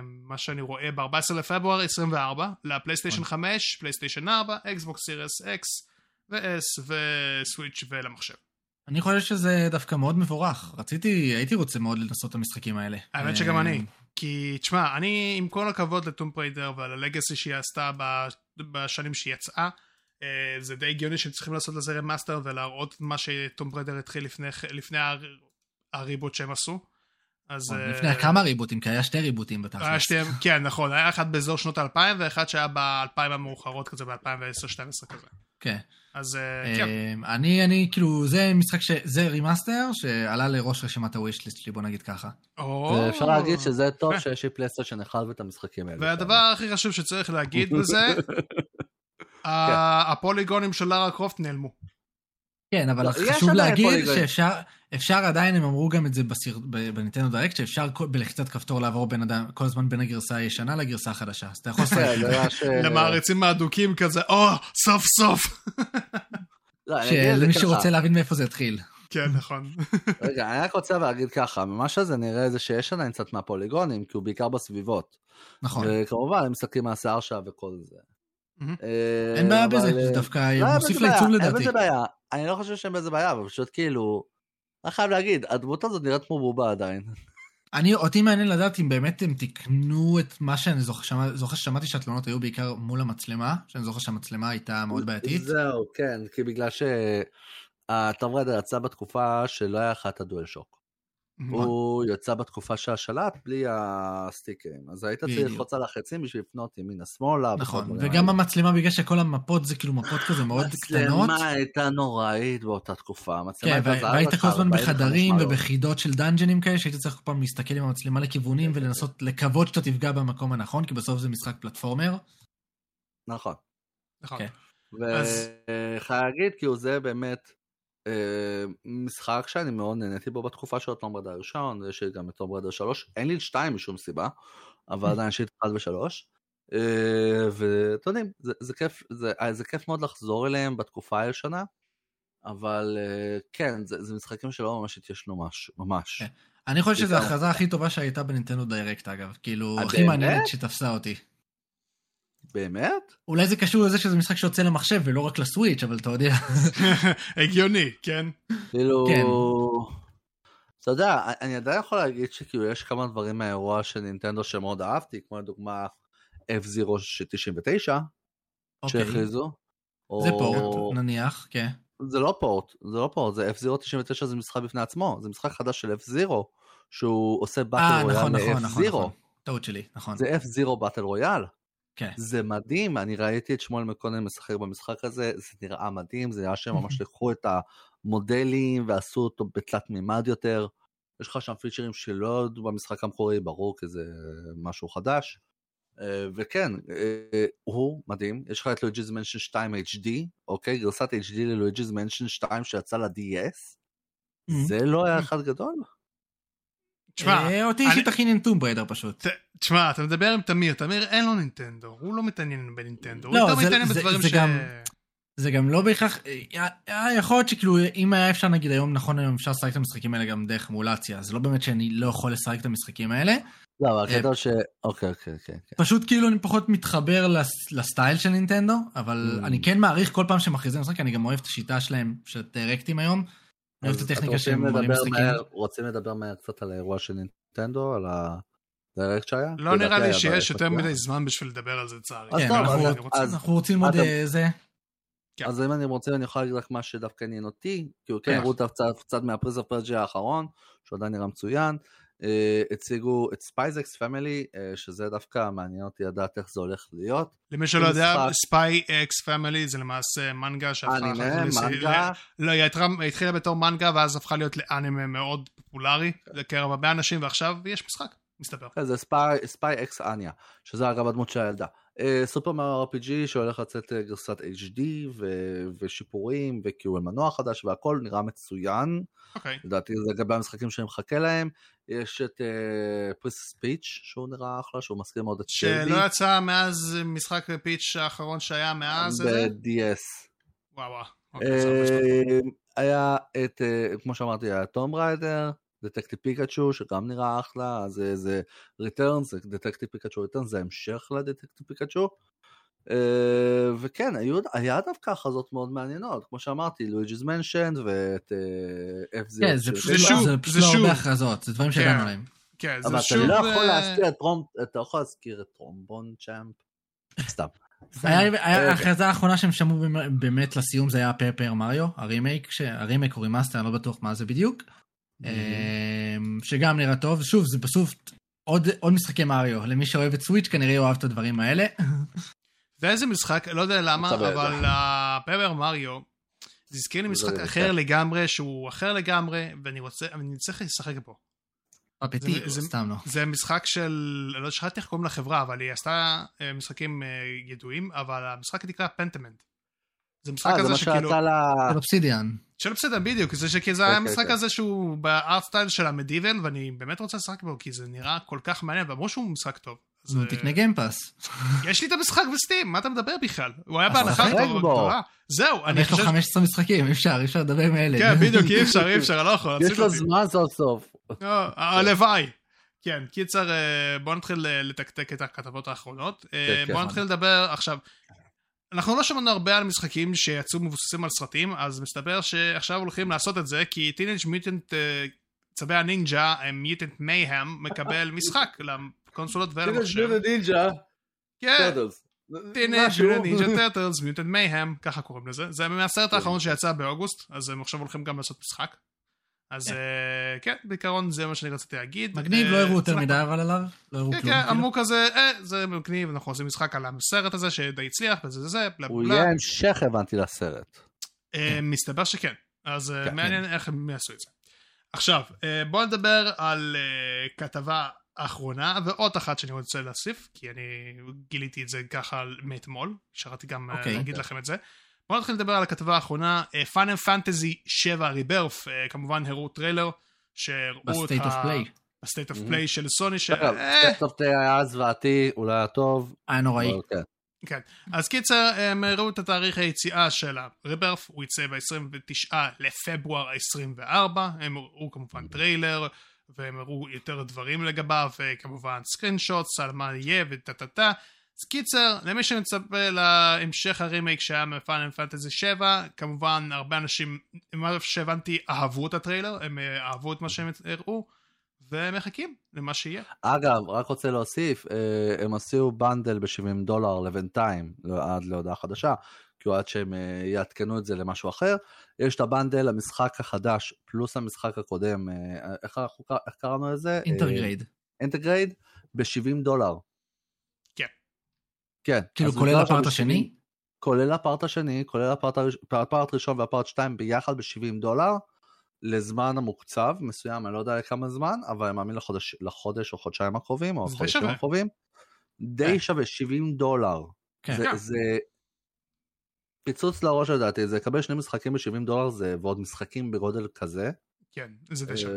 מה שאני רואה, ב-14 לפברואר 24, לפלייסטיישן 5, פלייסטיישן 4, Xbox Series X, ו-S, וסוויץ' ולמחשב. אני חושב שזה דווקא מאוד מבורך. רציתי, הייתי רוצה מאוד לנסות את המשחקים האלה. האמת שגם אני. כי, תשמע, אני, עם כל הכבוד ל Tomb Raider ועל ה legacy שהיא עשתה בשנים שהיא יצאה, אה, זה די הגיוני שהם צריכים לעשות לזה remaster ולהראות מה ש Tomb Raider התחיל לפני, לפני הר- ה reboot שהם עשו. אז... נכון, אה, לפני כמה ריבוטים, כי היה שתי ריבוטים היה בתכלס. שתיהם, כן, נכון, היה אחד באזור שנות האלפיים ואחד שהיה באלפיים המאוחרות כזה, ב-2010-2012 כזה. כן. אז אה, כן, אה, אני, אני, כאילו, זה משחק ש... זה remaster שעלה לראש רשימת ה wish list שלי, בוא נגיד ככה. או... ואפשר להגיד שזה טוב. שיש לי פלייסטיישן אחד ואת המשחקים האלה. והדבר הכי חשוב שצריך להגיד בזה, [laughs] הפוליגונים של לארה קרופט נעלמו. כן, אבל לא, חשוב להגיד. שאפשר, אפשר עדיין, הם אמרו גם את זה בסיר, ב- בניטנדו דירקט, שאפשר כל- בלחיצת כפתור לעבור בין אדם, כל הזמן בין הגרסה הישנה לגרסה החדשה. אז אתה יכול כן, לשחק. זה ש- למעריצים האדוקים כזה, או, סוף סוף. לא, את למי ככה. שרוצה להבין מאיפה זה התחיל. כן, נכון. [laughs] רגע, אני רק רוצה להגיד ככה, ממה שזה נראה זה שיש עדיין קצת מהפוליגונים, כי הוא בעיקר בסביבות. נכון. וכמובן, הם מסתכלים מהשיער שלה וכל זה. אה, אין בעיה בזה, אה, זה דווקא לא, אין מוסיף בזה לעיצוב בעיה, אין לדעתי. בזה בעיה. אני לא חושב שאין בזה בעיה, אבל פשוט כאילו... אני חייב להגיד, הדמות הזאת נראית כמו בובה עדיין. אני, אותי מעניין לדעת אם באמת הם תיקנו את מה שאני זוכר, שמע, זוכר ששמעתי שהתלונות היו בעיקר מול המצלמה, שאני זוכר שהמצלמה הייתה מאוד בעייתית. זהו, כן, כי בגלל ריידר יצא בתקופה שלא היה לך את הדואל שוק. הוא יצא בתקופה של השלט בלי הסטיקרים, אז היית צריך. ללחוץ על החצים בשביל לפנות ימינה שמאלה. וכל נכון, וגם האלה. המצלמה בגלל שכל המפות זה כאילו מפות כזה מאוד קטנות. המצלמה הייתה נוראית באותה תקופה. המצלמה כן, הייתה וה- זרה והיית כל הזמן 45 בחדרים מעלות. ובחידות של דאנג'נים כאלה, שהיית צריך כל פעם להסתכל עם המצלמה לכיוונים ולנסות לקוות שאתה תפגע במקום הנכון, כי בסוף זה משחק פלטפורמר. נכון. נכון. כן. אז- וחייב להגיד, כאילו זה באמת משחק שאני מאוד נהניתי בו בתקופה של הטום ריידר הראשון, יש לי גם את טום ריידר 3, אין לי את 2 משום סיבה, אבל [laughs] עדיין יש לי את 1 ו-3. ואתם יודעים, זה, זה, כיף, זה, אה, זה כיף מאוד לחזור אליהם בתקופה הישנה, אבל אה, כן, זה, זה משחקים שלא ממש התיישנו ממש. ממש. כן. אני חושב שזו ההכרזה הכי טובה שהייתה בנינטנדו דיירקט אגב, כאילו, אה, הכי? מעניינת שתפסה אותי. באמת? אולי זה קשור לזה שזה משחק שיוצא למחשב ולא רק לסוויץ', אבל אתה יודע. [laughs] הגיוני, כן? כאילו... כן. אתה יודע, אני עדיין יכול להגיד שכאילו יש כמה דברים מהאירוע של נינטנדו שמאוד אהבתי, כמו לדוגמה F-Zero 99 אוקיי. שהכריזו. זה פורט, נניח, כן. זה לא פורט, זה לא פורט, זה F-Zero 99 זה משחק בפני עצמו, זה משחק חדש של F-Zero שהוא עושה באטל רויאל נכון, נכון, נכון, ל-F-Zero. נכון. טעות שלי, נכון. זה F-Zero באטל רויאל. כן. זה מדהים, אני ראיתי את שמואל מקונן משחק במשחק הזה, זה נראה מדהים, זה נראה שהם ממש [laughs] לקחו את המודלים ועשו אותו בתלת מימד יותר. יש לך שם פיצ'רים שלא היו במשחק המקורי, ברור כי זה משהו חדש. אה, וכן, אה, הוא מדהים, יש לך את Luigi's Mansion 2 HD, אוקיי? גרסת HD ל Luigi's Mansion 2 שיצא ל-DS. זה לא היה אחד גדול? תשמע, אה, אותי אישית הכי עניין Tomb Raider פשוט. תשמע, אתה מדבר עם תמיר, תמיר אין לו נינטנדו, הוא לא מתעניין בנינטנדו, הוא לא, יותר מתעניין בדברים ש... זה גם לא בהכרח, אה, אה, יכול להיות שכאילו, אם היה אפשר נגיד היום, נכון היום אפשר לשחק את המשחקים האלה גם דרך מולציה, זה לא באמת שאני לא יכול לשחק את המשחקים האלה, לא, אבל הקטע ש... אוקיי, אוקיי, אוקיי. אוקיי. פשוט כאילו אני פחות מתחבר לס- לסטייל של נינטנדו, אבל Mm. אני כן מעריך כל פעם שמכריזים משחק, אני גם אוהב את השיטה שלהם, של הדירקטים היום. אני אוהב את הטכניקה שהם מראים לדבר משחקים. רוצים לדבר מהר קצת על האירוע של נינטנדו, על הדירקט שהיה? לא נראה לי שיש יותר. מדי זמן בשביל לדבר על זה לצערי. אז כן, טוב, אנחנו- אז- אני רוצה- אז- אנחנו רוצים עוד אה, זה. כן. אז אם אני רוצה, אני יכול להגיד לך מה שדווקא עניין אותי, כי הוא כן כן. הראו קצת- קצת מה Prince of Persia האחרון, שהוא עדיין נראה מצוין. אה, הציגו את Spy x Family, שזה דווקא מעניין אותי לדעת איך זה הולך להיות. למי שלא יודע. Spy x Family זה למעשה מנגה שהפכה אנימה, מנגה. לא, היא התחילה- בתור מנגה ואז הפכה להיות לאנימה מאוד פופולרי בקרב הרבה אנשים ועכשיו יש משחק, מסתבר. כן, זה Spy x Anya, שזה אגב הדמות של הילדה. אה, Super Mario RPG שהולך לצאת אה, גרסת HD ו- ושיפורים וכאילו מנוע חדש והכל נראה מצוין. אוקיי. לדעתי זה לגבי המשחקים שאני מחכה להם. יש את Princess Peach שהוא נראה אחלה, שהוא מזכיר מאוד את שלדי. שלא יצא מאז משחק Peach האחרון שהיה מאז איזה? ב-DS. וואו וואו. אוקיי. היה את, אה, כמו שאמרתי, היה Tomb Raider, Detective Pikachu, שגם נראה אחלה, אז זה- זה Returns, זה Detective Pikachu Returns, זה המשך ל Detective Pikachu. אה, וכן, היו, היה דווקא הכרזות מאוד מעניינות, כמו שאמרתי, Luigi's Mansion ואת F-Zero. כן, זה פשוט זה שוב, זה פשוט זה לא שוב. הרבה הכרזות, זה דברים שידענו כן. עליהם. כן, אבל זה אתה שוב... לא יכול אה, להזכיר את טרום, אתה לא יכול להזכיר את Trombone Champ. סתם. אה, ההכרזה האחרונה שהם שמעו באמת לסיום זה היה Paper Mario, ה remake, ש- הרימייק או remaster, אני לא בטוח מה זה בדיוק. אמ, שגם נראה טוב, שוב, זה בסוף עוד עוד משחקי מריו, למי שאוהב את סוויץ' כנראה יאהב את הדברים האלה. [laughs] ואיזה משחק, לא יודע למה. אבל ה Paper Mario, זה הזכיר לי משחק זה- אחר לגמרי, שהוא אחר לגמרי, ואני רוצה, אני צריך לשחק בו. פפטי, סתם לא. זה משחק של, לא שכחתי איך קוראים לחברה, אבל היא עשתה אה, משחקים אה, ידועים, אבל המשחק נקרא Pentiment. זה משחק אה, זה כזה מה שכאילו, שיצא ל... של אובסידיאן. של בסדר בדיוק, זה שכי זה היה אוקיי, משחק אוקיי. כזה שהוא ב art style של ה medieval, ואני באמת רוצה לשחק בו, כי זה נראה כל כך מעניין, ואמרו שהוא משחק טוב. אה, תקנה Game Pass. [laughs] יש לי את המשחק ב Steam, מה אתה מדבר בכלל? הוא היה בהנחה גדולה. זהו, אני יש לו חושב... 15 משחקים, אי אפשר, אי אפשר לדבר עם אלה. כן, בדיוק, אי אפשר, אי אפשר, אני לא יכול, יש לו. זמן סוף סוף. לא, הלוואי. כן, קיצר, אה, בוא נתחיל אה, לתקתק את הכתבות האחרונות. אה, כן, בוא כן. נתחיל לדבר עכשיו. אנחנו לא שמענו הרבה על משחקים שיצאו מבוססים על סרטים, אז מסתבר שעכשיו הולכים לעשות את זה, כי Teenage Mutant צבי הנינג'ה, Mutant Mayhem, מקבל [laughs] משחק לקונסולות ולמחשב. נינג'ה. כן, Teenage Ninja Turtles, Mutant Mayhem, ככה קוראים לזה. זה מהסרט כן. האחרון שיצא באוגוסט, אז הם עכשיו הולכים גם לעשות משחק. אז כן. אה, כן, בעיקרון זה מה שאני רציתי להגיד. מגניב, אה, לא הראו יותר מדי אבל עליו. לא הראו כן, כלום. כן, כאילו. אמרו כזה, אה, זה מגניב, אנחנו עושים משחק על הסרט הזה שדי הצליח, וזה זה זה, בלה הוא בלה. יהיה המשך הבנתי לסרט. אה, מסתבר שכן. אז אה, כן. מעניין איך הם יעשו את זה. עכשיו, אה, בואו נדבר על אה, כתבה אחרונה, ועוד אחת שאני רוצה להוסיף, כי אני גיליתי את זה ככה מאתמול, שרתי גם אה, אוקיי. להגיד לכם את זה. בואו נתחיל לדבר על הכתבה האחרונה, Final Fantasy 7 Rebirth, כמובן הראו טריילר, שהראו את ב-State of Play. ב-State of. Play של סוני, ש... אגב, אה, סטופ היה זוועתי, אולי היה טוב. היה נוראי. כן. כן. אז קיצר, הם הראו את התאריך היציאה של ה-Rebirth, הוא יצא ב-29 לפברואר 24, הם הראו כמובן טריילר, והם הראו יותר דברים לגביו, וכמובן screenshots על מה יהיה וטה טה טה. אז קיצר, למי שמצפה להמשך ה-remake שהיה מ-Final Fantasy 7, כמובן הרבה אנשים, מה שהבנתי, אהבו את הטריילר, הם אה, אהבו את מה שהם הראו, והם מחכים למה שיהיה. אגב, רק רוצה להוסיף, אה, הם עשו bundle ב-70 דולר לבינתיים, לא- עד להודעה חדשה, כאילו עד שהם אה, יעדכנו את זה למשהו אחר. יש את ה-bundle, המשחק החדש, פלוס המשחק הקודם, איך, איך קראנו לזה? Intergrade. אינטגרייד, ב-70 דולר. כן. כאילו כולל הפארט השני? כולל הפארט השני, כולל הפארט, ראשון והפארט שתיים ביחד ב-70 דולר, לזמן המוקצב מסוים, אני לא יודע לכמה זמן, אבל אני מאמין לחודש, לחודש או חודשיים הקרובים, או חודשים. הקרובים. די כן. שווה, 70 דולר. כן. זה, כן. זה פיצוץ לראש לדעתי, זה לקבל שני משחקים ב-70 דולר זה, ועוד משחקים בגודל כזה. כן, זה די שווה.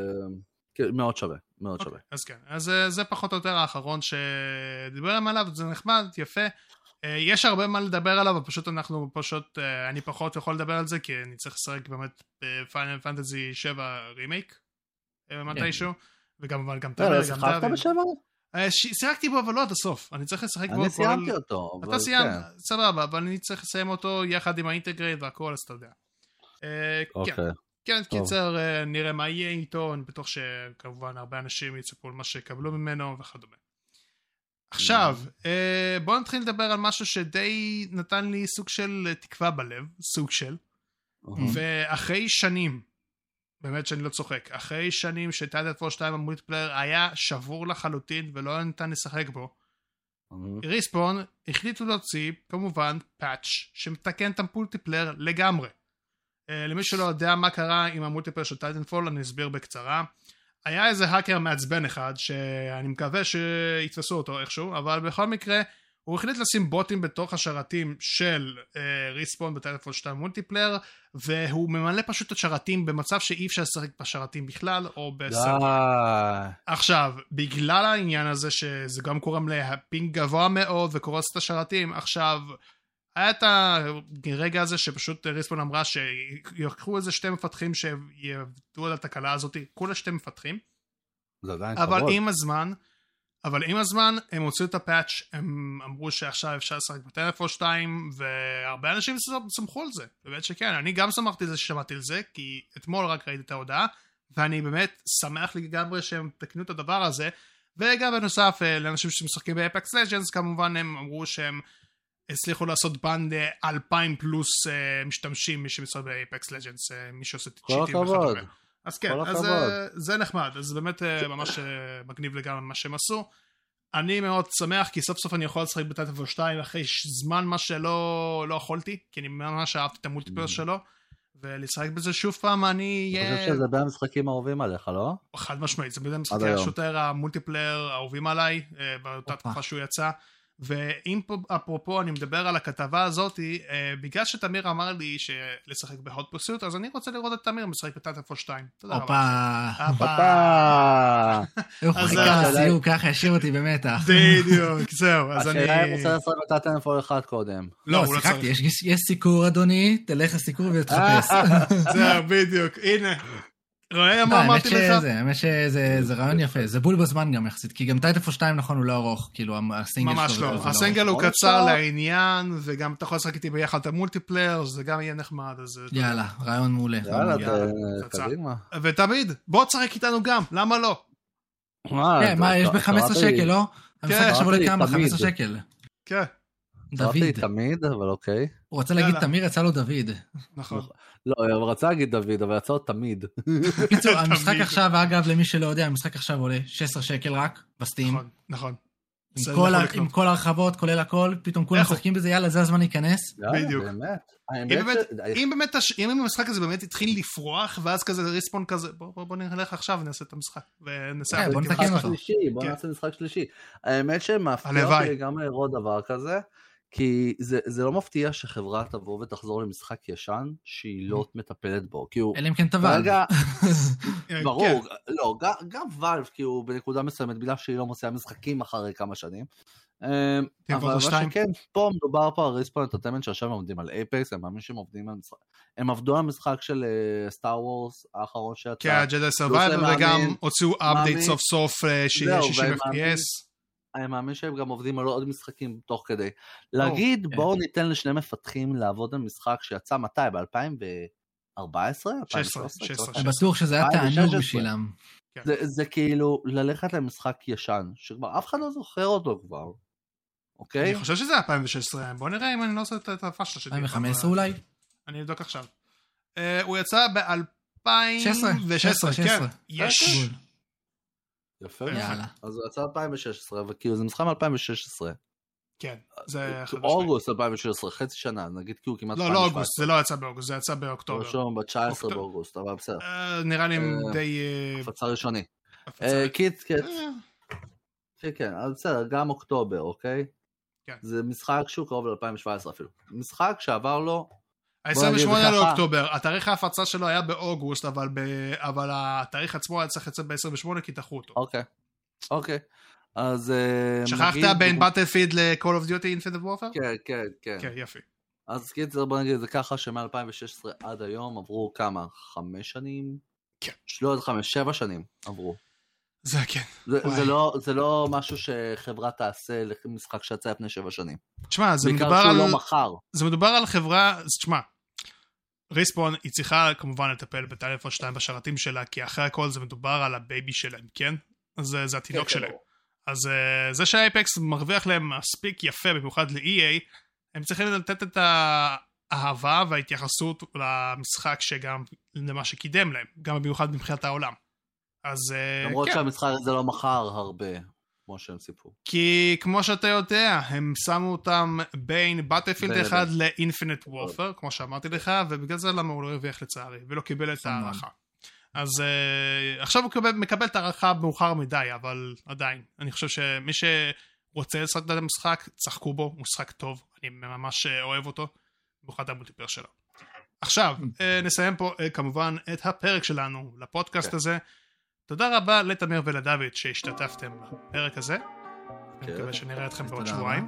כן, מאוד שווה, מאוד אוקיי, שווה. אז כן, אז אה, זה פחות או יותר האחרון שדיברנו עליו, זה נחמד, יפה. אה, יש הרבה מה לדבר עליו, אבל פשוט אנחנו פשוט, אה, אני פחות יכול לדבר על זה, כי אני צריך לשחק באמת ב-Final Fantasy 7 רימייק מתישהו, וכמובן גם לא, תמר, לא, גם דוד. בשבע? שיחקתי בו אבל לא עד הסוף, אני צריך לשחק בו אני. סיימתי אותו. אתה אבל סיימת, כן. סבבה, אבל אני צריך לסיים אותו יחד עם ה-Intergrade והכל, אז אתה יודע. כן, אוקיי. כן. קיצר, אה, נראה מה יהיה איתו, אני בטוח שכמובן הרבה אנשים יצפו למה שיקבלו ממנו וכדומה. עכשיו, אה, בואו נתחיל לדבר על משהו שדי נתן לי סוג של תקווה בלב, סוג של. ואחרי שנים, באמת שאני לא צוחק, אחרי שנים שטייטל פור 2 המולטיפלייר היה שבור לחלוטין ולא ניתן לשחק בו. ריספון החליטו להוציא כמובן פאץ' שמתקן את ה-multiplayer לגמרי. אה, למי שלא יודע מה קרה עם ה-multiplayer של Titanfall אני אסביר בקצרה. היה איזה האקר מעצבן אחד שאני מקווה שיתפסו אותו איכשהו אבל בכל מקרה הוא החליט לשים בוטים בתוך השרתים של אה, Respawn ב-Titanfall 2 multiplayer והוא ממלא פשוט את השרתים במצב שאי אפשר לשחק בשרתים בכלל או בסרט. די. עכשיו, בגלל העניין הזה שזה גם גורם ל-ping גבוה מאוד וקורס את השרתים, עכשיו, היה את הרגע הזה שפשוט ריספון אמרה שיקחו איזה שתי מפתחים שיעבדו על התקלה הזאת, כולה שתי מפתחים, זה עדיין אבל. עם הזמן, אבל עם הזמן הם הוציאו את הפאץ', הם אמרו שעכשיו אפשר לשחק בטלפון 2, והרבה אנשים סמכו על זה, באמת שכן, אני גם שמחתי על זה ששמעתי על זה, כי אתמול רק ראיתי את ההודעה, ואני באמת שמח לגמרי שהם תקנו את הדבר הזה, וגם בנוסף אה, לאנשים שמשחקים באפקס לג'נס, כמובן הם אמרו שהם הצליחו לעשות ban אה, 2,000 פלוס אה, משתמשים מי שמשחק ב-Apex Legends, אה, מי שעושה צ'יטים. וכדומה. אז כן, אז. אה, זה נחמד, אז באמת אה, ממש אה, מגניב לגמרי מה שהם עשו. אני מאוד שמח כי סוף סוף אני יכול לשחק ב-Titanfall 2 אחרי זמן מה שלא לא יכולתי, כי אני ממש אהבתי את ה-multiplayer אממ. שלו, ולשחק בזה שוב פעם אני אני אהיה חושב שזה בין המשחקים האהובים עליך, לא? חד משמעית, זה בין משחקי היום. ה-shooter ה-multiplayer האהובים עליי, אה, באותה. תקופה שהוא יצא. ואם פה, אפרופו אני מדבר על הכתבה הזאתי, אה, בגלל שתמיר אמר לי לשחק ב-Hot Pursuit, אז אני רוצה לראות את תמיר משחק ב-Titanfall 2. תודה רבה. הופה. הופה. הופה! [laughs] הוא אז חיכה לסיום ככה, השאיר אותי במתח. בדיוק, [laughs] זהו, אז אני... השאלה אם הוא רוצה לעשות ב-Titanfall אחד קודם. לא, לא, הוא לא צריך. יש- יש סיקור אדוני, תלך לסיקור ותחפש. [laughs] זהו, בדיוק, הנה. רואה מה לא, האמת אמרתי לך? האמת שזה זה רעיון יפה, זה בול בזמן גם יחסית, כי גם Titanfall 2 נכון הוא לא ארוך, כאילו ה-single ממש לא. וזה ה-single הוא קצר. לעניין, וגם אתה יכול לשחק איתי ביחד את המולטיפלייר, זה גם יהיה נחמד, אז... יאללה, רעיון מעולה. יאללה. קדימה. ותמיד, בוא תשחק איתנו גם, למה לא? מה, כן, מה, יש אתה- ב-15 קראת לי- שקל, לא? המשחק עכשיו עולה כמה? תמיד. 15 שקל. כן, דוד. תמיד, אבל אוקיי. הוא רוצה להגיד. תמיר, יצא לו דוד. נכון. לא, הוא רצה להגיד דוד, אבל יצא לו תמיד. [laughs] בקיצור, המשחק. עכשיו, אגב, למי שלא יודע, המשחק עכשיו עולה 16 שקל רק, בסטים. נכון, נכון. עם כל יכול ה- לקנות. עם כל ההרחבות, כולל הכל, פתאום כולם. משחקים בזה, יאללה, זה הזמן להיכנס. בדיוק. אם באמת, אם המשחק הזה באמת התחיל לפרוח, ואז כזה ריספון כזה, בוא נלך עכשיו ונעשה את המשחק. כן, בוא נתקן אותו. בוא כן. נעשה משחק שלישי. האמת שמפתיע. אותי גם לראות דבר כזה, כי זה זה לא מפתיע שחברה תבוא ותחזור למשחק ישן שהיא לא מטפלת בו. כאילו, אלא אם כן. כרגע, [laughs] כן. ברור, לא, גם- גם Valve, כאילו, בנקודה מסוימת, בגלל שהיא לא מוציאה משחקים אחרי כמה שנים. כן, אבל מה שתיים. שכן, פה מדובר פה על Respawn Entertainment שעכשיו הם עובדים על Apex, הם מאמין שהם עובדים על משחק, הם עבדו על המשחק של Star Wars האחרון שיצא. כן, ה-Jedi Survivor, וגם הוציאו update סוף סוף אה, שיהיה זהו, 60 והם מאמין- FPS. אני מאמין שהם גם עובדים על עוד משחקים תוך כדי. להגיד, כן. בואו ניתן לשני מפתחים לעבוד על משחק שיצא מתי? ב-2014? 16, 16. אני בטוח שזה היה 2016. תענוג בשבילם. זה, זה כאילו ללכת למשחק ישן, שכבר אף אחד לא זוכר אותו כבר. אוקיי? אני חושב שזה 2016, בוא נראה אם אני לא עושה את הפאשלה שלי. 2015 אולי? אני אבדוק עכשיו. אה, הוא יצא ב-2016. 16, כן. 16. יש. יפה. יאללה. אז הוא יצא ב-2016, וכאילו זה משחק מ-2016. כן, זה חד משמעית. אוגוסט 2016, חצי שנה, נגיד כאילו כמעט לא, לא אוגוסט, זה לא יצא באוגוסט, זה יצא באוקטובר. ראשון ב-19 אוקטובר. באוגוסט, אבל בסדר. אה, נראה לי אה, די... אה, הפצה ראשוני. אה, קיט, קיט, אה, כן, כן, אז בסדר, גם אוקטובר, אוקיי? כן. זה משחק שהוא קרוב ל-2017 אפילו. משחק שעבר לו, ה-28 בוא נגיד זה ככה. לאוקטובר, התאריך ההפצה שלו היה באוגוסט, אבל ב- אבל התאריך עצמו היה צריך לצאת ב-28 כי דחו אותו. אוקיי, אוקיי. אז אה, שכחת נגיד- בין בטלפיד ל-call of duty infinite warfare? כן, כן, כן. כן, יפי. אז קיצר בוא נגיד את זה ככה שמ-2016 עד היום עברו כמה? חמש שנים? כן. לא עוד חמש, שבע שנים עברו. זה כן. זה. זה, לא, זה לא משהו שחברה תעשה למשחק שיצא לפני שבע שנים. תשמע, זה בעיקר מדובר שהוא על... לא מחר. זה מדובר על חברה, תשמע, Respawn היא צריכה כמובן לטפל ב-Titanfall 2 בשרתים שלה, כי אחרי הכל זה מדובר על ה-baby שלהם, כן? אז זה, זה התינוק כן, שלהם. ברור. אז uh, זה שהאייפקס מרוויח להם מספיק יפה, במיוחד ל-EA, הם צריכים לתת את האהבה וההתייחסות למשחק שגם למה שקידם להם, גם במיוחד מבחינת העולם. אז uh, למרות כן, שהמשחק הזה לא מכר הרבה, כמו שהם סיפרו. כי כמו שאתה יודע, הם שמו אותם בין בטלפילד בין 1 ל-Infinite Warfare, כמו שאמרתי לך, ובגלל זה למה הוא לא הרוויח לצערי, ולא קיבל את נכון. ההערכה. אז uh, עכשיו הוא מקבל, מקבל את ההערכה מאוחר מדי, אבל עדיין. אני חושב שמי שרוצה לשחק את המשחק, צחקו בו, הוא משחק טוב, אני ממש אה, אוהב אותו, במיוחד המולטיפר שלו. עכשיו, [laughs] אה, נסיים פה אה, כמובן את הפרק שלנו לפודקאסט כן. הזה. תודה רבה לתמיר ולדוד שהשתתפתם בפרק הזה. אני כן. מקווה שנראה אתכם בעוד שבועיים.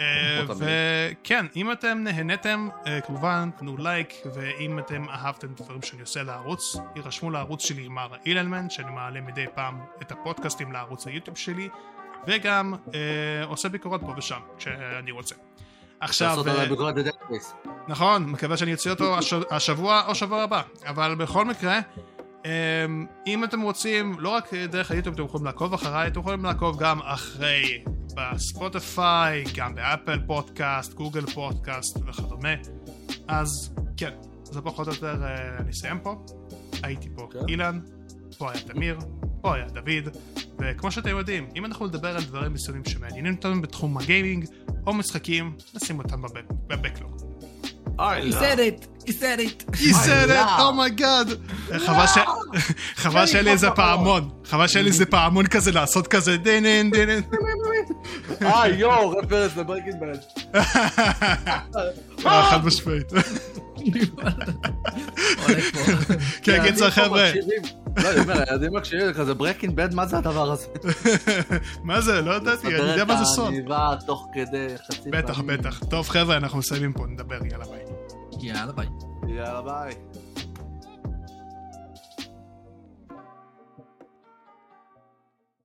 אה. וכן, אם אתם נהנתם, אה, כמובן תנו לייק, ואם אתם אהבתם את הדברים שאני עושה לערוץ, יירשמו לערוץ שלי מר אילנמן, שאני מעלה מדי פעם את הפודקאסטים לערוץ היוטיוב שלי, וגם אה, עושה ביקורות פה ושם, כשאני רוצה. עכשיו. נכון, מקווה שאני אוציא אותו הש... השבוע או שבוע הבא. אבל בכל מקרה, אם אתם רוצים, לא רק דרך היוטיוב אתם יכולים לעקוב אחריי, אתם יכולים לעקוב גם אחרי בספוטיפיי, גם באפל פודקאסט, גוגל פודקאסט וכדומה. אז כן, זה פחות או יותר, אה, אני אסיים פה. הייתי פה כן. אילן, פה היה תמיר, פה היה דוד, וכמו שאתם יודעים, אם אנחנו נדבר על דברים מסוימים שמעניינים אותנו בתחום הגיימינג, או משחקים, נשים אותם בב- ב-backlog. He said it, he said it. He said it. Oh my God. חבל. [laughs] חבל שאין לי איזה פעמון. חבל שאין לי איזה פעמון כזה לעשות כזה דנן דנן. אה, יואו, reference ל-Breaking Bad. [laughs] אה, חד משמעית. כן, קיצר חבר'ה. לא, אני אומר, הילדים מקשיבים כזה Breaking Bad, מה זה הדבר הזה? [laughs] מה זה? לא ידעתי, אני יודע מה זה סוד. סדר את העניבה תוך כדי חצי בטח. בטח. טוב חבר'ה, אנחנו מסיימים פה, נדבר, יאללה ביי. יאללה ביי. יאללה ביי.